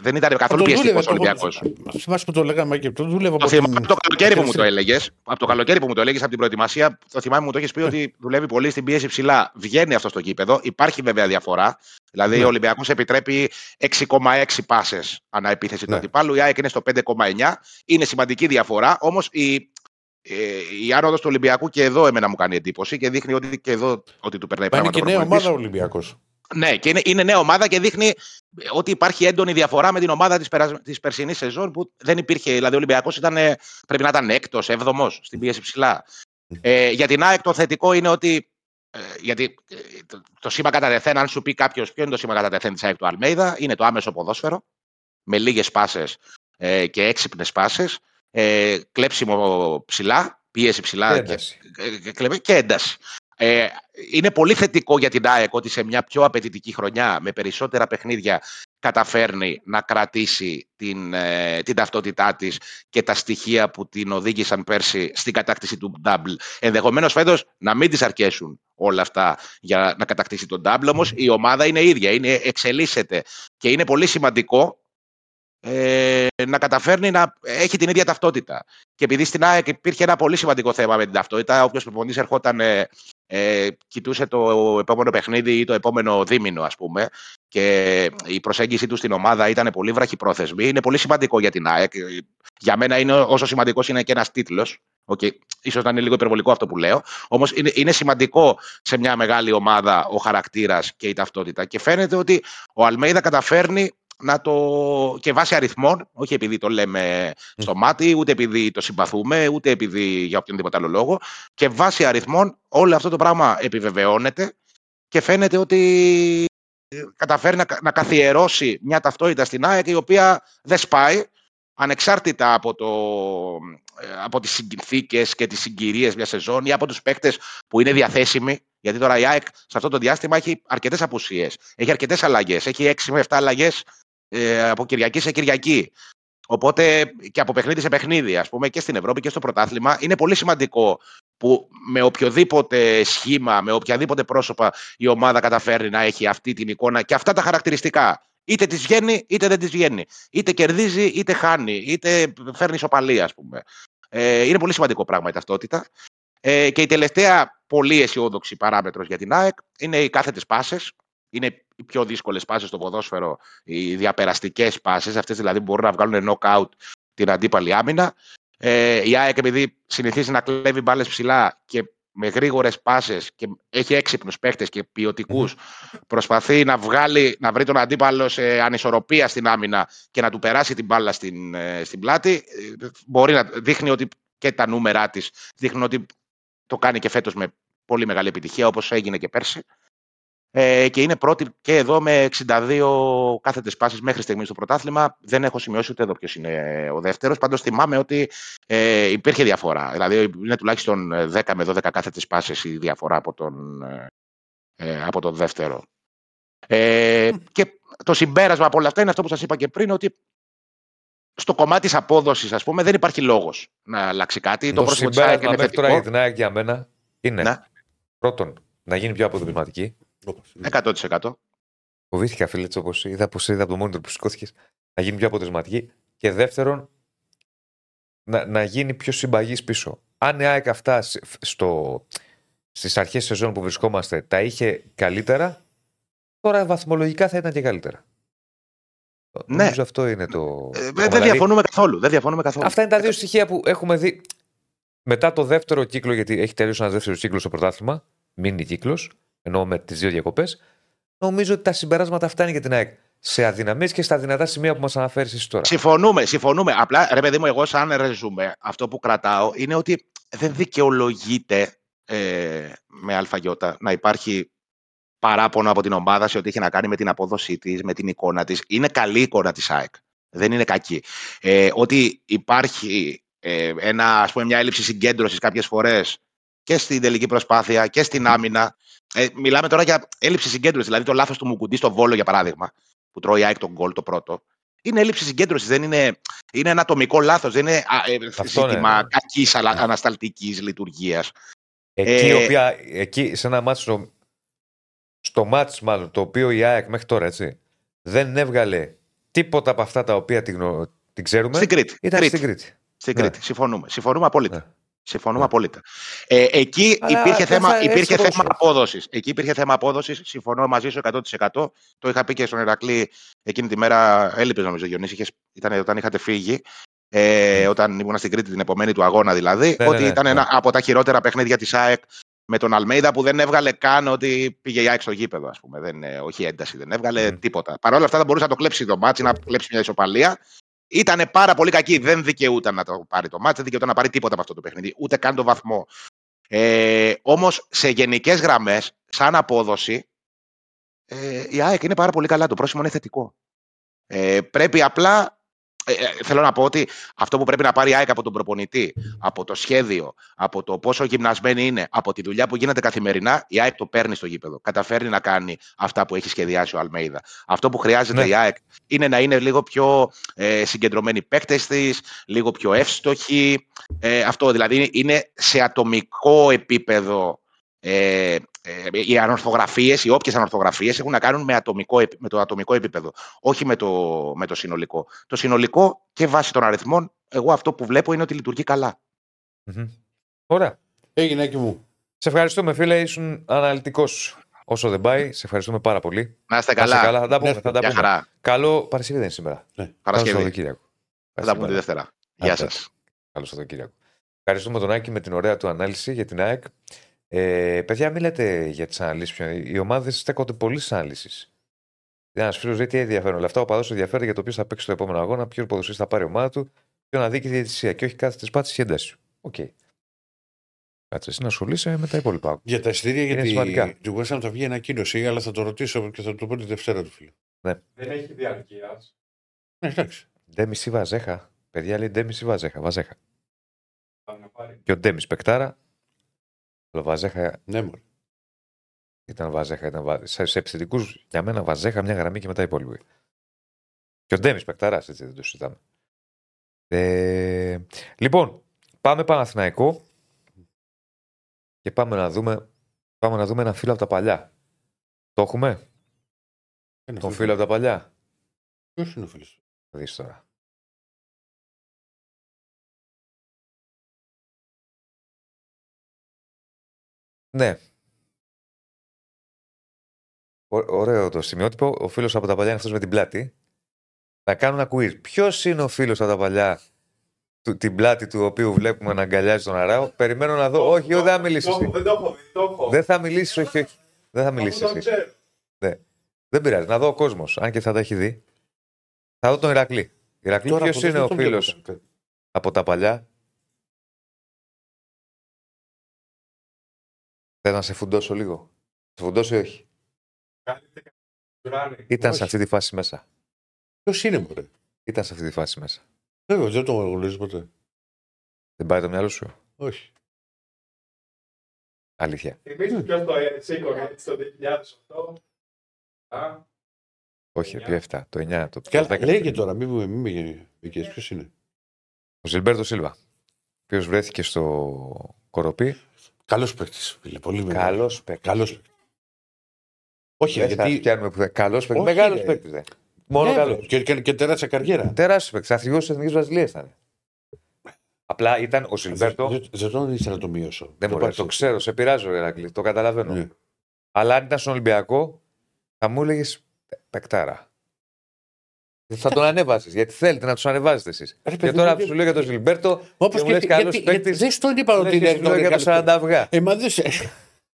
δεν ήταν καθόλου Το πιεστικός δούλευε, το- Ολυμπιακός. Θυμάσαι που το λέγαμε και το δούλευε Το από θυμάμαι την- από το καλοκαίρι που μου το Στην- έλεγες. Από το καλοκαίρι που μου το έλεγες από την προετοιμασία, το θυμάμαι μου το έχεις πει ότι δουλεύει πολύ στην πίεση ψηλά. Βγαίνει αυτό στο κήπεδο. Υπάρχει βέβαια διαφορά. Δηλαδή Ναι. ο Ολυμπιακός επιτρέπει 6,6 πάσες ανά επίθεση του Ναι. αντιπάλου. Η ΑΕΚ είναι στο 5,9. Είναι σημαντική διαφορά. Όμως η, ε, η άνοδος του Ολυμπιακού και εδώ εμένα μου κάνει εντύπωση και δείχνει ότι και εδώ ότι του περνάει Μα είναι πράγματα. και ο νέα προπονητής. ομάδα ο Ολυμπιακός. Ναι, και είναι, είναι νέα ομάδα και δείχνει ε, ότι υπάρχει έντονη διαφορά με την ομάδα της της περσινής σεζόν που δεν υπήρχε. Δηλαδή, ο Ολυμπιακός πρέπει να ήταν έκτος, έβδομος στην πίεση ψηλά. Ε, για την ΑΕΚ το θετικό είναι ότι. Ε, γιατί ε, το, το σήμα κατά τεθέν, αν σου πει κάποιος ποιο είναι το σήμα κατά τεθέν της ΑΕΚ του Αλμέιδα, είναι το άμεσο ποδόσφαιρο με λίγες πάσες ε, και έξυπνες πάσες. Ε, κλέψιμο ψηλά, πίεση ψηλά Και και, ένταση. και, και- και ένταση. Ε, είναι πολύ θετικό για την ΑΕΚ ότι σε μια πιο απαιτητική χρονιά με περισσότερα παιχνίδια καταφέρνει να κρατήσει την, ε, την ταυτότητά της και τα στοιχεία που την οδήγησαν πέρσι στην κατάκτηση του double. Ενδεχομένως φέτος να μην της αρκέσουν όλα αυτά για να κατακτήσει τον double, όμως η ομάδα είναι ίδια, είναι, εξελίσσεται και είναι πολύ σημαντικό ε, να καταφέρνει να έχει την ίδια ταυτότητα. Και επειδή στην ΑΕΚ υπήρχε ένα πολύ σημαντικό θέμα με την ταυτότητα, όποιος προπονητής ερχόταν, ε, ε, κοιτούσε το επόμενο παιχνίδι ή το επόμενο δίμηνο, ας πούμε, και η προσέγγιση του στην ομάδα ήταν πολύ βραχυπρόθεσμη. Είναι πολύ σημαντικό για την ΑΕΚ. Για μένα είναι όσο σημαντικός είναι και ένας τίτλος. Okay. Ίσως να είναι λίγο υπερβολικό αυτό που λέω. Όμως είναι, είναι σημαντικό σε μια μεγάλη ομάδα ο χαρακτήρας και η ταυτότητα. Και φαίνεται ότι ο Αλμέιδα καταφέρνει να το. και βάσει αριθμών, όχι επειδή το λέμε στο μάτι, ούτε επειδή το συμπαθούμε, ούτε επειδή για οποιονδήποτε άλλο λόγο. Και βάσει αριθμών όλο αυτό το πράγμα επιβεβαιώνεται και φαίνεται ότι καταφέρει να, να καθιερώσει μια ταυτότητα στην ΑΕΚ η οποία δεν σπάει ανεξάρτητα από, το, ε, από τις συνθήκες και τις συγκυρίες μιας σεζόν ή από τους παίκτες που είναι διαθέσιμοι. Γιατί τώρα η ΑΕΚ σε αυτό το διάστημα έχει αρκετές απουσίες, έχει αρκετές αλλαγές, έχει 6 με 7 αλλαγές ε, από Κυριακή σε Κυριακή. Οπότε και από παιχνίδι σε παιχνίδι, ας πούμε, και στην Ευρώπη και στο πρωτάθλημα, είναι πολύ σημαντικό που με οποιοδήποτε σχήμα, με οποιαδήποτε πρόσωπα η ομάδα καταφέρει να έχει αυτή την εικόνα και αυτά τα χαρακτηριστικά. Είτε της βγαίνει, είτε δεν της βγαίνει. Είτε κερδίζει, είτε χάνει, είτε φέρνει ισοπαλία, ας πούμε. Ε, είναι πολύ σημαντικό πράγμα η ταυτότητα. Ε, και η τελευταία πολύ αισιόδοξη παράμετρος για την ΑΕΚ είναι οι κάθετες πάσες. Είναι οι πιο δύσκολες πάσες στο ποδόσφαιρο, οι διαπεραστικές πάσες, αυτές δηλαδή που μπορούν να βγάλουν knockout την αντίπαλη άμυνα. Ε, η ΑΕΚ επειδή συνηθίζει να κλέβει μπάλες ψηλά και με γρήγορες πάσες και έχει έξυπνους παίχτε και ποιοτικούς, προσπαθεί να, βγάλει, να βρει τον αντίπαλο σε ανισορροπία στην άμυνα και να του περάσει την μπάλα στην, ε, στην πλάτη. Ε, μπορεί να δείχνει ότι και τα νούμερά της δείχνουν ότι το κάνει και φέτος με πολύ μεγάλη επιτυχία, όπως έγινε και πέρσι. Ε, και είναι πρώτη και εδώ με 62 κάθετες πάσει μέχρι στιγμής στο πρωτάθλημα. Δεν έχω σημειώσει ούτε εδώ ποιος είναι ο δεύτερος. Πάντως θυμάμαι ότι ε, υπήρχε διαφορά. Δηλαδή είναι τουλάχιστον 10 με 12 κάθετες πάσει η διαφορά από τον, ε, από τον δεύτερο. Ε, και το συμπέρασμα από όλα αυτά είναι αυτό που σας είπα και πριν, ότι στο κομμάτι της απόδοσης, ας πούμε, δεν υπάρχει λόγος να αλλάξει κάτι. Το, το συμπέρασμα μέχρι τώρα για την ΑΕΚ για μένα είναι ναι. πρώτον να γίνει πιο αποτελεσματική. 100%. Φοβήθηκα, φίλε, έτσι όπως είδα, πως είδα από το monitor που σηκώθηκες να γίνει πιο αποτελεσματική. Και δεύτερον, να, να γίνει πιο συμπαγής πίσω. Αν η ΑΕΚ αυτά στο, στις αρχές τη σεζόν που βρισκόμαστε τα είχε καλύτερα, τώρα βαθμολογικά θα ήταν και καλύτερα. Ναι. Νομίζω αυτό είναι το. Ε, δεν δηλαδή, διαφωνούμε καθόλου. Δεν διαφωνούμε καθόλου. Αυτά είναι τα δύο στοιχεία που έχουμε δει. Μετά το δεύτερο κύκλο, γιατί έχει τελειώσει ένας δεύτερος κύκλος στο πρωτάθλημα, μήνυ κύκλος, ενώ με τις δύο διακοπές, νομίζω ότι τα συμπεράσματα αυτά είναι για την ΑΕΚ. Σε αδυναμίες και στα δυνατά σημεία που μας αναφέρεις εσύ τώρα. Συμφωνούμε, συμφωνούμε. Απλά, ρε παιδί μου, εγώ σαν ρεζούμε, αυτό που κρατάω είναι ότι δεν δικαιολογείται ε, με αλφαγιώτα να υπάρχει παράπονο από την ομάδα σε ό,τι έχει να κάνει με την απόδοσή της, με την εικόνα της. Είναι καλή η εικόνα της ΑΕΚ. Δεν είναι κακή. Ε, ότι υπάρχει ε, ένα, ας πούμε, μια έλλειψη συγκέντρωσης κάποιες φορές και στην τελική προσπάθεια και στην άμυνα. Ε, μιλάμε τώρα για έλλειψη συγκέντρωσης. Δηλαδή το λάθος του Μουκουντή στο βόλο, για παράδειγμα, που τρώει η ΑΕΚ τον γκολ το πρώτο. Είναι έλλειψη συγκέντρωσης. Δεν είναι, είναι ένα ατομικό λάθος. Δεν είναι ε, ζήτημα ναι. κακής ανασταλτικής λειτουργίας. Εκεί, ε, οποία, εκεί, σε ένα μάτσο, στο μάτς μάλλον, το οποίο η ΑΕΚ μέχρι τώρα έτσι, δεν έβγαλε τίποτα από αυτά τα οποία την, την ξέρουμε. Στην Κρήτη. Ήταν Κρήτη. στην Κρήτη. Στην Κρήτη. Ναι. Συμφωνούμε. Συμφωνούμε απόλυτα. Ναι. Συμφωνούμε ναι. απόλυτα. Ε, εκεί Αλλά υπήρχε θέμα, υπήρχε θέμα απόδοσης. Εκεί υπήρχε θέμα απόδοσης. Συμφωνώ μαζί σου 100%. Το είχα πει και στον Ηρακλή εκείνη τη μέρα. Έλειπες νομίζω, Διονύση. Ήταν όταν είχατε φύγει. Ε, όταν ήμουν στην Κρήτη την επομένη του αγώνα δηλαδή. Ναι, ότι ναι, ναι, ήταν ένα από τα χειρότερα παιχνίδια της ΑΕΚ με τον Αλμέιδα που δεν έβγαλε καν ότι πήγε η ΑΕΚ στο γήπεδο, ας πούμε. Δεν, όχι ένταση, δεν έβγαλε mm. τίποτα. Παρ' όλα αυτά θα μπορούσε να το κλέψει το ματς, να κλέψει μια ισοπαλία. Ήταν πάρα πολύ κακή. Δεν δικαιούταν να το πάρει το μάτι, δεν δικαιούταν να πάρει τίποτα από αυτό το παιχνίδι, ούτε καν το βαθμό. Ε, Όμως σε γενικές γραμμές, σαν απόδοση, ε, η ΑΕΚ είναι πάρα πολύ καλά. Το πρόσημο είναι θετικό. Ε, πρέπει απλά ε, ε, θέλω να πω ότι αυτό που πρέπει να πάρει η ΑΕΚ από τον προπονητή, από το σχέδιο, από το πόσο γυμνασμένη είναι, από τη δουλειά που γίνεται καθημερινά, η ΑΕΚ το παίρνει στο γήπεδο. Καταφέρνει να κάνει αυτά που έχει σχεδιάσει ο Αλμέιδα. Αυτό που χρειάζεται ναι. η ΑΕΚ είναι να είναι λίγο πιο ε, συγκεντρωμένοι παίκτες της, λίγο πιο εύστοχοι. Ε, αυτό δηλαδή είναι σε ατομικό επίπεδο ε, ε, οι ανορθογραφίες, οι όποιες ανορθογραφίες έχουν να κάνουν με, ατομικό, με το ατομικό επίπεδο, όχι με το, με το συνολικό. Το συνολικό και βάσει των αριθμών, εγώ αυτό που βλέπω είναι ότι λειτουργεί καλά. Mm-hmm. Ωραία. Έγινε και μου. Σε ευχαριστούμε, φίλε. Ήσουν αναλυτικός όσο δεν πάει. Σε ευχαριστούμε πάρα πολύ. Να είστε καλά. καλά. Θα τα πούμε. Θα τα πούμε. Χαρά. Καλό Παρασκευή δεν είναι σήμερα. Ναι. Παρασκευή. Θα τα πούμε τη Δευτέρα. Γεια σας. Καλό Σαββατοκύριακο. Ευχαριστούμε τον Άκη με την ωραία του ανάλυση για την ΑΕΚ. Ε, παιδιά, μην λέτε για τις αναλύσεις. Οι ομάδες στέκονται πολύ στις αναλύσεις. Ένας φίλος λέει τι ενδιαφέρον. Αλλά αυτά ο οπαδός ενδιαφέρεται για το ποιος θα παίξει το επόμενο αγώνα, ποιον ποδοσφαιριστή θα πάρει η ομάδα του, ποιο να δει και τη διαιτησία. Και όχι κάθε τη πάτηση και ένταση. Οκ. Κάτσε εσύ να ασχολείσαι με τα υπόλοιπα. Για τα εισιτήρια Είναι γιατί σημαντικά. του West Ham θα βγει ανακοίνωση, αλλά θα το ρωτήσω και θα το πω τη Δευτέρα του φίλου. Δεν έχει διαρκεία. Ναι, εντάξει. Ντέμις ή Βαζέχα. Παιδιά λέει Ντέμις ή Βαζέχα. Βαζέχα. Θα με πάρει. Και ο Ντέμις Πεκτάρα. Ο Βαζέχα Ναι, μωρέ. ήταν Βαζέχα. Ήταν βα... Σε, σε επιθετικού για μένα Βαζέχα μια γραμμή και μετά οι υπόλοιποι. Και ο Ντέμις Πεκτάρα, έτσι δεν το συζητάμε. Ε, λοιπόν, πάμε Παναθηναϊκό και πάμε να δούμε, πάμε να δούμε ένα φίλο από τα παλιά. Το έχουμε, Ένας τον φίλος από τα παλιά. Ποιος είναι ο φίλος του; Θα δεις τώρα. Ναι. Ω- ωραίο το σημειότυπο. Ο φίλος από τα παλιά είναι αυτός με την πλάτη. Θα κάνω ένα quiz. Ποιος είναι ο φίλος από τα παλιά, του, την πλάτη του οποίου βλέπουμε να αγκαλιάζει τον Αράο; Περιμένω να δω. όχι, όχι, δεν θα μιλήσεις. Το έχω, Δεν το έχω δει, το έχω. Δεν θα μιλήσεις, όχι, όχι. Δεν θα Αφού μιλήσεις το εσύ. ξέρω. Δεν πειράζει. Να δω ο κόσμος. Αν και θα τα έχει δει. Θα δω τον Ηρακλή. Ηρακλή, Τώρα ποιος από είναι δεν ο τον φίλος βλέπω. από τα παλιά; Θέλω να σε φουντώσω λίγο; Σε φουντώσω ή όχι; Καλύτερα Τζουράνι. Ήταν Όχι. σε αυτή τη φάση μέσα. Ποιος είναι, μωρέ; Ήταν σε αυτή τη φάση μέσα. Βέβαια, δεν το γνωρίζεις ποτέ. Δεν πάει το μυαλό σου; Όχι. Αλήθεια. Θυμήσου ποιος το σήκωνε έτσι το 2008. Α, Όχι, επί 7. Το 9. Το Καλά, 10. λέγε τώρα, μην μου μη με γυρίσει. Ποιος είναι; Ο Ζιλμπέρτο Σίλβα. Ο οποίος βρέθηκε στο κοροπή. Καλός παίκτης, φίλε. Πολύ μεγάλος. Καλός παίκτης. Καλός παίκτης. Όχι, Δεν θα γιατί... πιάνουμε που Καλός παίκτης. Όχι, Μεγάλος ρε. παίκτης. Μόνο Ναι, καλός. Και, και, και τεράστια καριέρα. Τεράστιος παίκτης. Αρχηγό της Εθνικής Βραζιλίας ήταν. Απλά ήταν ο Ζιλμπέρτο. Δεν, δεν τον ήθελα να το μειώσω. Δεν το μπορεί, πάρεις το έτσι. ξέρω, σε πειράζω, Ερακλή, το καταλαβαίνω. Ναι. Αλλά αν ήταν στον Ολυμπιακό, θα μου έλεγες πεκτάρα. Θα τον ανέβασες, γιατί θέλετε να τους ανεβάζετε εσείς. Ρε, Και παιδί τώρα μου, σου λέω για τον Ζιλμπέρτο, Όπως και μου λες και- καλό γιατί- γιατί παίκτης. Δεν στον είπα ότι είναι σου λέω για το 40 αυγά. Ε, μα δεν σε-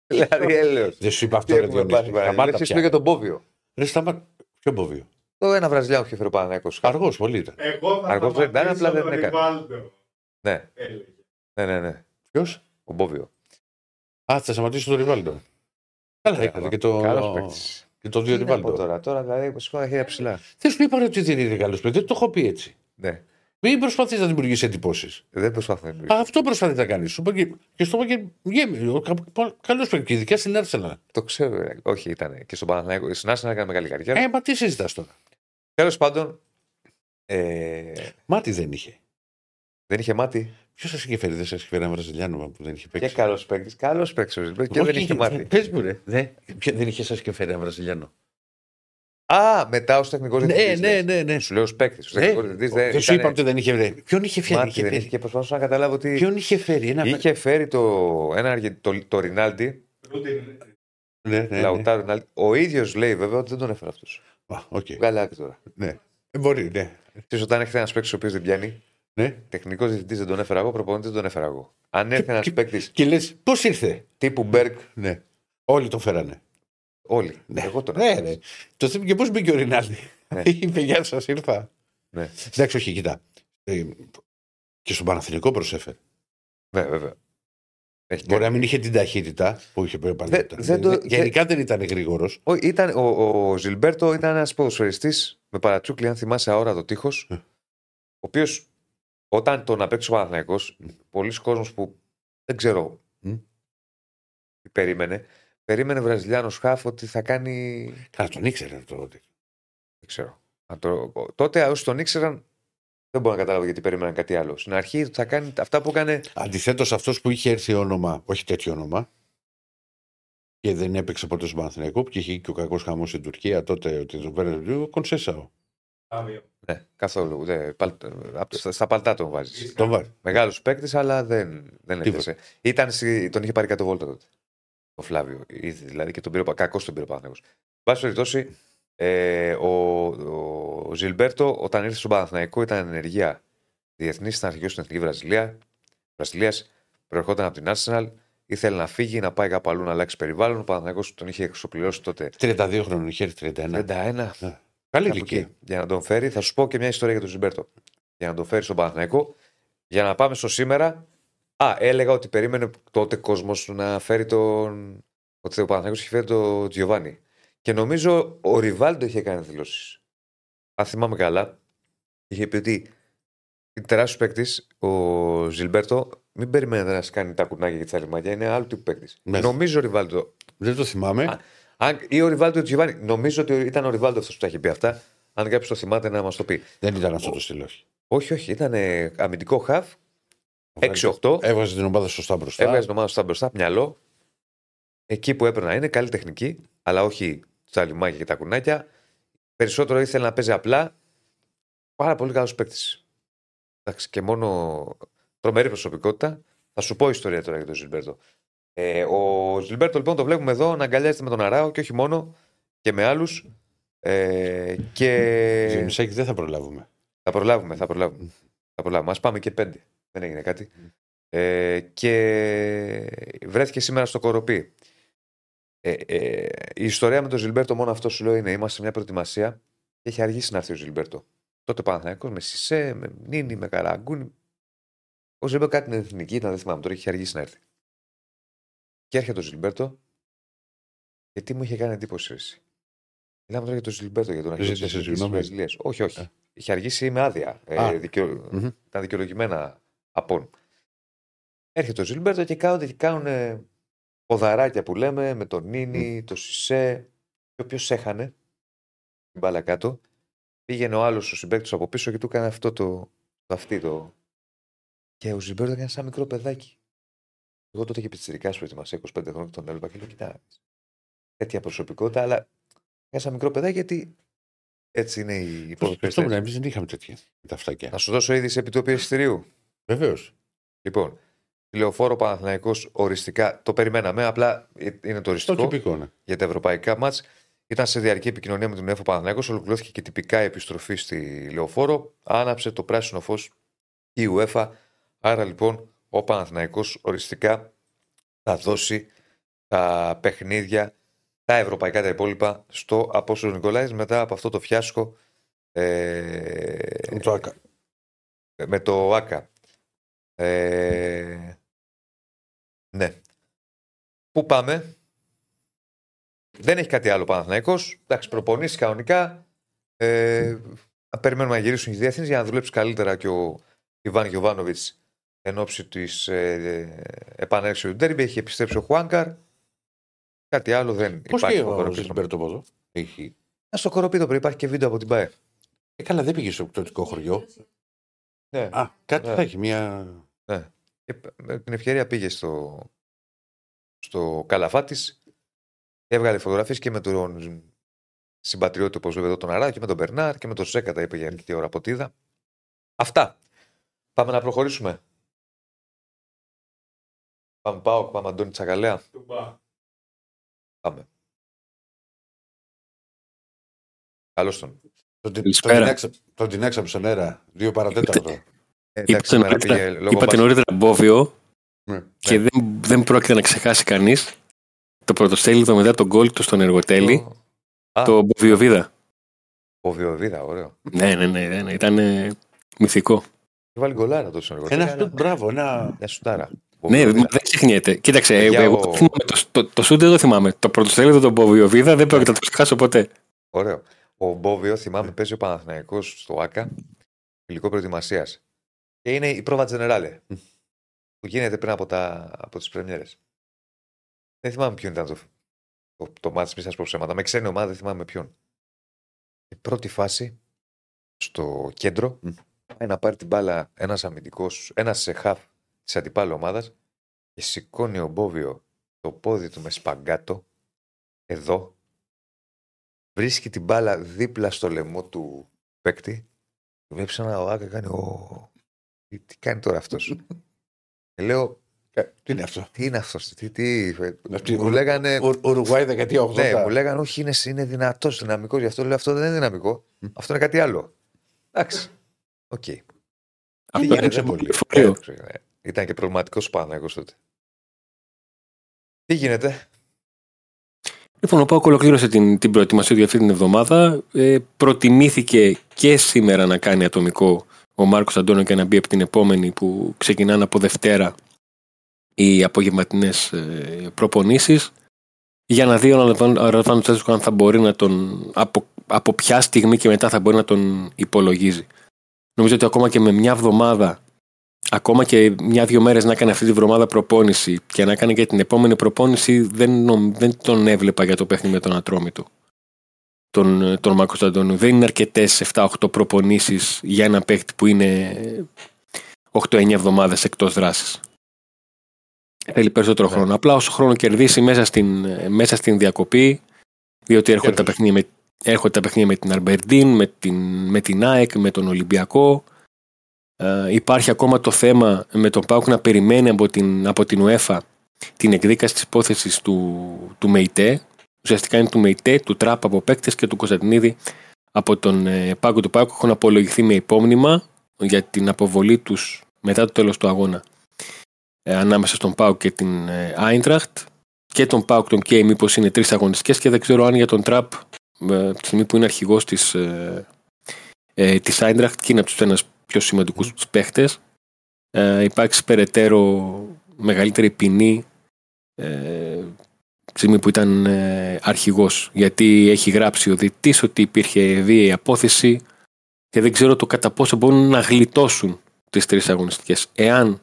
Δηλαδή, έλεος. Δεν σου είπα Τι αυτό, ρε έχουμε Διονύση. πάθει, Παναγιώτη. Σταμάτα Εσύ σου πια. λέω για τον Μπόβιο. Ρε, σταμάτα. Ποιο μπόβιο. Το ένα Βραζιλιάνο που είχε φέρει ο Παναγιώτος. Αργός, πολύ ήταν. Εγώ θα Αργός δεν ήταν, σταματήσω απλά δεν τον έκανε. Ριβάλντο, Ναι, έλεγε. ναι, ναι, ναι. Ποιος; Ο Μπόβιο. Α, θα σταματήσω τον Ριβάλντο. Καλά έκανε και το, Καλός παίκτης. Και το Τι δύο να πω Ριβάλντο. τώρα, τώρα δηλαδή σηκώνω τα χέρια ψηλά. Δεν σου είπα ρε, ότι δεν είναι καλός παίκτη. Δεν το έχω πει έτσι. Ναι, Μην προσπαθείς να δημιουργήσει εντυπώσεις. δεν προσπαθώ να δημιουργήσω. Αυτό προσπαθεί να κάνεις. Σου είπα και, και στο είπα και γέμι. Καλός παίκτη. Ειδικά στην Άρσενα. Το ξέρω. ρε. Όχι, ήταν και στον Παναθηναϊκό. Στην Άσνα έκανε μεγάλη καριέρα. Ε, μα τι συζητάς τώρα. Τέλος πάντων, ε, Μάτι δεν είχε. Δεν είχε μάτι. Ποιος σας είχε φέρει, δεν σας είχε φέρει ένα Βραζιλιάνο που δεν είχε Και παίξει. καλός παίκτης. Καλός παίκτης ο Ζιλμπέρτο. Και Όχι, δεν είχε μάτι. Πες μου, ρε. Δε, ποιο- δεν είχε σας και φέρει ένα Βραζιλιάνο; Α, μετά ως τεχνικός Ναι, διευθυντής. ναι, ναι, ναι. Σου λέω ως παίκτης. Ω Ε, τεχνικός διευθυντής Δεν σου είπα ότι δεν είχε φέρει; Ποιον είχε φέρει. Μάτι είχε δεν φέρει; είχε και προσπαθούσα να καταλάβω ότι. Ποιον είχε φέρει. Ένα... Είχε φέρει το, ένα, Αργε- το, το Ρινάλντι, Ρούντιν, Ναι, ναι, ναι. Λαουτάρο Ρινάλντι. Ο ίδιος λέει βέβαια ότι δεν τον έφερε αυτός. Α, οκ. Βγάλε άκρη τώρα. Ναι. Ε, μπορεί, ναι. Τι όταν έρχεται ένας παίκτης ο οποίος δεν πιάνει, ναι. τεχνικός διευθυντής δεν τον έφερα εγώ, προπονητής δεν τον έφερα εγώ. Αν έρθει ένας και- παίκτη Και λες, πώς ήρθε; τύπου Μπέρκ, Ναι. Όλοι το φέρανε. όλοι. Ναι. Εγώ τον Ναι, έφερα. ναι. Το θέμα και πώς μπήκε ο Ρινάλντι; Ναι. Είπε, γεια σας, ήρθα. Ναι. Εντάξει, όχι, κοιτά. Ε, και στον Παναθηνικό προσέφερε. Ναι, βέβαια. Έχει Μπορεί να μην είχε την ταχύτητα που είχε πριν παλιότερα. δεν το- Γενικά δεν ήταν γρήγορος. Ο, ήταν, ο, ο Ζιλμπέρτο ήταν ένας ποδοσφαιριστής με παρατσούκλι, αν θυμάσαι, αόρατο τείχος. Ε. Ο οποίος όταν τον απέξω ο Παναθηναϊκός, πολλοί κόσμος που δεν ξέρω Μμ. τι περίμενε, περίμενε Βραζιλιάνος χάφ ότι θα κάνει. Καλά, τον ήξερε τότε. Δεν ξέρω. Αν το- τότε όσοι τον ήξεραν, δεν μπορώ να καταλάβω γιατί περίμεναν κάτι άλλο. Στην αρχή θα κάνει αυτά που έκανε. Αντιθέτως, αυτός που είχε έρθει όνομα, όχι τέτοιο όνομα, και δεν έπαιξε ποτέ στον Παναθηναϊκό, που είχε και ο κακός χαμός στην Τουρκία τότε, ότι τον πέρασε ο Κονσέσαο. Άβιο. Ναι, καθόλου. Δεν, παλ, απ- στα, στα παλτά τον βάζεις. Τον βάζεις. Μεγάλος παίκτης, αλλά δεν, δεν Τίποτα. έφτασε. Ήταν, στη- τον είχε πάρει κάτω βόλτα τότε. Ο Φλάβιο. Ήδη, δηλαδή και τον πήρε κακός τον πήρε ο Παναθηναϊκός. Βάση περιπτώσει, ε, ο, ο Ζιλμπέρτο όταν ήρθε στον Παναθηναϊκό ήταν ενεργεία διεθνής, ήταν αρχηγός στην Εθνική Βραζιλία. Βραζιλίας. Προερχόταν από την Arsenal. Ήθελε να φύγει, να πάει κάπου αλλού να αλλάξει περιβάλλον. Ο Παναθηναϊκός τον είχε εξοπλώσει τότε 32 χρόνων, είχε έρθει 31. 31. Καλή Κάπου ηλικία. εκεί, για να τον φέρει. Θα σου πω και μια ιστορία για τον Ζιλμπέρτο. Για να τον φέρει στον Παναθηναϊκό. Για να πάμε στο σήμερα. Α, έλεγα ότι περίμενε τότε κόσμος να φέρει τον. Ότι ο Παναθηναϊκός είχε φέρει τον Τζιοβάνι. Και νομίζω ο Ριβάλντο είχε κάνει δηλώσεις. Αν θυμάμαι καλά, είχε πει ότι είναι τεράστιος παίκτης ο Ζιλμπέρτο. Μην περιμένετε να σας κάνει τα κουνάκια και τα ρημάκια. Είναι άλλου τύπου παίκτης. Ναι. Νομίζω ο Ριβάλντο Δεν το θυμάμαι. Α, αν, ή ο Ριβάλντο Τζιβάνι. Νομίζω ότι ήταν ο Ριβάλντο αυτός που τα είχε πει αυτά. Αν κάποιος το θυμάται να μας το πει. Δεν ήταν αυτό το στυλ, όχι. Όχι, όχι. Ήταν ε, αμυντικό χαβ. 6-8. Έβγαζε την ομάδα σωστά μπροστά. Έβγαζε την ομάδα στα μπροστά, μυαλό. Εκεί που έπρεπε να είναι, καλή τεχνική, αλλά όχι τα λιμάκια και τα κουνάκια. Περισσότερο ήθελε να παίζει απλά. Πάρα πολύ καλός παίκτης. Εντάξει, και μόνο τρομερή προσωπικότητα. Θα σου πω ιστορία τώρα για τον Ζιλμπέρτο. Ε, ο Ζιλμπέρτο λοιπόν το βλέπουμε εδώ να αγκαλιάζεται με τον Αράο και όχι μόνο και με άλλους. Ε, και. Ζημισάκη δεν θα προλάβουμε. Θα προλάβουμε, θα προλάβουμε. Θα προλάβουμε. Ας πάμε και πέντε. Δεν έγινε κάτι. Ε, και βρέθηκε σήμερα στο Κορωπί. Ε, ε, η ιστορία με τον Ζιλμπέρτο, μόνο αυτό σου λέω είναι: Είμαστε σε μια προετοιμασία και έχει αργήσει να έρθει ο Ζιλμπέρτο. Τότε Παναθηναϊκός με Σισε, με Νίνη, με Καραγκούνη. Ο Ζιλμπέρτο κάτι την εθνική ήταν, δεν θυμάμαι τώρα, έχει αργήσει να έρθει. Και έρχεται ο Ζιλμπέρτο και τι μου είχε κάνει εντύπωση. Εσύ. Μιλάμε τώρα για τον Ζιλμπέρτο, για τον αρχηγό της Ζήτησε Εθνικής συγγνώμη. Βραζιλίας. Όχι, όχι. Α. Είχε αργήσει με άδεια. Ε, Α. δικαιο... Μμμ. Ήταν δικαιολογημένα απών. Έρχεται ο Ζιλμπέρτο και κάνουν, και κάνουν ε, ποδαράκια που λέμε με τον Νίνη, τον Σισε. Και όποιος έχανε την μπάλα κάτω, πήγαινε ο άλλος ο συμπαίκτης από πίσω και του έκανε αυτό το, το αυτή το. Και ο Ζιλμπέρτο έκανε σαν μικρό παιδάκι. Εγώ τότε είχε πιτσυρικά προετοιμασία 25 χρόνια και τον έλαβα και λέω: Κοιτά, τέτοια προσωπικότητα, αλλά έκανε σαν μικρό παιδάκι γιατί έτσι είναι οι Σκεφτόμουν, υποδοχέ. εμείς δεν είχαμε τέτοια με τα αυτάκια. Θα σου δώσω είδηση επί του εισιτηρίου. Βεβαίως. Λοιπόν, τηλεοφόρο Παναθηναϊκός οριστικά το περιμέναμε, απλά ε, είναι το Το οριστικό τυπικό, ναι. για τα ευρωπαϊκά μάτς. Ήταν σε διαρκή επικοινωνία με τον ΕΦΟ Παναθηναϊκός, ολοκληρώθηκε και τυπικά η επιστροφή στη λεωφόρο. Άναψε το πράσινο φως η UEFA. Άρα λοιπόν ο Παναθηναϊκός οριστικά θα δώσει τα παιχνίδια, τα ευρωπαϊκά τα υπόλοιπα, στο Απόστολο Νικολάης μετά από αυτό το φιάσκο ε, Με το άκα. με το ΆΚΑ. Ε, ναι. Πού πάμε; Δεν έχει κάτι άλλο Παναθηναϊκός. Εντάξει, προπονήσεις κανονικά. Ε, να περιμένουμε να γυρίσουν οι διεθνείς για να δουλέψει καλύτερα και ο Ιβάν Γιωβάνοβιτς εν ώψη της ε, επανέρξης του Ντέρμπι. Έχει επιστρέψει ο Χουάνκαρ. Κάτι άλλο δεν Πώς υπάρχει. και στο ο κοροπή. Ζιλμπέρτο από εδώ. Έχει. Ε, Στο κοροπίδο πριν υπάρχει και βίντεο από την ΠΑΕ. Ε, καλά, δεν πήγε στο εκπτωτικό χωριό. Ναι. Α, κάτι Ναι. θα έχει. Μια. Ναι. Και με την ευκαιρία πήγε στο, στο Καλαφάτης. Έβγαλε φωτογραφίες και με τον συμπατριώτη, όπως βέβαια εδώ τον Αρά, και με τον Μπερνάρ και με τον Σέκα τα είπε για αρκετή ώρα από ό,τι είδα. Αυτά. Πάμε να προχωρήσουμε. Πάμε πάω, πάμε Αντώνη Τσακαλέα. Πάμε. Καλώς τον. Τον, την- τον, Καλησπέρα. την έξα- τον την έξαψε στον αέρα. Δύο παρατέταρτο. Ε, εντάξει, Είπατε σήμερα νωρίτερα, πήγε λόγω είπατε μπάσκετ. νωρίτερα Μπόβιο Ναι. και δεν, δεν πρόκειται να ξεχάσει κανείς το πρωτοστέλιδο μετά τον γκολ του στον Εργοτέλη, Α. το Μποβιοβίδα. Ο Βιοβίδα, ωραίο. Ναι, ναι, ναι, ναι, ήταν ε, μυθικό. Βάλει γκολάρα το στον Ένα αυτό, μπράβο, ένα. Μια σουτάρα. Ο Ναι, Βιοβίδα. δεν ξεχνιέται. Κοίταξε, Παιδιά, εγώ ο- το, θυμάμαι, το, το, το σούτ δεν το θυμάμαι. Το πρωτοστέλιδο του Μποβιοβίδα δεν πρόκειται να το ξεχάσω ποτέ. Ωραίο. Ο Μπόβιο, θυμάμαι, παίζει ο Παναθηναϊκός στο ΑΚΑ, υλικό προετοιμασίας. Και είναι η πρόβα Τζενεράλε, που γίνεται πριν από, τα, από τις πρεμιέρες. Δεν θυμάμαι ποιον ήταν το, το, το μάτς, μη σας πω ψέματα. Με ξένη ομάδα δεν θυμάμαι ποιον. Η πρώτη φάση, στο κέντρο, Μμ. πάει να πάρει την μπάλα ένας αμυντικός, ένας σε χαφ της αντιπάλου ομάδας και σηκώνει ο Μπόβιο το πόδι του με σπαγκάτο, εδώ, βρίσκει την μπάλα δίπλα στο λαιμό του παίκτη. Βλέπει ένα ο Άκα κάνει. Ο... Τι, τι κάνει τώρα αυτός; λέω, Ε, Τι είναι αυτό; τι είναι αυτός. Τι, τι... Αυτή- Μου λέγανε. Ο- Ουρουγουάη δεκαετία 80. Ναι, μου λέγανε όχι, είναι, είναι δυνατός, δυναμικός. Γι' αυτό λέω αυτό δεν είναι δυναμικό. Αυτό είναι κάτι άλλο. Εντάξει. Οκ. Αυτό γίνεται είναι πολύ. Φορείο. Ε, Ήταν και προβληματικός Παναγιώ τότε. Τι γίνεται; Λοιπόν, ο Πάοκ ολοκλήρωσε την, την προετοιμασία για αυτή την εβδομάδα. Ε, προτιμήθηκε και σήμερα να κάνει ατομικό ο Μάρκος Αντώνιο και να μπει από την επόμενη που ξεκινάνε από Δευτέρα οι απογευματινές ε, προπονήσεις. Για να δει ο Ραδβάνο Τσέσκο αν θα μπορεί να τον. Από, από ποια στιγμή και μετά θα μπορεί να τον υπολογίζει. Νομίζω ότι ακόμα και με μια εβδομάδα, ακόμα και μια-δυο μέρες να έκανε αυτή τη βδομάδα προπόνηση και να έκανε και την επόμενη προπόνηση, δεν, νομ- δεν τον έβλεπα για το παιχνίδι με τον Ατρόμητο. Τον, τον Μάρκος Αντώνιου. Δεν είναι αρκετές 7-8 προπονήσεις για ένα παίχτη που είναι 8-9 εβδομάδες εκτός δράσης. Θέλει περισσότερο χρόνο. Απλά όσο χρόνο κερδίσει μέσα στην, μέσα στην διακοπή, διότι έρχονται τα, Κέρδος. παιχνίδια με, έρχονται τα παιχνίδια με την Αρμπερντίν, με την, με την ΑΕΚ, με τον Ολυμπιακό. Ε, υπάρχει ακόμα το θέμα με τον Πάουκ να περιμένει από την, από την UEFA την εκδίκαση της υπόθεσης του, του ΜΕΙΤΕ. Ουσιαστικά είναι του ΜΕΙΤΕ, του Τραπ από παίκτες και του Κωνσταντινίδη από τον ε, πάγκο του Πάουκ έχουν απολογηθεί με υπόμνημα για την αποβολή τους μετά το τέλος του αγώνα ε, ανάμεσα στον Πάουκ και την Άιντραχτ και τον Πάουκ τον Κέι μήπως είναι τρεις αγωνιστικές και δεν ξέρω αν για τον Τραπ ε, τη στιγμή που είναι αρχηγός της, ε, ε, της Άιντραχτ και είναι από τους ένας πιο σημαντικούς mm. παίχτες ε, υπάρξει περαιτέρω μεγαλύτερη ποινή ε, τη στιγμή που ήταν ε, αρχηγός γιατί έχει γράψει ο διετής ότι υπήρχε βίαιη απόθεση και δεν ξέρω το κατά πόσο μπορούν να γλιτώσουν τις τρεις αγωνιστικές. Εάν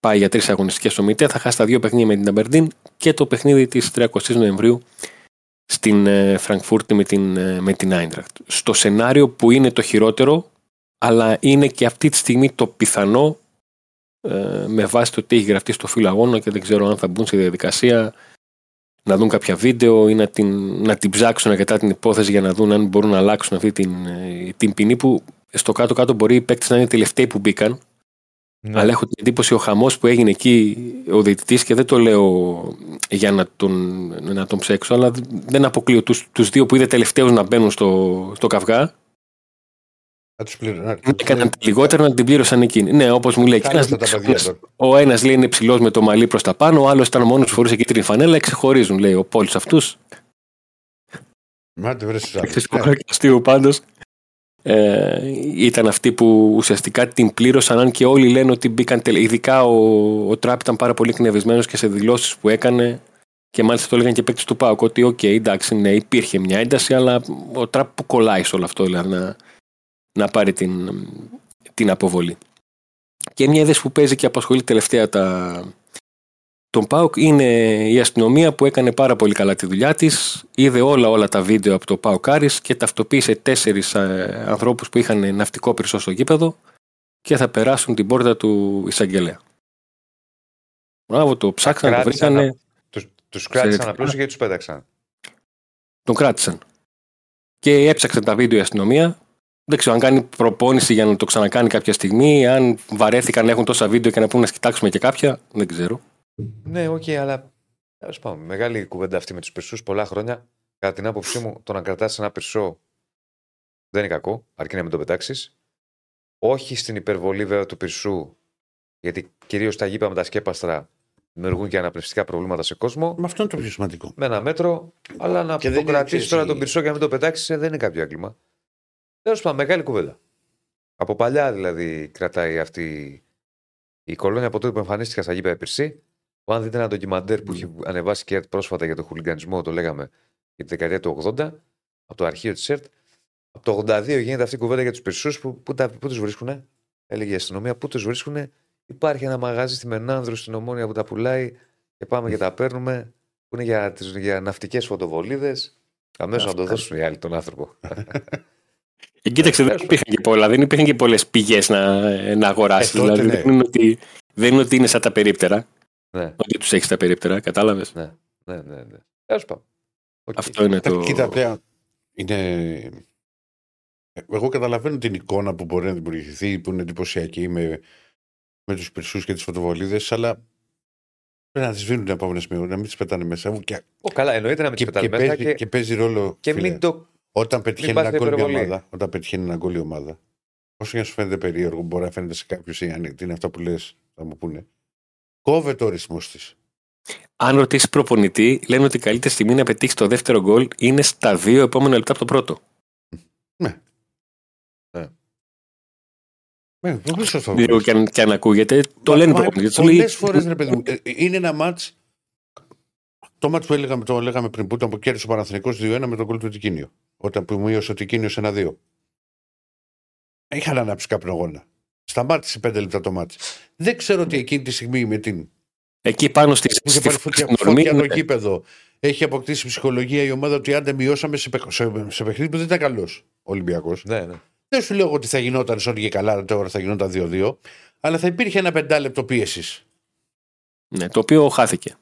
πάει για τρεις αγωνιστικές ο ΜΙΤΕ θα χάσει τα δύο παιχνίδια με την Αμπερντίν και το παιχνίδι της 30 Νοεμβρίου στην ε, Φραγκφούρτη με την, ε, με την Άιντρακτ. Στο σενάριο που είναι το χειρότερο αλλά είναι και αυτή τη στιγμή το πιθανό ε, με βάση το τι έχει γραφτεί στο φύλλο αγώνα και δεν ξέρω αν θα μπουν σε διαδικασία να δουν κάποια βίντεο ή να την, να την ψάξουν αρκετά την υπόθεση για να δουν αν μπορούν να αλλάξουν αυτή την, ε, την ποινή που στο κάτω-κάτω μπορεί οι παίκτες να είναι οι τελευταίοι που μπήκαν Ναι. αλλά έχω την εντύπωση ο χαμός που έγινε εκεί ο διαιτητής και δεν το λέω για να τον, να τον ψέξω αλλά δεν αποκλείω τους, τους δύο που είδε τελευταίους να μπαίνουν στο, στο καυγά Να τους πληρω- να- έκαναν λιγότερο να την πλήρωσαν εκείνοι. Ναι, όπως μου λέει. και Κάνε ένας αυτά τα παιδιά τώρα. ο ένας λέει είναι ψηλός με το μαλλί προς τα πάνω, ο άλλος ήταν μόνος που φορούσε κίτρινη φανέλα, ξεχωρίζουν, λέει ο Πόλης αυτούς. Μάτε βρες τους άλλους. Ξέρεις, Ναι. το αστείο πάντως. Ε, ήταν αυτοί που ουσιαστικά την πλήρωσαν, αν και όλοι λένε ότι μπήκαν τελ... Ειδικά ο, ο Τραπ ήταν πάρα πολύ εκνευρισμένος και σε δηλώσεις που έκανε και μάλιστα το έλεγαν και παίκτες του ΠΑΟΚ ότι, οκ, εντάξει, ναι, υπήρχε μια ένταση, αλλά ο Τραπ πού κολλάει σε όλο αυτό, δηλαδή να, να πάρει την, την αποβολή. Και μια είδηση που παίζει και απασχολεί τελευταία τα, τον ΠΑΟΚ είναι η αστυνομία που έκανε πάρα πολύ καλά τη δουλειά της. Είδε όλα όλα τα βίντεο από το ΠΑΟΚ Άρης και ταυτοποίησε τέσσερις ε, ανθρώπους που είχαν ναυτικό πυρσό στο γήπεδο και θα περάσουν την πόρτα του εισαγγελέα. Μπράβο, το ψάξαν, το Κράτησαν, βρήκανε, τους, τους κράτησαν Εξαιρετικά. απλώς και τους πέταξαν; τον κράτησαν. Και έψαξαν τα βίντεο η αστυνομία. Δεν ξέρω αν κάνει προπόνηση για να το ξανακάνει κάποια στιγμή, αν βαρέθηκαν να έχουν τόσα βίντεο και να πούνε να κοιτάξουμε και κάποια, δεν ξέρω. Ναι, οκ, αλλά τέλος πάντων, μεγάλη κουβέντα αυτή με τους πυρσούς πολλά χρόνια. Κατά την άποψή μου, το να κρατάς ένα πυρσό δεν είναι κακό, αρκεί να μην το πετάξεις. Όχι στην υπερβολή βέβαια του πυρσού, γιατί κυρίως τα γήπεδα με τα σκέπαστρα δημιουργούν και αναπνευστικά προβλήματα σε κόσμο. Με αυτό είναι το πιο σημαντικό. Με ένα μέτρο, αλλά να Και το δεν είναι, κρατήσει ξέρεις, τώρα η- τον πυρσό και να μην το πετάξεις δεν είναι κάποιο έγκλημα. Τέλος πάντων, μεγάλη κουβέντα. Από παλιά δηλαδή κρατάει αυτή η κολόνια από τότε που εμφανίστηκαν στα γήπεδα Πυρσή. Που αν δείτε ένα ντοκιμαντέρ που έχει ανεβάσει και η ΕΡΤ πρόσφατα για τον χουλιγκανισμό, το λέγαμε για τη δεκαετία του 80, από το αρχείο της ΕΡΤ. Από το 82 γίνεται αυτή η κουβέντα για τους Πυρσούς που, που, τα- πού τους βρίσκουνε. Έλεγε η αστυνομία, πού τους βρίσκουνε. Υπάρχει ένα μαγάζι στη Μενάνδρου στην Ομόνια που τα πουλάει και πάμε και τα παίρνουμε. Που είναι για, τις, για ναυτικές φωτοβολίδες. Αμέσως να το δώσουν οι άλλοι τον άνθρωπο. Ε, κοίταξε, δεν υπήρχαν και πολλά. Δεν υπήρχαν και πολλές πηγές να, να αγοράσεις. Ε, τότε δηλαδή, ναι. δεν, είναι ότι, δεν είναι ότι είναι σαν τα περίπτερα. ναι, Ότι τους έχεις τα περίπτερα, κατάλαβες; ναι, ναι, ναι. ναι. Τέλος πάντων. Οκ. Αυτό είναι το. Κοίτα, πλέον είναι. Εγώ καταλαβαίνω την εικόνα που μπορεί να δημιουργηθεί, που είναι εντυπωσιακή με, με τους πυρσούς και τις φωτοβολίδες, αλλά πρέπει να τις σβήνουν την επόμενη στιγμή, να μην τις πετάνε μέσα. Και, Ω, καλά, εννοείται να μην και, τις και, πετάμε μέσα παίζει, και, και παίζει ρόλο. και φίλε, μην το. Όταν πετυχαίνει πας ένα στην γκολ μια υπερβολή. ομάδα, όταν πετυχαίνει ένα γκολ η ομάδα, όσο και να σου φαίνεται περίεργο, μπορεί να φαίνεται σε κάποιους ή αν είναι αυτό που λες, θα μου πούνε. Κόβεται ο ρυθμός της. Αν ρωτήσεις προπονητή, λένε ότι η καλύτερη στιγμή να πετύχεις το δεύτερο γκολ είναι στα δύο επόμενα λεπτά από το πρώτο. Ναι, πολύ σωστό. Λίγο και αν, και αν ακούγεται, το λένε οι προπονητές. Το λέει- Πολλέ φορές, ρε παιδί μου, ε, είναι ένα ματ. Το ματ που έλεγαμε, το λέγαμε πριν που ήταν που κέρδισε ο Παναθηναϊκός 2-1 με τον κόλ του Τικίνιο. Όταν που μείωσε ο Τικίνιο 1-2. Είχαν ανάψει κάποιον αγώνα. Σταμάτησε 5 λεπτά το μάτ. Δεν ξέρω τι εκείνη τη στιγμή με την. Εκεί πάνω στη, που είχε στη, πάρει φωτιά, στην ορμή, φωτιά το ναι. γήπεδο. Έχει αποκτήσει ψυχολογία η ομάδα ότι αν δεν μειώσαμε σε, παιχ- σε, σε παιχνίδι που δεν ήταν καλός ο Ολυμπιακός. Ναι, ναι. Δεν σου λέω ότι θα γινόταν σε ό,τι και καλά, τώρα θα γινόταν 2-2. Αλλά θα υπήρχε ένα πεντάλεπτο πίεσης. ναι, το οποίο χάθηκε.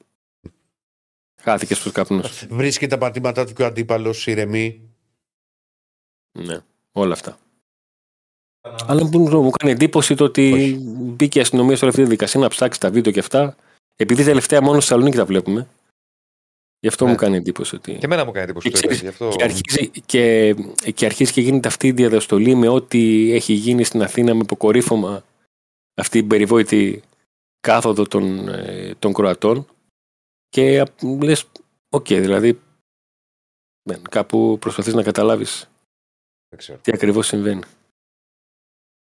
Χάθηκε στους καπνούς. Βρίσκει τα πατήματά του και ο αντίπαλος, ηρεμεί. Ναι, όλα αυτά. Αλλά μου, μου κάνει εντύπωση το ότι Όχι. μπήκε η αστυνομία σε όλη αυτή τη δικασία να ψάξει τα βίντεο και αυτά. Επειδή τελευταία μόνο στη Θεσσαλονίκη τα βλέπουμε. Γι' αυτό Ναι. μου κάνει εντύπωση ότι. Και εμένα μου κάνει εντύπωση. Και, το ξέρεις, είδα, γι' αυτό... και, αρχίζει, και, και αρχίζει και γίνεται αυτή η διαδοστολή με ό,τι έχει γίνει στην Αθήνα με αποκορύφωμα αυτή η περιβόητη κάθοδος των, ε, των Κροατών και απ- λες, οκ, δηλαδή ναι, κάπου προσπαθείς να καταλάβεις Δεν ξέρω. τι ακριβώς συμβαίνει.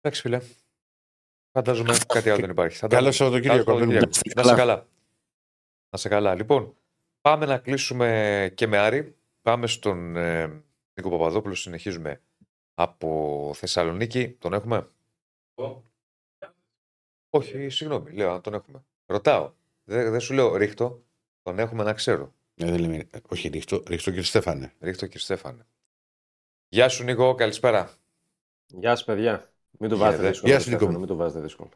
Εντάξει, φίλε. Φαντάζομαι κάτι άλλο δεν υπάρχει. Θα τα Καλό δούμε. Σαββατοκύριακο. Καλό Απέναντι. Σαββατοκύριακο. Να 'σαι καλά. Να 'σαι καλά. Λοιπόν, πάμε να κλείσουμε και με Άρη. Πάμε στον ε, Νίκο Παπαδόπουλο. Συνεχίζουμε από Θεσσαλονίκη. Τον έχουμε; Όχι, συγγνώμη. Λέω αν τον έχουμε. Ρωτάω. Δεν, δεν σου λέω ρίχτω. Τον έχουμε να ξέρω. Ε, δεν λέμε, ε, όχι, ρίχτω, ρίχτω κύριε Στέφανε. Ρίχτω και Στέφανε. Γεια σου Νίκο, καλησπέρα. Γεια σας, παιδιά. Μην το Γεια, βάζετε δε. δύσκολο. Γεια σου, Νίκο. Στέφανο, Μην το βάζετε δύσκολο.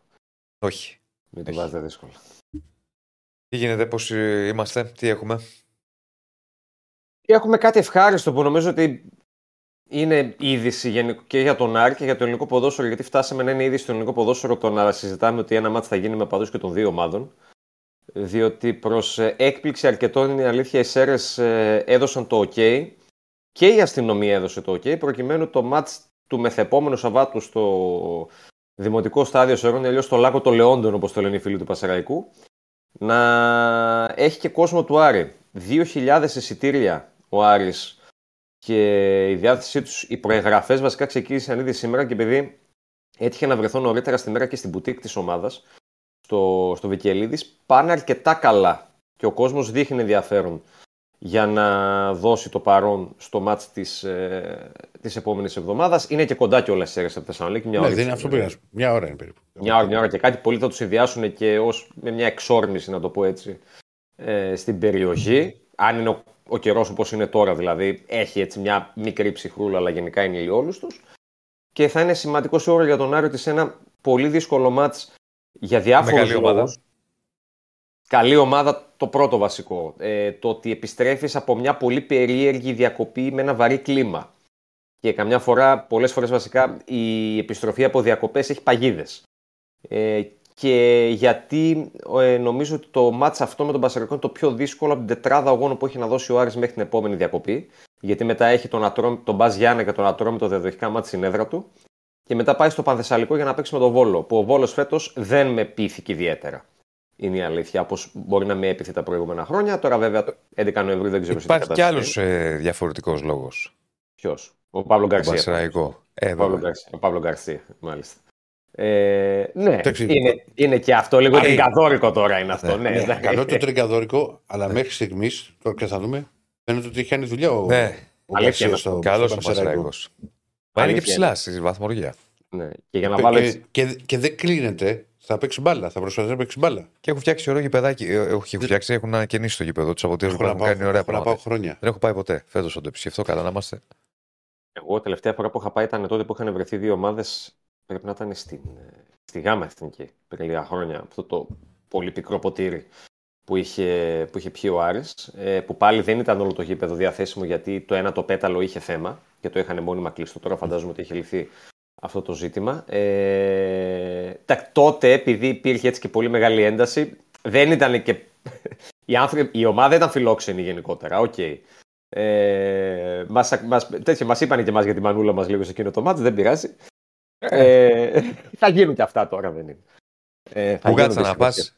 Όχι. Μην το Έχει. βάζετε δύσκολο. Τι γίνεται, πώς ε, είμαστε, τι έχουμε; Έχουμε κάτι ευχάριστο που νομίζω ότι είναι είδηση γενικ- και για τον Άρη και για το ελληνικό ποδόσφαιρο. Γιατί φτάσαμε να είναι είδηση στο ελληνικό ποδόσφαιρο το να συζητάμε ότι ένα μάτι θα γίνει με παδούς και των δύο ομάδων. Διότι προς έκπληξη αρκετών είναι η αλήθεια οι Σέρες έδωσαν το OK και η αστυνομία έδωσε το OK προκειμένου το μάτς του μεθεπόμενου Σαββάτου στο Δημοτικό Στάδιο Σερών, αλλιώς στο Λάκκο των Λεόντων, όπως το λένε οι φίλοι του Πασαραϊκού, να έχει και κόσμο του Άρη. 2.000 εισιτήρια ο Άρης και η διάθεσή τους, οι προεγγραφές βασικά ξεκίνησαν ήδη σήμερα και επειδή έτυχε να βρεθώ νωρίτερα στη μέρα και στην μπουτίκ της ομάδας, στο, στο Βικελίδης, πάνε αρκετά καλά και ο κόσμος δείχνει ενδιαφέρον για να δώσει το παρόν στο μάτς της, ε, της επόμενης εβδομάδας. Είναι και κοντά και όλα στις από τη Θεσσαλονίκη. Μια Ναι, ώρα δεν είναι αυτό που είναι. Μια ώρα είναι περίπου. μια ώρα, μια ώρα και κάτι. Πολλοί θα τους συνδυάσουν και ως, με μια εξόρμηση, να το πω έτσι, ε, στην περιοχή. Αν είναι ο, ο καιρός όπως είναι τώρα, δηλαδή, έχει έτσι μια μικρή ψυχρούλα, αλλά γενικά είναι ηλιόλουστο. Και θα είναι σημαντικό σίγουρα για τον Άριο ότι σε ένα πολύ δύσκολο μάτς για διάφορους καλή ομάδα. Καλή ομάδα, το πρώτο βασικό. Ε, το ότι επιστρέφεις από μια πολύ περίεργη διακοπή με ένα βαρύ κλίμα. Και καμιά φορά, πολλές φορές βασικά, η επιστροφή από διακοπές έχει παγίδες. Ε, και γιατί ε, νομίζω ότι το μάτς αυτό με τον Πασαρικό είναι το πιο δύσκολο από την τετράδα αγώνων που έχει να δώσει ο Άρης μέχρι την επόμενη διακοπή. Γιατί μετά έχει τον, Ατρόμ, τον Μπαζ Γιάννε και τον Ατρόμητο διαδοχικά μάτς στην έδρα του. Και μετά πάει στο Πανθεσσαλικό για να παίξει με τον Βόλο. Που ο Βόλος φέτος δεν με πείθηκε ιδιαίτερα. Είναι η αλήθεια, όπως μπορεί να με έπειθε τα προηγούμενα χρόνια. Τώρα, βέβαια, 11 Νοεμβρίου δεν ξέρω σε τι Υπάρχει κι άλλος κατάσταση ε, διαφορετικός λόγος. Ποιος; Ο Παύλο Γκαρσία. Πασεραϊκό. Ε, Ο Παύλο βέβαια. Γκαρσία, ο Παύλο Γκαρσία, μάλιστα. Ε, ναι, Εντάξει, είναι, είναι και αυτό λίγο Άρη. τρικαδόρικο τώρα είναι αυτό. Ναι, Ναι, ναι. καλό το τρικαδόρικο, αλλά μέχρι στιγμής, τώρα και θα δούμε, φαίνεται ότι έχει κάνει δουλειά ο, Ναι, ο Αλήθεια Γκαρσίας είναι στο, καλός στο ο Πανσεραϊκό. Πασεραϊκό. Μα είναι και Αλήθεια ψηλά στη βαθμολογία. ναι. Και για να Και- βάλω και, έτσι. και, και δεν κλείνεται, θα παίξει μπάλα, θα προσπαθήσει να παίξει μπάλα. Και έχουν φτιάξει ωραίο γηπεδάκι. Ε, όχι, έχουν φτιάξει, έχουν ανακαινήσει το γήπεδο τους από ό,τι Έχω έχουν να πάω, κάνει ωραία έχω να πάω πράγματα. χρόνια. Δεν έχω πάει ποτέ. Φέτος θα το επισκεφτώ. Καλά να είμαστε. Εγώ τελευταία φορά που είχα πάει ήταν τότε που είχαν βρεθεί δύο ομάδες. Πρέπει να ήταν στην, ε, στη Γάμα Εθνική πριν λίγα χρόνια. Αυτό το πολύ πικρό ποτήρι που είχε, που είχε πιει ο Άρης, ε, που πάλι δεν ήταν όλο το γήπεδο διαθέσιμο γιατί το ένα το πέταλο είχε θέμα και το είχαν μόνιμα κλειστό. Τώρα φαντάζομαι ότι είχε λυθεί αυτό το ζήτημα. Ε, τα, τότε, επειδή υπήρχε έτσι και πολύ μεγάλη ένταση, δεν ήταν και. Οι άνθρωποι, η ομάδα ήταν φιλόξενη γενικότερα. Οκ. Ε, μας, μας, τέτοιο, μας είπαν και εμάς για τη μανούλα μας λίγο σε εκείνο το μάτς, δεν πειράζει. Ε, θα γίνουν και αυτά τώρα, δεν είναι. Ε, θα Μπουγάτσα γίνονται να πας; συνέχεια.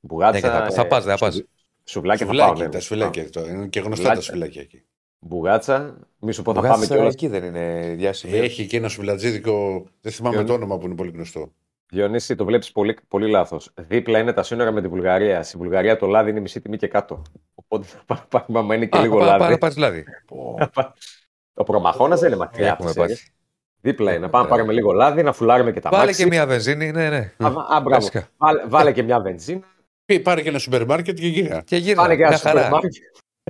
Μπουγάτσα. Ναι, θα- θα ε, πας, δεν θα πας. σουβλ- Σουβλάκια θα πάω. Σουβλάκι, ναι. τα σουβλάκια. το- Είναι και γνωστά τα Σουβλάκια. σουβλάκια εκεί. Μπουγάτσα. Μη σου πω θα πάμε κιόλας. εκεί δεν είναι διάσημη. Έχει και ένα σουβλατζίδικο, δεν θυμάμαι Ποιο το είναι; όνομα που είναι πολύ γνωστό. Διονύση, το βλέπεις πολύ, πολύ λάθος. Δίπλα είναι τα σύνορα με τη Βουλγαρία. Στη Βουλγαρία το λάδι είναι μισή τιμή και κάτω. Οπότε θα πάμε, πάμε άμα είναι και Α, λίγο πά- λάδι. Πάρε πάρεις λάδι. Ο προμαχώνας δεν είναι μακριά. από Έχουμε τις Σέρρες. πάθει. Δίπλα είναι. Πάμε να πάρουμε λίγο λάδι, να φουλάρουμε και τα Βάλε μάξι. και μία βενζίνη, ναι, ναι. Α, α, μπράβο. Βασικά. Βάλε, βάλε και μια βενζίνα. Πει, πάρε και ένα σούπερ μάρκετ και γύρω. Και γύρω. Πάνε και ένα Μια σούπερ χαρά. μάρκετ.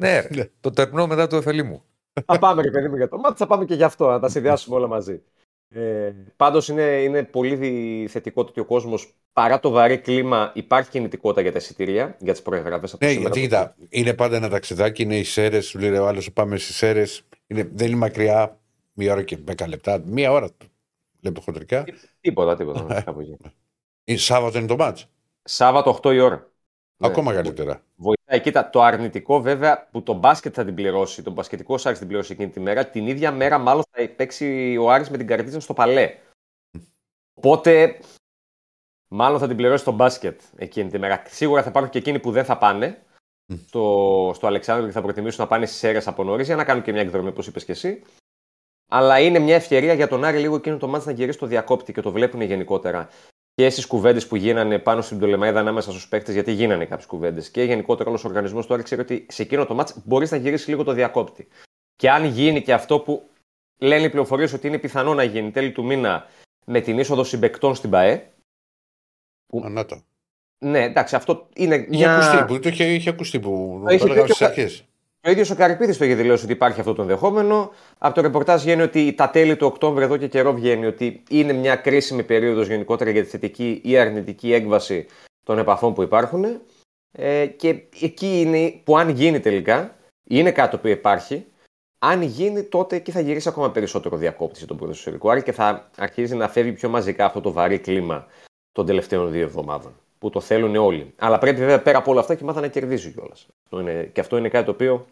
Ναι, ρε. το τερπνό μετά του εφελή μου. Θα πάμε, ρε παιδί μου, για το μάτι, θα πάμε και γι' αυτό, να τα συνδυάσουμε όλα μαζί. Ε, Πάντως είναι, είναι πολύ δι- θετικό το ότι ο κόσμος παρά το βαρύ κλίμα υπάρχει κινητικότητα για τα εισιτήρια, για τις προεγγραφές από Ναι, σήμερα. γιατί κοίτα, είναι πάντα ένα ταξιδάκι, είναι οι Σέρες, σου λέει ο άλλος πάμε στις Σέρες. Δεν είναι μακριά, μία ώρα και δέκα λεπτά, μία ώρα λέμε χοντρικά. Τίποτα, τίποτα. ναι, κάπου εκεί. Ε, Σάββατο είναι το μάτς. Σάββατο 8 η ώρα. Ναι. Ακόμα καλύτερα. Βοηθάει. Κοίτα, το αρνητικό βέβαια που το μπάσκετ θα την πληρώσει, το μπασκετικό Άρης την πληρώσει εκείνη τη μέρα, την ίδια μέρα μάλλον θα παίξει ο Άρης με την Καρδίτσα στο Παλέ. Οπότε, μάλλον θα την πληρώσει το μπάσκετ εκείνη τη μέρα. Σίγουρα θα υπάρχουν και εκείνοι που δεν θα πάνε στο, στο Αλεξάνδρου και θα προτιμήσουν να πάνε στις αίρε από νωρίς για να κάνουν και μια εκδρομή, όπως είπες και εσύ. Αλλά είναι μια ευκαιρία για τον Άρη λίγο εκείνο το μάτς να γυρίσει το διακόπτη και το βλέπουν γενικότερα και στις κουβέντες που γίνανε πάνω στην Πτολεμαίδα ανάμεσα στους παίκτες, γιατί γίνανε κάποιες κουβέντες. Και γενικότερα όλος ο οργανισμός τώρα ξέρει ότι σε εκείνο το μάτς μπορείς να γυρίσεις λίγο το διακόπτη. Και αν γίνει και αυτό που λένε οι πληροφορίες ότι είναι πιθανό να γίνει τέλη του μήνα με την είσοδο συμπεκτών στην ΠαΕ. Που... Ανάτα. Ναι, εντάξει, αυτό είναι Είχε μια. ακουστεί, που, το είχε, είχε ακουστεί που Το είχε το έλεγα πει και στις ο- αρχές. Ο ίδιος ο Καρυπίδης το είχε δηλώσει ότι υπάρχει αυτό το ενδεχόμενο. Από το ρεπορτάζ βγαίνει ότι τα τέλη του Οκτώβρη εδώ και καιρό βγαίνει ότι είναι μια κρίσιμη περίοδος γενικότερα για τη θετική ή αρνητική έκβαση των επαφών που υπάρχουν. Ε, και εκεί είναι που αν γίνει τελικά, είναι κάτι που υπάρχει, αν γίνει τότε εκεί θα γυρίσει ακόμα περισσότερο διακόπτηση τον ποδοσφαιρικό Άρη και θα αρχίζει να φεύγει πιο μαζικά αυτό το βαρύ κλίμα των τελευταίων δύο εβδομάδων. Που το θέλουν όλοι. Αλλά πρέπει βέβαια πέρα από όλα αυτά και η ομάδα να κερδίζει κιόλας. Και αυτό είναι κάτι το οποίο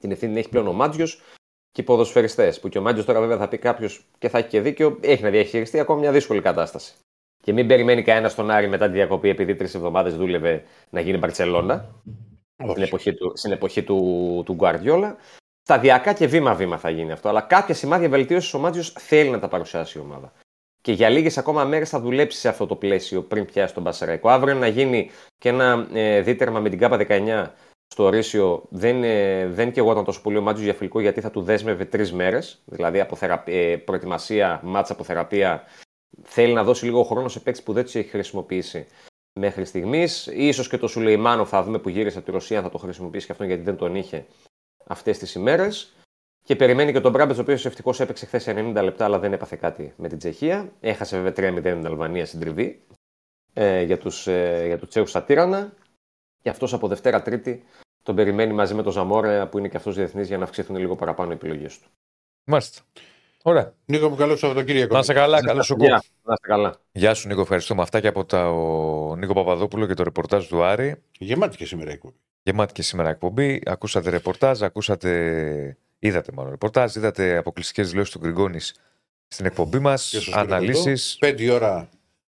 την ευθύνη έχει πλέον ο Μάτζιο και οι ποδοσφαιριστές. Που και ο Μάτζιο τώρα βέβαια θα πει κάποιος και θα έχει και δίκιο, έχει να διαχειριστεί ακόμα μια δύσκολη κατάσταση. Και μην περιμένει κανένας στον Άρη μετά τη διακοπή, επειδή τρεις εβδομάδες δούλευε να γίνει Μπαρσελόνα. Στην εποχή του, στην εποχή του, του Γκουαρδιόλα. Σταδιακά και βήμα-βήμα θα γίνει αυτό. Αλλά κάποια σημάδια βελτίωσης ο Μάτζιο θέλει να τα παρουσιάσει η ομάδα. Και για λίγες ακόμα μέρες θα δουλέψει σε αυτό το πλαίσιο πριν πιάσει τον Μπασαραϊκό. Αύριο να γίνει και ένα ε, δίτερμα με την ΚΑΠΑ 19 στο ορίσιο δεν, ε, δεν και εγώ ήταν τόσο πολύ ο Μάτζιος για φιλικό γιατί θα του δέσμευε τρεις μέρες. Δηλαδή από θεραπ... ε, προετοιμασία, μάτσα από θεραπεία. Θέλει να δώσει λίγο χρόνο σε παίκτη που δεν τους έχει χρησιμοποιήσει μέχρι στιγμής. σω και το Σουλεϊμάνο θα δούμε που γύρισε από τη Ρωσία θα το χρησιμοποιήσει και αυτόν γιατί δεν τον είχε αυτές τις ημέρες. Και περιμένει και τον Μπράμπετ, ο οποίος ευτυχώς έπαιξε χθες 90 λεπτά, αλλά δεν έπαθε κάτι με την Τσεχία. Έχασε βέβαια 3-0 την Αλβανία στην τριβή ε, για τους ε, για τους Τσέχους στα Τύρανα. Και αυτός από Δευτέρα Τρίτη τον περιμένει μαζί με τον Ζαμόρε, που είναι και αυτός διεθνής, για να αυξηθούν λίγο παραπάνω οι επιλογές του. Μάλιστα. Ωραία. Νίκο μου, καλό Σαββατοκύριακο. Να είσαι καλά, καλό σου Γεια, Να είστε καλά. Γεια σου Νίκο, ευχαριστούμε αυτά και από τα, ο Νίκο Παπαδόπουλο και το ρεπορτάζ του Άρη. Γεμάτη και σήμερα η εκπομπή. Γεμάτη και σήμερα εκπομπή. Ακούσατε ρεπορτάζ, ακούσατε. Είδατε μάλλον ρεπορτάζ, είδατε αποκλειστικές δηλώσεις του Γκριγκόνης στην εκπομπή μας. Και στο Αναλύσεις. Πέντε ώρα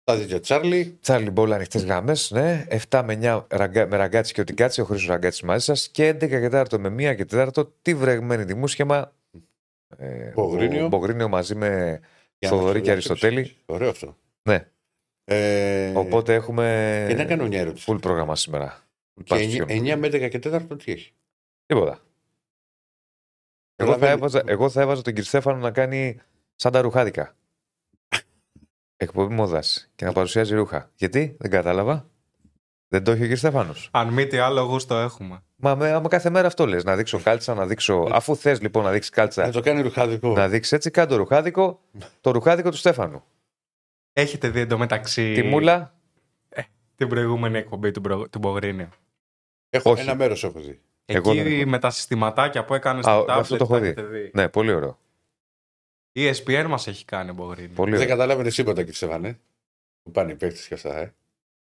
τα δίκια Τσάρλι. Τσάρλι Μπόλ ανοιχτές γραμμέ. Ναι. 7 με 9 ραγκα... με ραγκάτσι και ότι κάτσε ο Χρήσο Ραγκάτσι μαζί σας. Και 11 και 4 με 1 και 4 τι βρεγμένη δημόσχημα. Ε, Μπογρίνιο. ο Μπογρίνιο μαζί με Για να Θοδωρή και μας το Αριστοτέλη. Ωραίο αυτό. Ναι. Ε, Οπότε έχουμε. Και να κάνω μια ερώτηση. Full πρόγραμμα σήμερα. Και Παστιόν. 9 με 11 και 4 τι έχει; Τίποτα. Εγώ θα, Καταλαβαίνει. έβαζα, εγώ θα έβαζα τον κύριο Στέφανο να κάνει σαν τα ρουχάδικα. Εκπομπή μόδας και να παρουσιάζει ρούχα. Γιατί; Δεν κατάλαβα. Δεν το έχει ο κύριο Στέφανο. Αν μη τι άλλο, γούστο έχουμε. Μα με, άμα κάθε μέρα αυτό λες. Να δείξω κάλτσα, να δείξω. Αφού θες λοιπόν να δείξεις Να κάλτσα, το κάνει ρουχάδικο. να δείξεις έτσι, κάνε το ρουχάδικο. Το ρουχάδικο του Στέφανου. Έχετε δει εντωμεταξύ Τη μούλα; την προηγούμενη εκπομπή του, προ... του Μπογρίνιου. Έχω, όχι. ένα μέρος έχω δει. Εγώ Εκεί δεν έχω. με τα συστηματάκια που έκανες Α, στο tablet αυτό το έχω θα δει. έχετε δει. Ναι, πολύ ωραίο. Η ESPN μας έχει κάνει ο Μπογρίνιου. Πολύ Δεν ωραίο. καταλάβαινε τίποτα κύριε Στεφανέ. Που πάνε οι παίκτες και αυτά. Ε.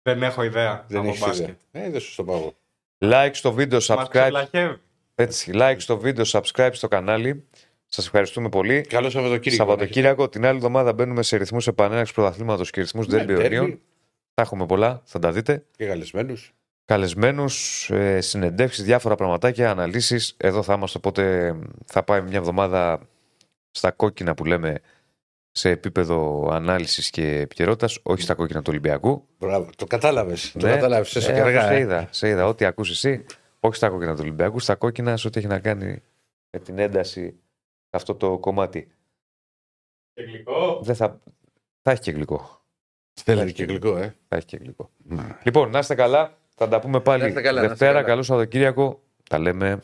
Δεν έχω ιδέα Δεν από έχεις μπάσκετ. ιδέα. Ε, δεν σου το πάω. Like στο βίντεο, Μας subscribe. ξεπλαχεύει. Έτσι, like στο βίντεο, subscribe στο κανάλι. Σας ευχαριστούμε πολύ. Καλό Σαββατοκύριακο. Σαββατοκύριακο, την άλλη εβδομάδα μπαίνουμε σε ρυθμούς επανέναξη πρωταθλήματος και ρυθμούς Ναι, derby αιωνίων. derby. Τα έχουμε πολλά, θα τα δείτε. Και καλεσμένους. Καλεσμένους, ε, συνεντεύξεις, διάφορα πραγματάκια, αναλύσεις. Εδώ θα είμαστε, οπότε θα πάει μια εβδομάδα στα κόκκινα που λέμε σε επίπεδο ανάλυσης και επικαιρότητας, όχι στα κόκκινα του Ολυμπιακού. Μπράβο, το κατάλαβες. Το Ναι. κατάλαβες. Σε Ε, αργά, αφού σε ε. είδα, σε είδα. Ό,τι ακούς εσύ, όχι στα κόκκινα του Ολυμπιακού, στα κόκκινα σε ό,τι έχει να κάνει με την ένταση σε αυτό το κομμάτι. Και γλυκό. Δεν θα... θα έχει και γλυκό. Θέλει και γλυκό, ε. Θα έχει και γλυκό. Ναι. Λοιπόν, να είστε καλά. Θα τα πούμε πάλι Να είστε καλά, να είστε Δευτέρα. καλά. Καλό Σαββατοκύριακο. Τα λέμε.